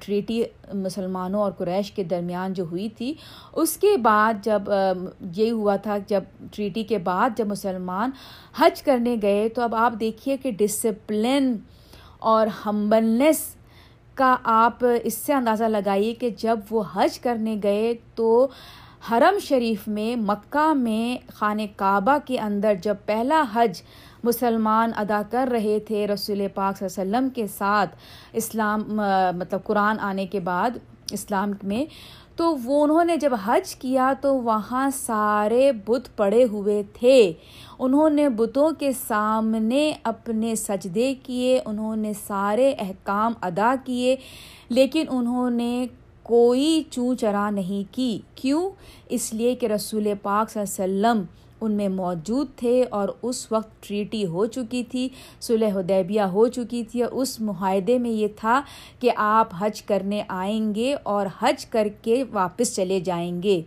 ٹریٹی مسلمانوں اور قریش کے درمیان جو ہوئی تھی، اس کے بعد جب یہ ہوا تھا جب ٹریٹی کے بعد جب مسلمان حج کرنے گئے، تو اب آپ دیکھیے کہ ڈسپلن اور ہمبلنس کا آپ اس سے اندازہ لگائیے کہ جب وہ حج کرنے گئے تو حرم شریف میں مکہ میں خانہ کعبہ کے اندر جب پہلا حج مسلمان ادا کر رہے تھے رسول پاک صلی اللہ علیہ وسلم کے ساتھ اسلام مطلب قرآن آنے کے بعد اسلام میں، تو وہ انہوں نے جب حج کیا تو وہاں سارے بت پڑے ہوئے تھے۔ انہوں نے بتوں کے سامنے اپنے سجدے کیے، انہوں نے سارے احکام ادا کیے، لیکن انہوں نے کوئی چوں چرا نہیں کی۔ کیوں؟ اس لیے کہ رسول پاک صلی اللہ علیہ وسلم ان میں موجود تھے اور اس وقت ٹریٹی ہو چکی تھی، صلح حدیبیہ ہو چکی تھی اور اس معاہدے میں یہ تھا کہ آپ حج کرنے آئیں گے اور حج کر کے واپس چلے جائیں گے۔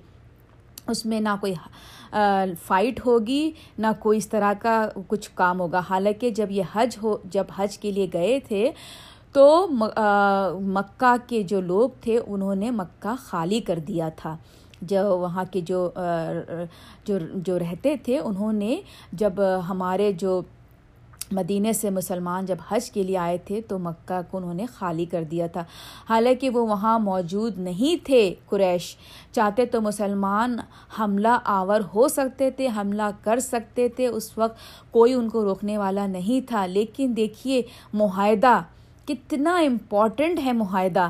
اس میں نہ کوئی فائٹ ہوگی، نہ کوئی اس طرح کا کچھ کام ہوگا۔ حالانکہ جب یہ حج ہو، جب حج کے لیے گئے تھے تو مکہ کے جو لوگ تھے، انہوں نے مکہ خالی کر دیا تھا۔ جو وہاں کے جو جو جو رہتے تھے، انہوں نے جب ہمارے جو مدینہ سے مسلمان جب حج کے لیے آئے تھے، تو مکہ کو انہوں نے خالی کر دیا تھا۔ حالانکہ وہ وہاں موجود نہیں تھے قریش، چاہتے تو مسلمان حملہ آور ہو سکتے تھے، حملہ کر سکتے تھے۔ اس وقت کوئی ان کو روکنے والا نہیں تھا۔ لیکن دیکھیے، معاہدہ کتنا امپورٹنٹ ہے معاہدہ۔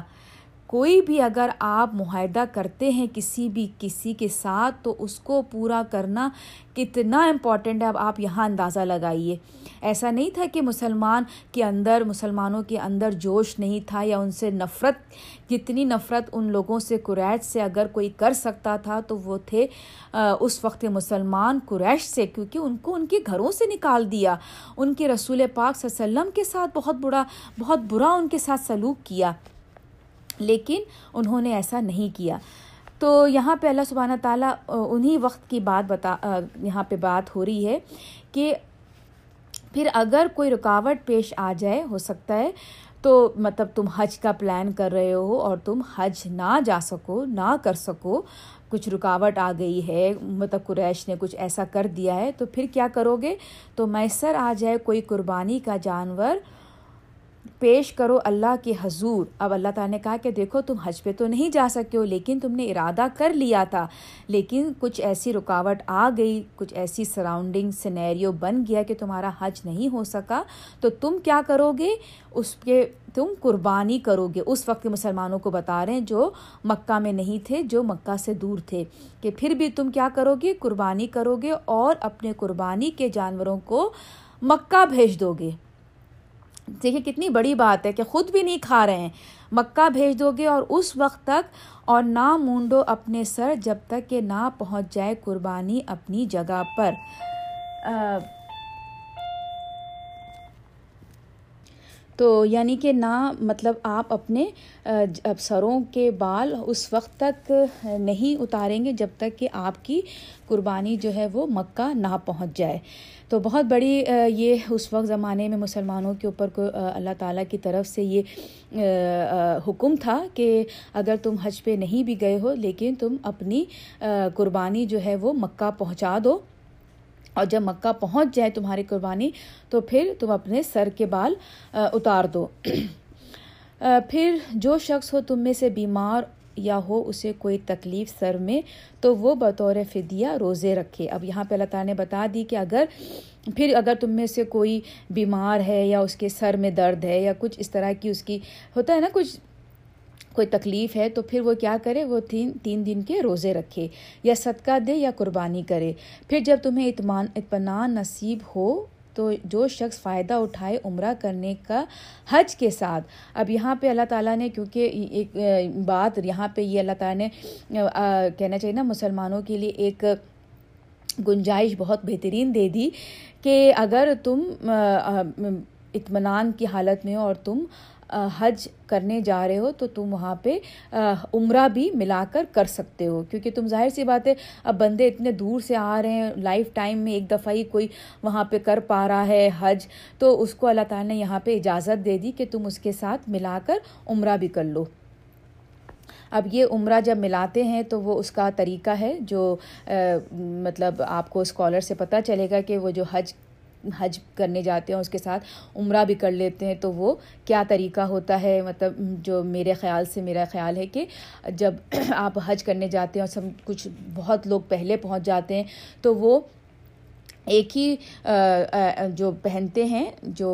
کوئی بھی اگر آپ معاہدہ کرتے ہیں کسی بھی کسی کے ساتھ، تو اس کو پورا کرنا کتنا امپورٹنٹ ہے۔ اب آپ یہاں اندازہ لگائیے۔ ایسا نہیں تھا کہ مسلمان کے اندر، مسلمانوں کے اندر جوش نہیں تھا یا ان سے نفرت، جتنی نفرت ان لوگوں سے قریش سے اگر کوئی کر سکتا تھا، تو وہ تھے اس وقت مسلمان قریش سے، کیونکہ ان کو ان کے گھروں سے نکال دیا۔ ان کے رسول پاک صلی اللہ علیہ وسلم کے ساتھ بہت برا بہت برا ان کے ساتھ سلوک کیا۔ لیکن انہوں نے ایسا نہیں کیا۔ تو یہاں پہ اللہ سبحانہ تعالیٰ، انہی وقت کی بات بتا، یہاں پہ بات ہو رہی ہے کہ پھر اگر کوئی رکاوٹ پیش آ جائے، ہو سکتا ہے، تو مطلب تم حج کا پلان کر رہے ہو اور تم حج نہ جا سکو، نہ کر سکو، کچھ رکاوٹ آ گئی ہے مطلب قریش نے کچھ ایسا کر دیا ہے، تو پھر کیا کرو گے؟ تو میسر آ جائے، کوئی قربانی کا جانور پیش کرو اللہ کے حضور۔ اب اللہ تعالیٰ نے کہا کہ دیکھو، تم حج پہ تو نہیں جا سکتے ہو، لیکن تم نے ارادہ کر لیا تھا۔ لیکن کچھ ایسی رکاوٹ آ گئی، کچھ ایسی سراؤنڈنگ سنیریو بن گیا کہ تمہارا حج نہیں ہو سکا۔ تو تم کیا کرو گے؟ اس کے تم قربانی کرو گے۔ اس وقت مسلمانوں کو بتا رہے ہیں جو مکہ میں نہیں تھے، جو مکہ سے دور تھے، کہ پھر بھی تم کیا کرو گے؟ قربانی کرو گے اور اپنے قربانی کے جانوروں کو مکہ بھیج دو گے۔ دیکھیے کتنی بڑی بات ہے کہ خود بھی نہیں کھا رہے ہیں۔ مکہ بھیج دو گے اور اس وقت تک اور نہ مونڈو اپنے سر جب تک کہ نہ پہنچ جائے قربانی اپنی جگہ پر۔ تو یعنی کہ نہ مطلب آپ اپنے سروں کے بال اس وقت تک نہیں اتاریں گے جب تک کہ آپ کی قربانی جو ہے وہ مکہ نہ پہنچ جائے۔ تو بہت بڑی یہ اس وقت زمانے میں مسلمانوں کے اوپر کو اللہ تعالیٰ کی طرف سے یہ حکم تھا کہ اگر تم حج پہ نہیں بھی گئے ہو لیکن تم اپنی قربانی جو ہے وہ مکہ پہنچا دو۔ اور جب مکہ پہنچ جائے تمہاری قربانی، تو پھر تم اپنے سر کے بال اتار دو۔ پھر جو شخص ہو تم میں سے بیمار یا ہو، اسے کوئی تکلیف سر میں، تو وہ بطور فدیہ روزے رکھے۔ اب یہاں پہ اللہ تعالیٰ نے بتا دی کہ اگر، پھر اگر تم میں سے کوئی بیمار ہے یا اس کے سر میں درد ہے یا کچھ اس طرح کی اس کی، ہوتا ہے نا کچھ کوئی تکلیف ہے تو پھر وہ کیا کرے، وہ تین تین دن کے روزے رکھے، یا صدقہ دے یا قربانی کرے۔ پھر جب تمہیں اطمان اطمینان نصیب ہو، تو جو شخص فائدہ اٹھائے عمرہ کرنے کا حج کے ساتھ۔ اب یہاں پہ اللہ تعالیٰ نے، کیونکہ ایک بات یہاں پہ یہ اللہ تعالیٰ نے کہنا چاہیے نا مسلمانوں کے لیے ایک گنجائش بہت بہترین دے دی کہ اگر تم اطمینان کی حالت میں ہو اور تم حج کرنے جا رہے ہو تو تم وہاں پہ عمرہ بھی ملا کر کر سکتے ہو۔ کیونکہ تم ظاہر سی بات ہے، اب بندے اتنے دور سے آ رہے ہیں، لائف ٹائم میں ایک دفعہ ہی کوئی وہاں پہ کر پا رہا ہے حج، تو اس کو اللہ تعالیٰ نے یہاں پہ اجازت دے دی کہ تم اس کے ساتھ ملا کر عمرہ بھی کر لو۔ اب یہ عمرہ جب ملاتے ہیں تو وہ اس کا طریقہ ہے جو مطلب آپ کو اسکالر سے پتہ چلے گا کہ وہ جو حج حج کرنے جاتے ہیں اس کے ساتھ عمرہ بھی کر لیتے ہیں، تو وہ کیا طریقہ ہوتا ہے؟ مطلب جو میرے خیال سے میرا خیال ہے کہ جب آپ حج کرنے جاتے ہیں اور سب کچھ بہت لوگ پہلے پہنچ جاتے ہیں، تو وہ ایک ہی جو پہنتے ہیں، جو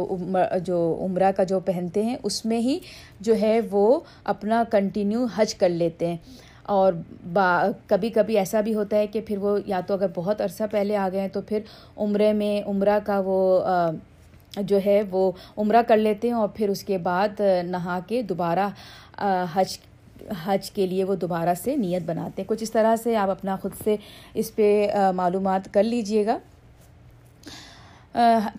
جو عمرہ کا جو پہنتے ہیں، اس میں ہی جو ہے وہ اپنا کنٹینیو حج کر لیتے ہیں۔ اور با، کبھی کبھی ایسا بھی ہوتا ہے کہ پھر وہ یا تو اگر بہت عرصہ پہلے آ گئے ہیں تو پھر عمرے میں عمرہ کا وہ جو ہے وہ عمرہ کر لیتے ہیں اور پھر اس کے بعد نہا کے دوبارہ حج حج کے لیے وہ دوبارہ سے نیت بناتے ہیں۔ کچھ اس طرح سے آپ اپنا خود سے اس پہ معلومات کر لیجیے گا۔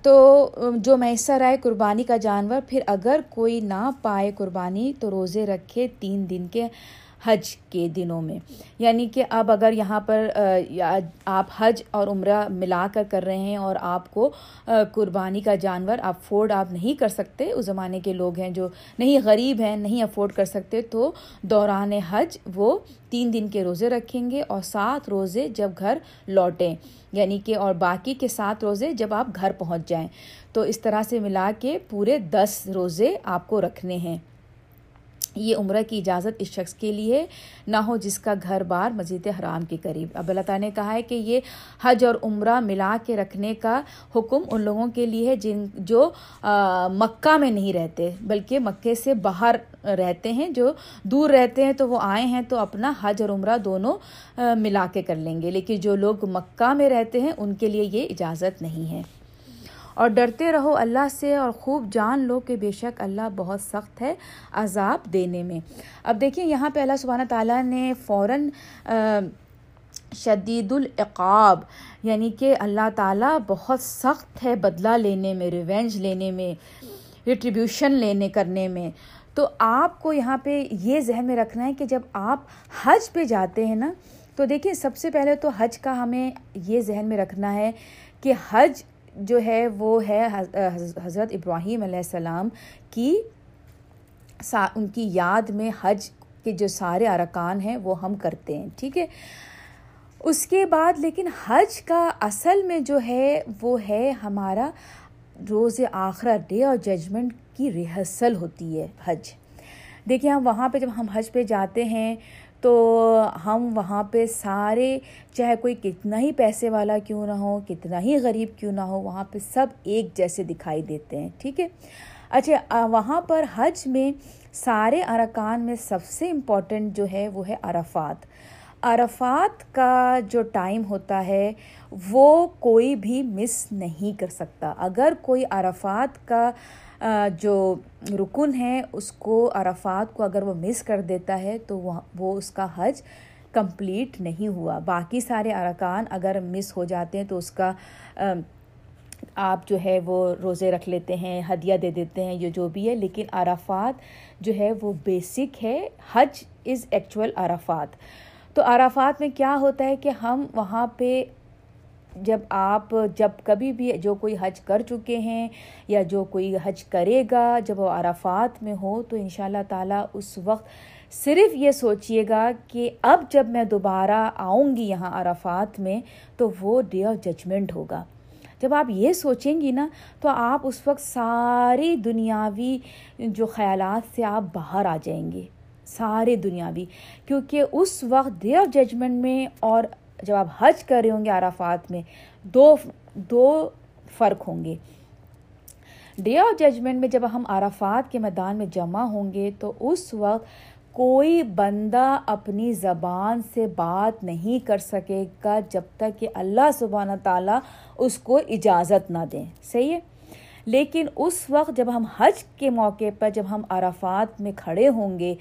تو جو میسر آئے قربانی کا جانور، پھر اگر کوئی نہ پائے قربانی تو روزے رکھے تین دن کے۔ حج کے دنوں میں۔ یعنی کہ اب اگر یہاں پر آپ حج اور عمرہ ملا کر کر رہے ہیں اور آپ کو قربانی کا جانور افورڈ آپ نہیں کر سکتے، اس زمانے کے لوگ ہیں جو نہیں غریب ہیں، نہیں افورڈ کر سکتے، تو دوران حج وہ تین دن کے روزے رکھیں گے اور سات روزے جب گھر لوٹیں۔ یعنی کہ اور باقی کے سات روزے جب آپ گھر پہنچ جائیں۔ تو اس طرح سے ملا کے پورے دس روزے آپ کو رکھنے ہیں۔ یہ عمرہ کی اجازت اس شخص کے لیے نہ ہو جس کا گھر بار مسجد حرام کے قریب۔ اب اللہ تعالیٰ نے کہا ہے کہ یہ حج اور عمرہ ملا کے رکھنے کا حکم ان لوگوں کے لیے ہے جن جو مکہ میں نہیں رہتے، بلکہ مکے سے باہر رہتے ہیں۔ جو دور رہتے ہیں تو وہ آئے ہیں تو اپنا حج اور عمرہ دونوں ملا کے کر لیں گے۔ لیکن جو لوگ مکہ میں رہتے ہیں ان کے لیے یہ اجازت نہیں ہے۔ اور ڈرتے رہو اللہ سے اور خوب جان لو کہ بے شک اللہ بہت سخت ہے عذاب دینے میں۔ اب دیکھیں یہاں پہ اللہ سبحانہ تعالیٰ نے فوراً شدید العقاب یعنی کہ اللہ تعالیٰ بہت سخت ہے بدلہ لینے میں، ریونج لینے میں ریٹریبیوشن لینے کرنے میں۔ تو آپ کو یہاں پہ یہ ذہن میں رکھنا ہے کہ جب آپ حج پہ جاتے ہیں نا، تو دیکھیں سب سے پہلے تو حج کا ہمیں یہ ذہن میں رکھنا ہے کہ حج جو ہے وہ ہے حضرت ابراہیم علیہ السلام کی ان کی یاد میں حج کے جو سارے ارکان ہیں وہ ہم کرتے ہیں، ٹھیک ہے؟ اس کے بعد لیکن حج کا اصل میں جو ہے وہ ہے ہمارا روز آخرہ ڈے اور ججمنٹ کی ریہرسل ہوتی ہے حج۔ دیکھیں ہم وہاں پہ جب ہم حج پہ جاتے ہیں تو ہم وہاں پہ سارے، چاہے کوئی کتنا ہی پیسے والا کیوں نہ ہو، کتنا ہی غریب کیوں نہ ہو، وہاں پہ سب ایک جیسے دکھائی دیتے ہیں، ٹھیک ہے؟ اچھا وہاں پر حج میں سارے ارکان میں سب سے امپورٹنٹ جو ہے وہ ہے عرفات۔ عرفات کا جو ٹائم ہوتا ہے وہ کوئی بھی مس نہیں کر سکتا۔ اگر کوئی عرفات کا جو رکن ہے، اس کو عرفات کو اگر وہ مس کر دیتا ہے، تو وہ اس کا حج کمپلیٹ نہیں ہوا۔ باقی سارے ارکان اگر مس ہو جاتے ہیں، تو اس کا آپ جو ہے وہ روزے رکھ لیتے ہیں، ہدیہ دے دیتے ہیں، یہ جو بھی ہے۔ لیکن عرفات جو ہے وہ بیسک ہے۔ Hajj is actual Arafat. تو عرفات میں کیا ہوتا ہے کہ ہم وہاں پہ جب آپ جب کبھی بھی جو کوئی حج کر چکے ہیں یا جو کوئی حج کرے گا، جب وہ عرفات میں ہو، تو ان شاء اللہ تعالیٰ اس وقت صرف یہ سوچیے گا کہ اب جب میں دوبارہ آؤں گی یہاں عرفات میں، تو وہ ڈے آف ججمنٹ ہوگا۔ جب آپ یہ سوچیں گی نا، تو آپ اس وقت ساری دنیاوی جو خیالات سے آپ باہر آ جائیں گے۔ سارے دنیاوی، کیونکہ اس وقت ڈے آف ججمنٹ میں اور جب آپ حج کر رہے ہوں گے عرفات میں، دو دو فرق ہوں گے۔ ڈے آف ججمنٹ میں جب ہم عرفات کے میدان میں جمع ہوں گے تو اس وقت کوئی بندہ اپنی زبان سے بات نہیں کر سکے گا جب تک کہ اللہ سبحانہ تعالیٰ اس کو اجازت نہ دیں۔ صحیح ہے؟ لیکن اس وقت جب ہم حج کے موقع پر جب ہم عرفات میں کھڑے ہوں گے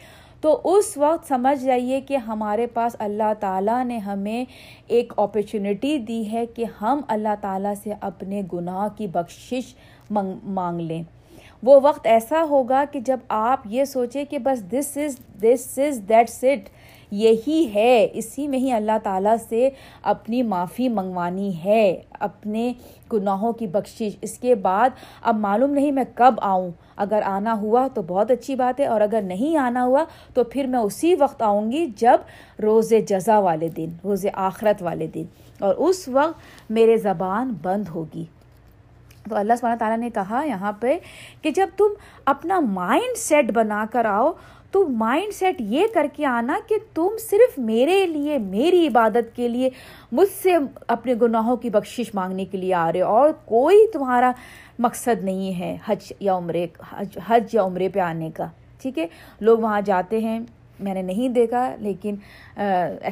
تو اس وقت سمجھ جائیے کہ ہمارے پاس اللہ تعالیٰ نے ہمیں ایک اپرچونیٹی دی ہے کہ ہم اللہ تعالیٰ سے اپنے گناہ کی بخشش مانگ لیں۔ وہ وقت ایسا ہوگا کہ جب آپ یہ سوچیں کہ بس دس از دس از دیٹ سٹ یہی ہے، اسی میں ہی اللہ تعالیٰ سے اپنی معافی منگوانی ہے، اپنے گناہوں کی بخشش۔ اس کے بعد اب معلوم نہیں میں کب آؤں۔ اگر آنا ہوا تو بہت اچھی بات ہے، اور اگر نہیں آنا ہوا تو پھر میں اسی وقت آؤں گی جب روز جزا والے دن، روز آخرت والے دن۔ اور اس وقت میرے زبان بند ہوگی۔ تو اللہ سبحانہ تعالیٰ نے کہا یہاں پہ کہ جب تم اپنا مائنڈ سیٹ بنا کر آؤ تو مائنڈ سیٹ یہ کر کے آنا کہ تم صرف میرے لیے، میری عبادت کے لیے، مجھ سے اپنے گناہوں کی بخشش مانگنے کے لیے آ رہے اور کوئی تمہارا مقصد نہیں ہے حج یا عمرے، حج یا عمرے پہ آنے کا، ٹھیک ہے؟ لوگ وہاں جاتے ہیں۔ میں نے نہیں دیکھا، لیکن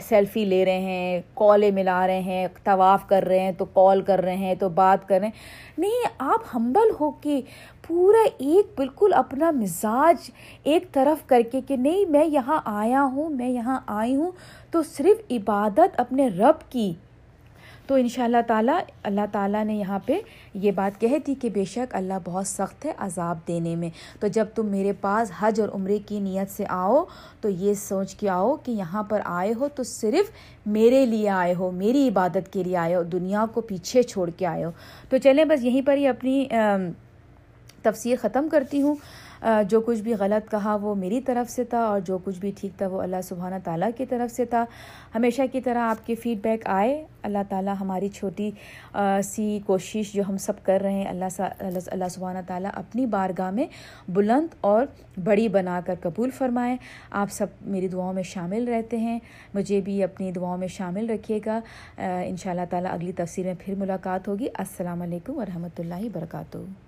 سیلفی لے رہے ہیں کالیں ملا رہے ہیں، طواف کر رہے ہیں، تو کال کر رہے ہیں، تو بات کر رہے ہیں۔ نہیں، آپ ہمبل ہو کے پورا ایک بالکل اپنا مزاج ایک طرف کر کے کہ نہیں، میں یہاں آیا ہوں، میں یہاں آئی ہوں، تو صرف عبادت اپنے رب کی تو ان شاء اللہ تعالیٰ اللہ تعالیٰ نے یہاں پہ یہ بات کہہ دی کہ بے شک اللہ بہت سخت ہے عذاب دینے میں۔ تو جب تم میرے پاس حج اور عمرے کی نیت سے آؤ، تو یہ سوچ کے آؤ کہ یہاں پر آئے ہو تو صرف میرے لیے آئے ہو، میری عبادت کے لیے آئے ہو، دنیا کو پیچھے چھوڑ کے آئے ہو۔ تو چلیں، بس یہیں پر ہی اپنی تفسیر ختم کرتی ہوں۔ جو کچھ بھی غلط کہا وہ میری طرف سے تھا اور جو کچھ بھی ٹھیک تھا وہ اللہ سبحانہ تعالیٰ کی طرف سے تھا۔ ہمیشہ کی طرح آپ کے فیڈ بیک آئے۔ اللہ تعالیٰ ہماری چھوٹی سی کوشش جو ہم سب کر رہے ہیں، اللہ اللہ سبحانہ تعالیٰ اپنی بارگاہ میں بلند اور بڑی بنا کر قبول فرمائیں آپ سب میری دعاؤں میں شامل رہتے ہیں۔ مجھے بھی اپنی دعاؤں میں شامل رکھیے گا۔ ان شاء اللہ تعالیٰ اگلی تفصیل میں پھر ملاقات ہوگی۔ السلام علیکم ورحمۃ اللہ وبرکاتہ۔